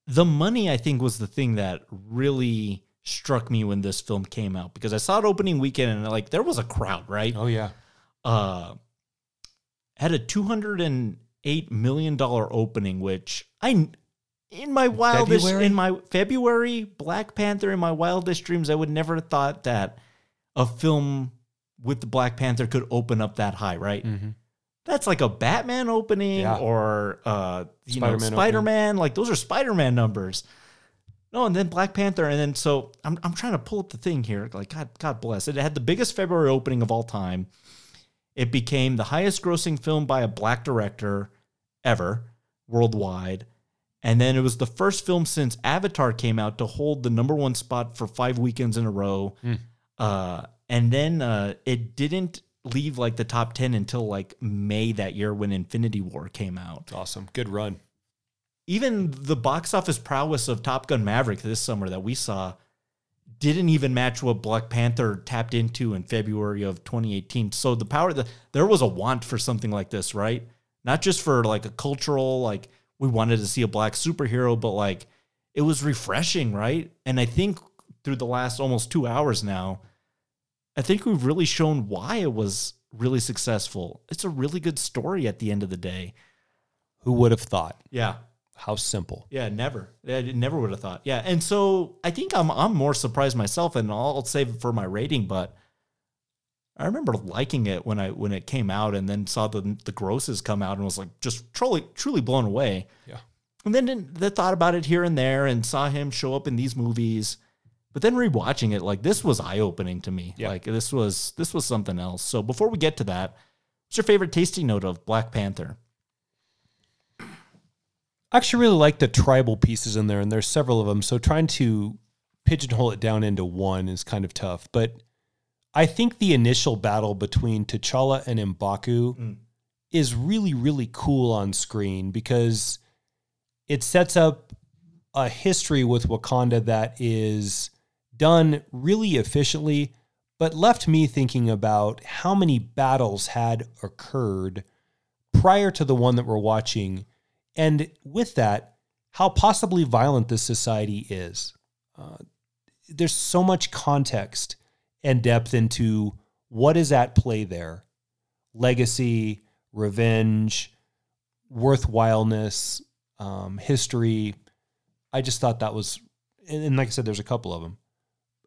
S3: the money, I think, was the thing that really struck me when this film came out because I saw it opening weekend and like there was a crowd, right?
S4: Oh yeah.
S3: Uh, had a two hundred and eight million dollar opening, which I in my wildest
S4: February?
S3: in my February Black Panther in my wildest dreams I would never have thought that a film with the Black Panther could open up that high, right? That's like a Batman opening
S4: Yeah.
S3: or uh you know
S4: Spider-Man
S3: Spider-Man, like those are Spider-Man numbers. No, and then Black Panther, and then so I'm I'm trying to pull up the thing here. Like God, God bless it. It had the biggest February opening of all time. It became the highest grossing film by a black director ever worldwide. And then it was the first film since Avatar came out to hold the number one spot for five weekends in a row.
S4: Hmm.
S3: Uh, and then uh, it didn't leave like the top 10 until like May that year when Infinity War came out.
S4: Awesome. Good run.
S3: Even the box office prowess of Top Gun Maverick this summer that we saw didn't even match what Black Panther tapped into in February of 2018. So the power that there was a want for something like this, right? Not just for like a cultural like we wanted to see a black superhero, but like it was refreshing, right? And I think through the last almost 2 hours now, I think we've really shown why it was really successful. It's a really good story at the end of the day.
S4: Who would have thought?
S3: Yeah.
S4: How simple.
S3: Yeah, never. I never would have thought. Yeah, and so I think I'm I'm more surprised myself, and I'll save it for my rating. But I remember liking it when I when it came out, and then saw the the grosses come out, and was like just truly truly blown away.
S4: Yeah.
S3: And then didn't- thought about it here and there, and saw him show up in these movies. But then rewatching it, like this was eye opening to me. Yeah. Like this was this was something else. So before we get to that, what's your favorite tasting note of Black Panther?
S4: I actually really like the tribal pieces in there, and there's several of them. So trying to pigeonhole it down into one is kind of tough. But I think the initial battle between T'Challa and M'Baku mm. is really, really cool on screen because it sets up a history with Wakanda that is done really efficiently, but left me thinking about how many battles had occurred prior to the one that we're watching. And with that, how possibly violent this society is. Uh, there's so much context and depth into what is at play there. Legacy revenge worthwhileness um, history. I just thought that was and, and like i said there's a couple of them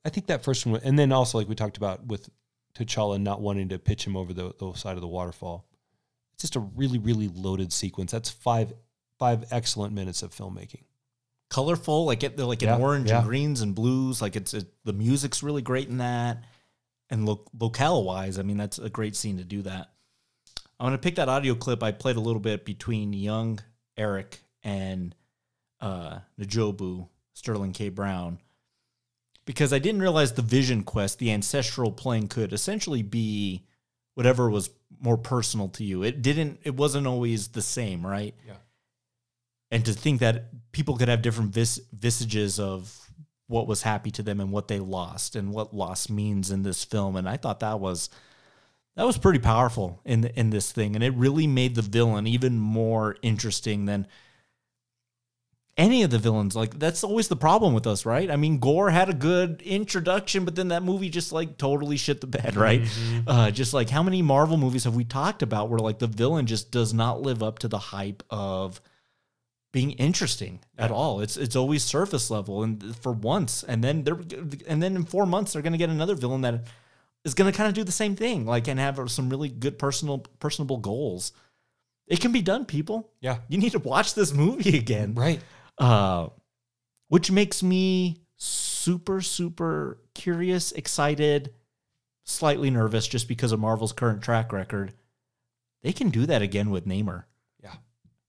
S4: i think that first one and then also like we talked about with t'challa not wanting to pitch him over the, the side of the waterfall. It's just a really really loaded sequence. That's five five excellent minutes of filmmaking
S3: colorful, like it, they're like in
S4: Yeah,
S3: orange
S4: yeah.
S3: and greens and blues. Like it's it, the music's really great in that, and lo- locale wise, I mean that's a great scene to do that. I'm gonna pick that audio clip I played a little bit between young Erik and uh, N'Jobu Sterling K. Brown because I didn't realize the Vision Quest, the ancestral plane, could essentially be whatever was more personal to you. It didn't. It wasn't always the same, right?
S4: Yeah.
S3: And to think that people could have different vis- visages of what was happy to them and what they lost and what loss means in this film. And i thought that was that was pretty powerful in in this thing. And it really made the villain even more interesting than any of the villains. Like that's always the problem with us right? I mean Gorr had a good introduction but then that movie just like totally shit the bed right? Uh, just like how many marvel movies have we talked about where like the villain just does not live up to the hype of being interesting at all. It's it's always surface level and for once, and then they're and then in four months they're gonna get another villain that is gonna kind of do the same thing, like and have some really good personal personable goals. It can be done, people.
S4: Yeah.
S3: You need to watch this movie again.
S4: Right.
S3: Uh which makes me super, super curious, excited, slightly nervous just because of Marvel's current track record. They can do that again with Namor
S4: Yeah.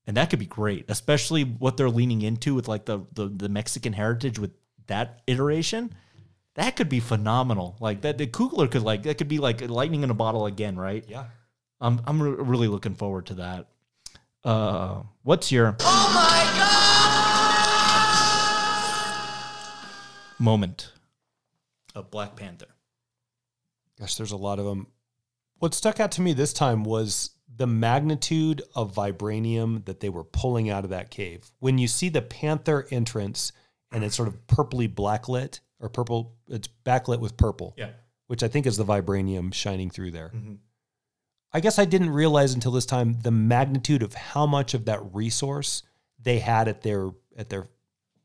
S3: And that could be great, especially what they're leaning into with like the the, the Mexican heritage with that iteration. That could be phenomenal. Like that, the Coogler could like that could be like lightning in a bottle again, right?
S4: Yeah.
S3: I'm I'm re- really looking forward to that. Uh, what's your Oh my god! moment of Black Panther?
S4: Gosh, there's a lot of them. What stuck out to me this time was the magnitude of vibranium that they were pulling out of that cave. When you see the panther entrance and it's sort of purpley blacklit or purple, it's backlit with purple.
S3: Yeah.
S4: Which I think is the vibranium shining through there. Mm-hmm. I guess I didn't realize until this time the magnitude of how much of that resource they had at their at their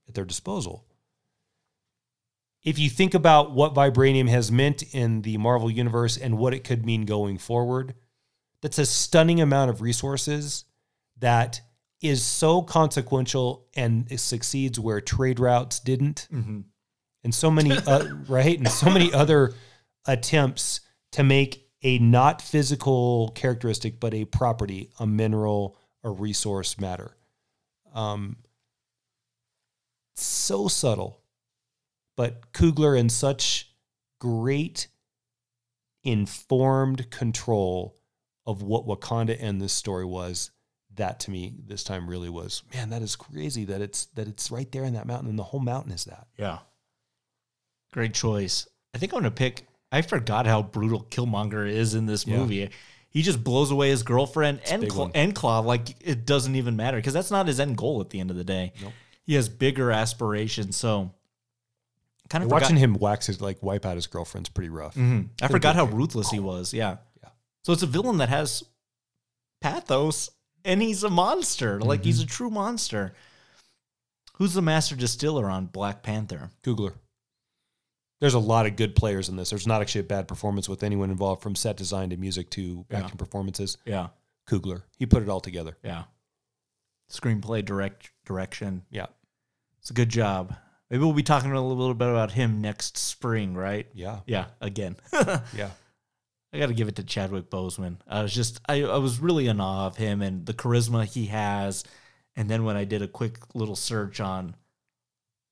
S4: at their disposal. If you think about what vibranium has meant in the Marvel universe and what it could mean going forward, that's a stunning amount of resources that is so consequential and succeeds where trade routes didn't. And so many uh, right and so many other attempts to make a not physical characteristic but a property, a mineral, a resource matter. Um, so subtle, but Coogler in such great informed control of what Wakanda and this story was. That to me this time really was man. That is crazy that it's that it's right there in that mountain, and the whole mountain is that.
S3: Yeah. Great choice. I think I'm gonna pick. I forgot how brutal Killmonger is in this
S4: Yeah.
S3: movie. He just blows away his girlfriend and
S4: big
S3: Cla- and Klaue like it doesn't even matter because that's not his end goal at the end of the day. He has bigger aspirations. So kind of
S4: And watching him wax his like wipe out his girlfriend's pretty rough.
S3: Mhm. I forgot how ruthless he was. Yeah. So it's a villain that has pathos and he's a monster. Like he's
S4: Mm-hmm.
S3: a true monster. Who's the master distiller on Black Panther?
S4: Coogler. There's a lot of good players in this. There's not actually a bad performance with anyone involved from set design to music to
S3: Yeah.
S4: acting performances.
S3: Yeah.
S4: Coogler. He put it all together.
S3: Yeah. Screenplay, direct direction.
S4: Yeah.
S3: It's a good job. Maybe we'll be talking a little bit about him next spring, right?
S4: Yeah.
S3: Yeah, again.
S4: Yeah.
S3: I got to give it to Chadwick Boseman. I was just, I, I was really in awe of him and the charisma he has. And then when I did a quick little search on,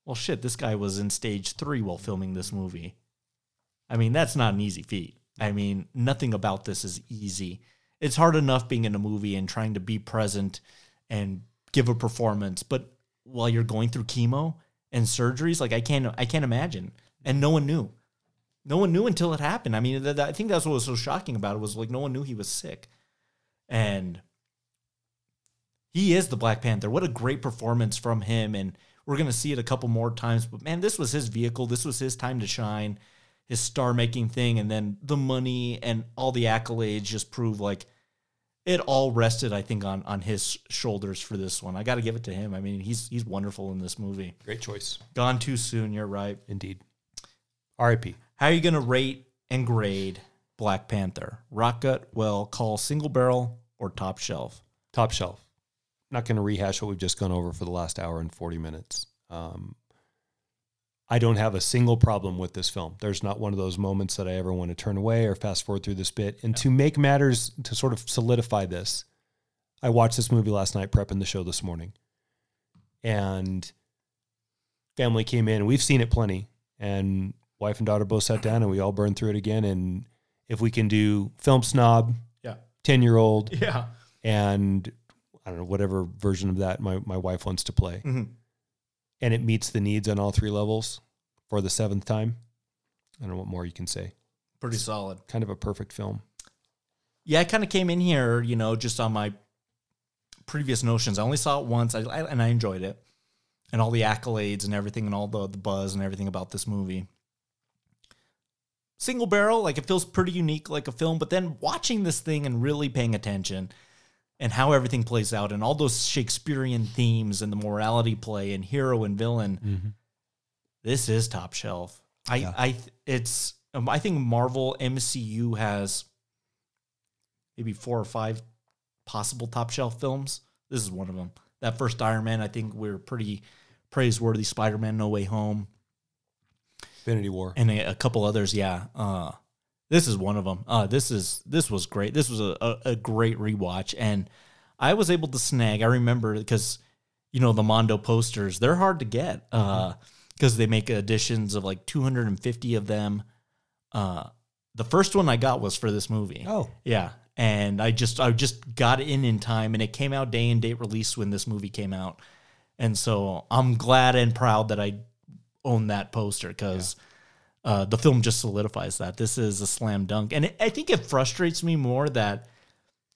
S3: well, shit, this guy was in stage three while filming this movie. I mean, that's not an easy feat. I mean, nothing about this is easy. It's hard enough being in a movie and trying to be present and give a performance, but while you're going through chemo and surgeries, like I can't, I can't imagine. And no one knew. No one knew until it happened. I mean, th- th- I think that's what was so shocking about it was like no one knew he was sick, and he is the Black Panther. What a great performance from him. And we're going to see it a couple more times. But man, this was his vehicle. This was his time to shine, his star making thing. And then the money and all the accolades just prove like it all rested, I think, on on his shoulders for this one. I got to give it to him. I mean, he's he's wonderful in this movie.
S4: Great choice.
S3: Gone too soon. You're right.
S4: Indeed. R.I.P.
S3: How are you going to rate and grade Black Panther? Rockgut will call single barrel or top shelf.
S4: Top shelf. Not going to rehash what we've just gone over for the last hour and 40 minutes. Um, I don't have a single problem with this film. There's not one of those moments that I ever want to turn away or fast forward through this bit. And to make matters, to sort of solidify this, I watched this movie last night, prepping the show this morning. And family came in. We've seen it plenty. And wife and daughter both sat down and we all burned through it again. And if we can do film snob,
S3: Yeah.
S4: 10 year old,
S3: Yeah.
S4: and I don't know, whatever version of that my, my wife wants to play.
S3: Mhm.
S4: And it meets the needs on all three levels for the seventh time. I don't know what more you can say.
S3: Pretty solid.
S4: Kind of a perfect film.
S3: Yeah, I kind of came in here, you know, just on my previous notions. I only saw it once, I, I, and I enjoyed it, and all the accolades and everything, and all the the buzz and everything about this movie. Single barrel, like it feels pretty unique, like a film. But then watching this thing and really paying attention, and how everything plays out, and all those Shakespearean themes, and the morality play, and hero and villain, this is top shelf. I,
S4: Yeah.
S3: I, it's, um, I think Marvel MCU has maybe four or five possible top shelf films. This is one of them. That first Iron Man, I think we're pretty praiseworthy. Spider Man, No Way Home,
S4: Infinity War.
S3: and a, a couple others. Yeah, uh, this is one of them. Uh, this is this was great. This was a, a, a great rewatch, and I was able to snag. I remember because you know the Mondo posters. They're hard to get because they make editions of like 250 of them. Uh, the first one I got was for this movie.
S4: Oh.
S3: yeah, and I just I just got it in in time, and it came out day and date release when this movie came out, and so I'm glad and proud that I own that poster because uh, the film just solidifies that this is a slam dunk, and it, I think it frustrates me more that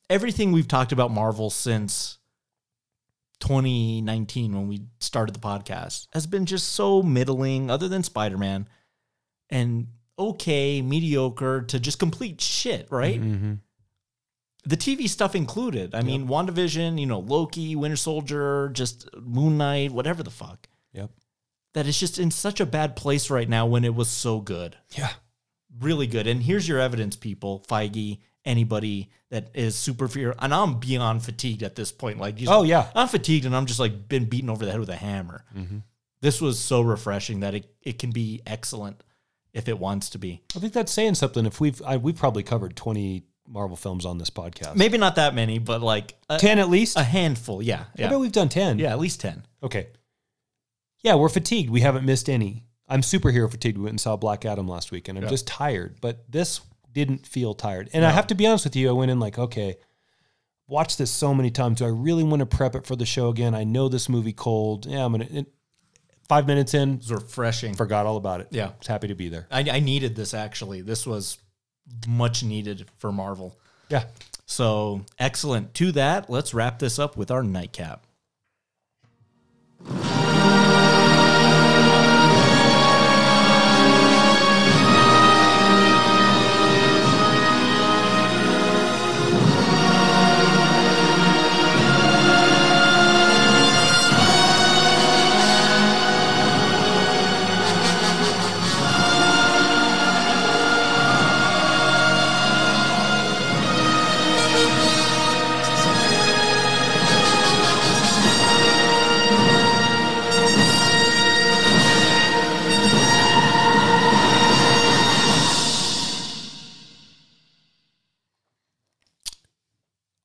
S3: everything we've talked about Marvel since 2019 when we started the podcast has been just so middling, other than Spider Man, and okay, mediocre to just complete shit, right?
S4: Mm-hmm.
S3: the TV stuff included. I mean, WandaVision, you know, Loki, Winter Soldier, just Moon Knight, whatever the fuck.
S4: Yep.
S3: That is just in such a bad place right now when it was so good.
S4: Yeah.
S3: Really good. And here's your evidence, people. Feige, anybody that is super fear. And I'm beyond fatigued at this point. Like,
S4: Oh, yeah.
S3: I'm fatigued and I'm just like been beaten over the head with a hammer.
S4: Mhm.
S3: This was so refreshing that it, it can be excellent if it wants to be.
S4: I think that's saying something. If we've I, we've probably covered 20 Marvel films on this podcast.
S3: Maybe not that many, but like a,
S4: 10 at least?
S3: a handful. Yeah.
S4: I
S3: Yeah.
S4: bet we've done 10.
S3: Yeah, at least 10.
S4: Okay. Yeah, we're fatigued. We haven't missed any. I'm superhero fatigued. We went and saw Black Adam last week, and I'm
S3: Yeah.
S4: just tired. But this didn't feel tired. And I have to be honest with you, I went in like, okay, watched this so many times. Do I really want to prep it for the show again? I know this movie cold. Yeah, I'm gonna. It, five minutes in,
S3: It was refreshing.
S4: forgot all about it.
S3: Yeah.
S4: was happy to be there.
S3: I, I needed this actually. This was much needed for Marvel.
S4: Yeah.
S3: So excellent. To that, let's wrap this up with our nightcap.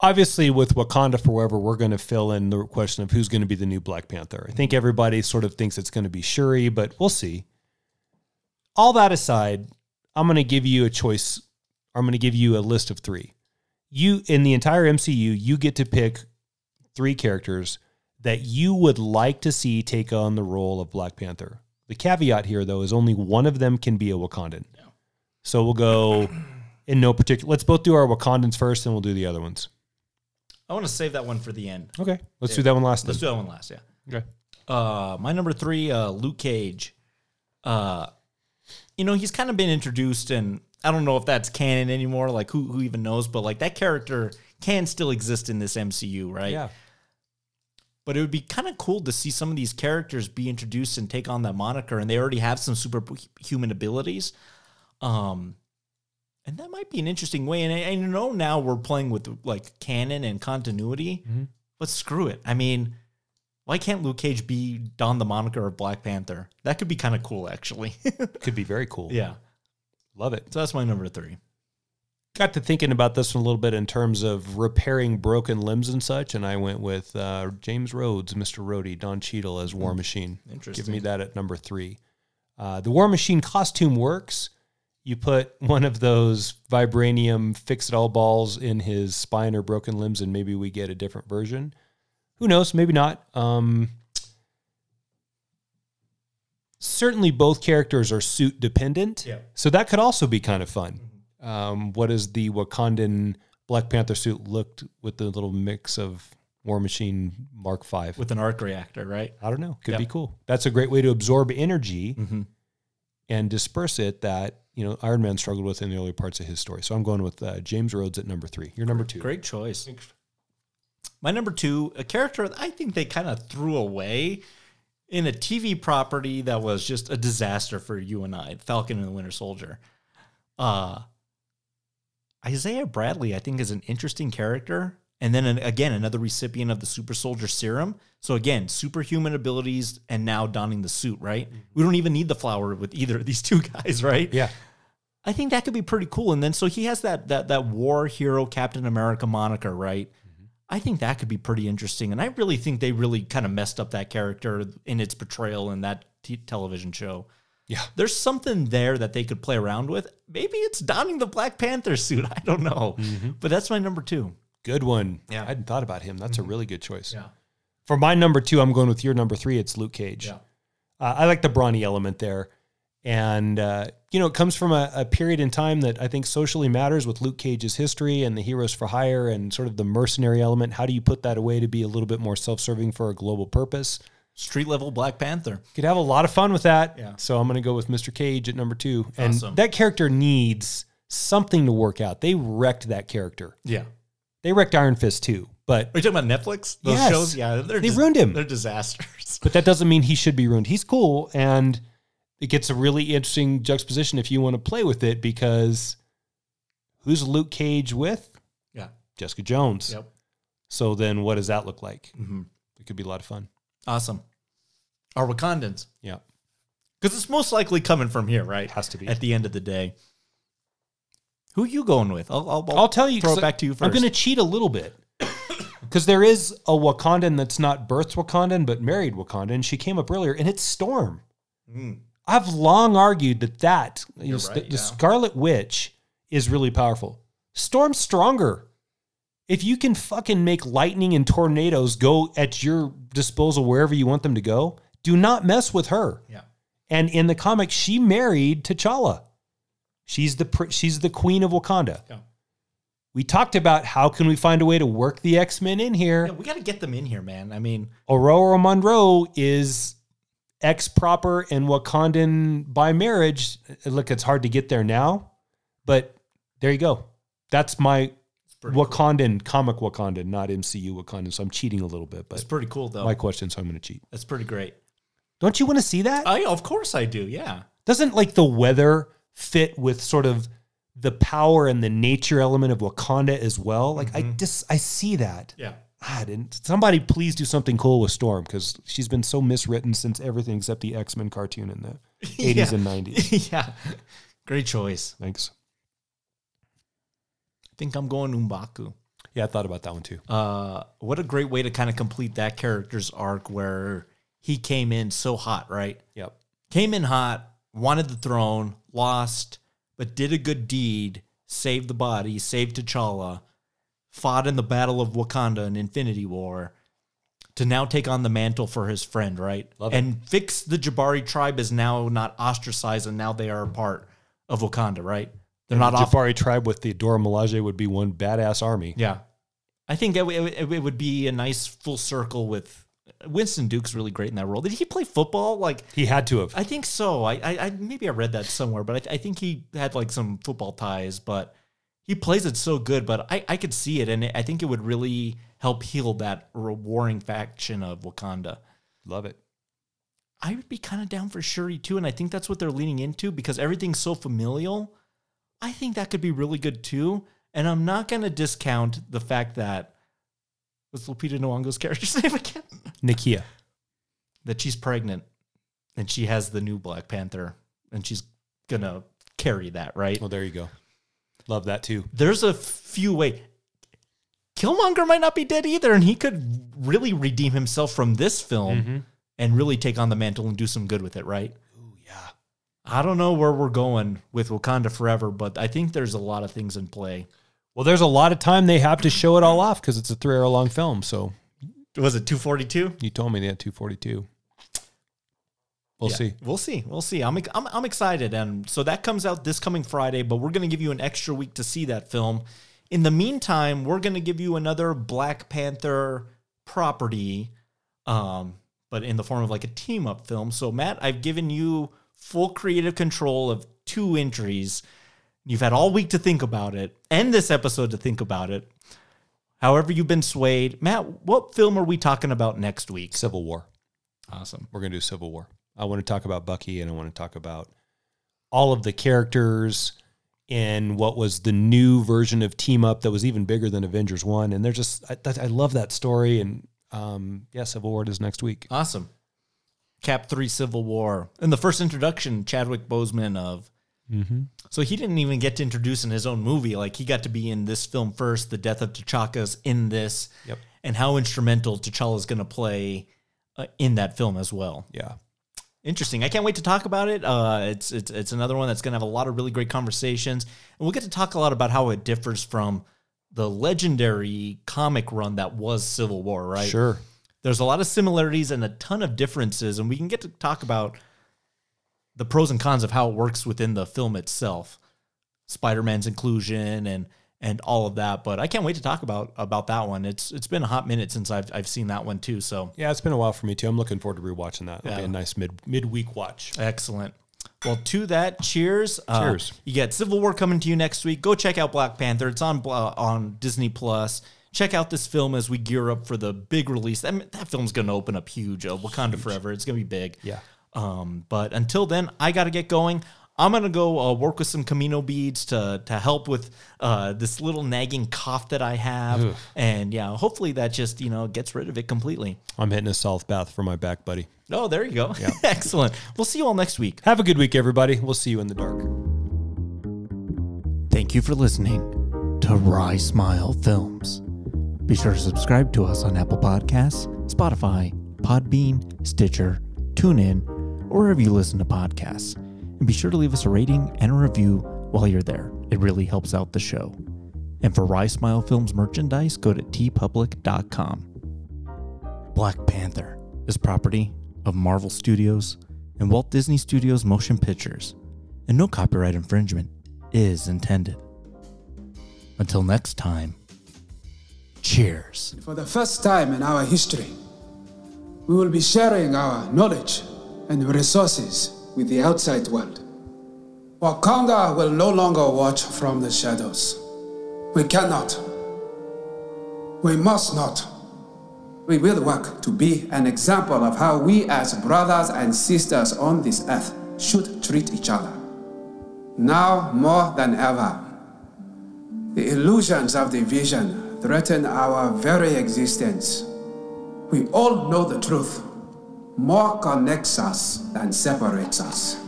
S4: Obviously with Wakanda Forever, we're going to fill in the question of who's going to be the new Black Panther. I think everybody sort of thinks it's going to be Shuri, but we'll see. All that aside, I'm going to give you a choice. I'm going to give you a list of three. You in the entire MCU, you get to pick three characters that you would like to see take on the role of Black Panther. The caveat here, though, is only one of them can be a Wakandan. So we'll go in no particular. Let's both do our Wakandans first, and we'll do the other ones.
S3: I want to save that one for the end.
S4: Okay, let's
S3: Yeah.
S4: do that one last.
S3: Let's
S4: then.
S3: do that one last. Yeah.
S4: Okay.
S3: Uh, my number three, uh, Luke Cage. Uh, you know, he's kind of been introduced, and I don't know if that's canon anymore. Like, who who even knows? But like, that character can still exist in this MCU, right?
S4: Yeah.
S3: But it would be kind of cool to see some of these characters be introduced and take on that moniker, and they already have some superhuman abilities. Um, and that might be an interesting way. And I, I know now we're playing with like canon and continuity,
S4: Mhm.
S3: but screw it. I mean, why can't Luke Cage be don the moniker of Black Panther? That could be kind of cool, actually.
S4: Could be very cool.
S3: yeah.
S4: Love it.
S3: So that's my number three.
S4: Got to thinking about this one a little bit in terms of repairing broken limbs and such, and I went with uh, James Rhodes, Mr. Rhodey, Don Cheadle as War Machine.
S3: Interesting.
S4: Give me that at number three. Uh, the War Machine costume works. You put one of those vibranium fix it all balls in his spine or broken limbs, and maybe we get a different version. Who knows? Maybe not. Um, certainly, both characters are suit dependent.
S3: Yeah.
S4: So that could also be kind of fun. Um, what does the Wakandan Black Panther suit looked with the little mix of War Machine Mark Five
S3: With an arc reactor, right?
S4: I don't know. Could
S3: Yeah.
S4: be cool. That's a great way to absorb energy
S3: Mhm.
S4: And disperse it that you know Iron Man struggled with in the early parts of his story. So I'm going with uh, James Rhodes at number three. You're number two.
S3: Great choice. My number two, a character I think they kind of threw away in a TV property that was just a disaster for you and I, Falcon and the Winter Soldier. Uh Isaiah Bradley, I think, is an interesting character. And then again, another recipient of the super soldier serum. So again, superhuman abilities and now donning the suit, right? Mm-hmm. We don't even need the flower with either of these two guys, right?
S4: Yeah.
S3: I think that could be pretty cool. And then so he has that that that war hero Captain America moniker, right? Mm-hmm. I think that could be pretty interesting. And I really think they really kind of messed up that character in its portrayal in that t- television show.
S4: Yeah.
S3: There's something there that they could play around with. Maybe it's donning the Black Panther suit. I don't know. Mm-hmm. But that's my number two.
S4: Good one.
S3: Yeah.
S4: I hadn't thought about him. That's a really good choice.
S3: Yeah.
S4: For my number two, I'm going with your number three. It's Luke Cage.
S3: Yeah.
S4: Uh, I like the brawny element there. And, uh, you know, it comes from a, a period in time that I think socially matters with Luke Cage's history and the heroes for hire and sort of the mercenary element. How do you put that away to be a little bit more self serving for a global purpose?
S3: Street level Black Panther.
S4: Could have a lot of fun with that.
S3: Yeah.
S4: So I'm going to go with Mr. Cage at number two. And
S3: Awesome.
S4: that character needs something to work out. They wrecked that character.
S3: Yeah.
S4: They wrecked Iron Fist too. But
S3: Are you talking about Netflix? Those
S4: Yes.
S3: shows? Yeah. They're
S4: They ruined him.
S3: They're disasters.
S4: but that doesn't mean he should be ruined. He's cool, and it gets a really interesting juxtaposition if you want to play with it because who's Luke Cage with?
S3: Yeah.
S4: Jessica Jones.
S3: Yep.
S4: So then, what does that look like?
S3: Mhm.
S4: It could be a lot of fun.
S3: Awesome. Our Wakandans.
S4: Yeah,
S3: Because it's most likely coming from here, right?
S4: has to be.
S3: At the end of the day. Who are you going with? I'll, I'll,
S4: I'll tell you.
S3: Throw it back to you 1st
S4: I'm going to cheat a little bit because there is a Wakandan that's not birthed Wakandan but married Wakandan. She came up earlier, and it's Storm. Hmm. I've long argued that that you know,
S3: You're
S4: the,
S3: right,
S4: the. Scarlet Witch is really powerful. Storm's stronger. If you can fucking make lightning and tornadoes go at your disposal wherever you want them to go, do not mess with her.
S3: Yeah.
S4: And in the comics, she married T'Challa. She's the she's the queen of Wakanda.
S3: Yeah.
S4: We talked about how can we find a way to work the X Men in here.
S3: Yeah, we got to get them in here, man. I mean,
S4: Ororo Munroe is ex proper and Wakandan by marriage. Look, it's hard to get there now, but there you go. That's my Wakandan comic Wakandan, not MCU Wakandan. So I'm cheating a little bit, but it's
S3: pretty cool, though.
S4: my question, so I'm going to cheat.
S3: That's pretty great.
S4: Don't you want to see that?
S3: I, of course I do. Yeah.
S4: Doesn't like the weather fit with sort of the power and the nature element of Wakanda as well? Like I just I see that.
S3: Yeah.
S4: God, and somebody please do something cool with Storm because she's been so miswritten since everything except the X Men cartoon in the 80s
S3: Yeah.
S4: and 90s.
S3: yeah. Great choice.
S4: Thanks.
S3: I think I'm going M'Baku.
S4: Yeah, I thought about that one too.
S3: Uh, what a great way to kind of complete that character's arc where he came in so hot, right?
S4: Yep.
S3: Came in hot, wanted the throne, lost, but did a good deed, saved the body, saved T'Challa, fought in the Battle of Wakanda in Infinity War to now take on the mantle for his friend, right?
S4: Love it.
S3: and fix the Jabari tribe is now not ostracized and now they are a part of Wakanda, right? They're
S4: And
S3: not
S4: the
S3: off.
S4: Jabari tribe with the Dora Milaje would be one badass army.
S3: Yeah. I think it, it, it would be a nice full circle with Winston Duke's really great in that role. Did he play football? Like
S4: He had to have.
S3: I think so. I, I, I maybe I read that somewhere, but I, I think he had like some football ties. But he plays it so good. But I, I could see it, and I think it would really help heal that warring faction of Wakanda.
S4: Love it.
S3: I would be kind of down for Shuri too, and I think that's what they're leaning into because everything's so familial. I think that could be really good too, and I'm not going to discount the fact that what's Lupita Nyong'o's character's name again?
S4: Nakia.
S3: That she's pregnant, and she has the new Black Panther, and she's gonna carry that, right?
S4: Well, there you go. Love that too.
S3: There's a few way. Killmonger might not be dead either, and he could really redeem himself from this film
S4: Mhm.
S3: and really take on the mantle and do some good with it, right? Ooh, yeah. I don't know where we're going with Wakanda Forever, but I think there's a lot of things in play.
S4: Well, there's a lot of time they have to show it all off because it's a three hour long film. So
S3: was it 242?
S4: You told me they had 242. We'll
S3: Yeah,
S4: see.
S3: We'll see. We'll see. I'm, I'm I'm excited, and so that comes out this coming Friday. But we're going to give you an extra week to see that film. In the meantime, we're going to give you another Black Panther property, um, but in the form of like a team up film. So Matt, I've given you full creative control of two entries. You've had all week to think about it, and this episode to think about it. However, you've been swayed. Matt, what film are we talking about next week?
S4: Civil War.
S3: Awesome.
S4: We're going to do Civil War. I want to talk about Bucky and I want to talk about all of the characters in what was the new version of Team Up that was even bigger than Avengers 1. And they're just, I, I love that story. And um, yeah, Civil War is next week.
S3: Awesome. Cap 3 Civil War. And the first introduction, Chadwick Boseman of.
S4: Mhm.
S3: So he didn't even get to introduce in his own movie. Like he got to be in this film first. The death of T'Chaka's in this.
S4: Yep.
S3: And how instrumental T'Challa is going to play uh, in that film as well.
S4: Yeah.
S3: Interesting. I can't wait to talk about it. Uh, it's it's it's another one that's going to have a lot of really great conversations, and we'll get to talk a lot about how it differs from the legendary comic run that was Civil War. Right?
S4: Sure.
S3: There's a lot of similarities and a ton of differences, and we can get to talk about the pros and cons of how it works within the film itself, Spider-Man's inclusion and and all of that. But I can't wait to talk about about that one. It's it's been a hot minute since I've I've seen that one too. So
S4: Yeah, it's been a while for me too. I'm looking forward to rewatching that. It'll be a nice mid midweek watch.
S3: Excellent. Well, to that, cheers. Uh,
S4: Cheers.
S3: You get Civil War coming to you next week. Go check out Black Panther. It's on Bla- on Disney Plus. Check out this film as we gear up for the big release. That, that film's going to open up huge. Uh, Wakanda Forever. It's going to be big.
S4: Yeah.
S3: Um, but until then, I got to get going. I'm gonna go uh, work with some kimoyo beads to to help with uh, this little nagging cough that I have,
S4: Ugh.
S3: and yeah, hopefully that just you know gets rid of it completely.
S4: I'm hitting a south bath for my back, buddy.
S3: Oh, there you go. Excellent. We'll see you all next week.
S4: Have a good week, everybody. We'll see you in the dark.
S3: Thank you for listening to Rye Smile Films. Be sure to subscribe to us on Apple Podcasts, Spotify, Podbean, Stitcher, TuneIn, or wherever you listen to podcasts. And be sure to leave us a rating and a review while you're there. It really helps out the show. And for Rye Smile Films merchandise, go to teepublic.com. Black Panther is property of Marvel Studios and Walt Disney Studios Motion Pictures, and no copyright infringement is intended. Until next time, cheers.
S5: For the first time in our history, we will be sharing our knowledge and resources with the outside world. Wakanda will no longer watch from the shadows. We cannot. We must not. We will work to be an example of how we, as brothers and sisters on this earth, should treat each other. Now more than ever, the illusions of division threaten our very existence. We all know the truth. More connects us than separates us.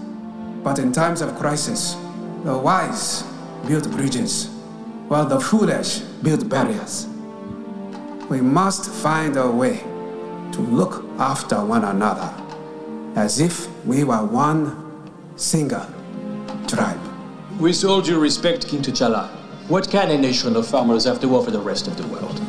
S5: But in times of crisis, the wise build bridges, while the foolish build barriers. We must find a way to look after one another as if we were one single tribe.
S12: With all due respect, King T'Challa, what can a nation of farmers have to offer the rest of the world?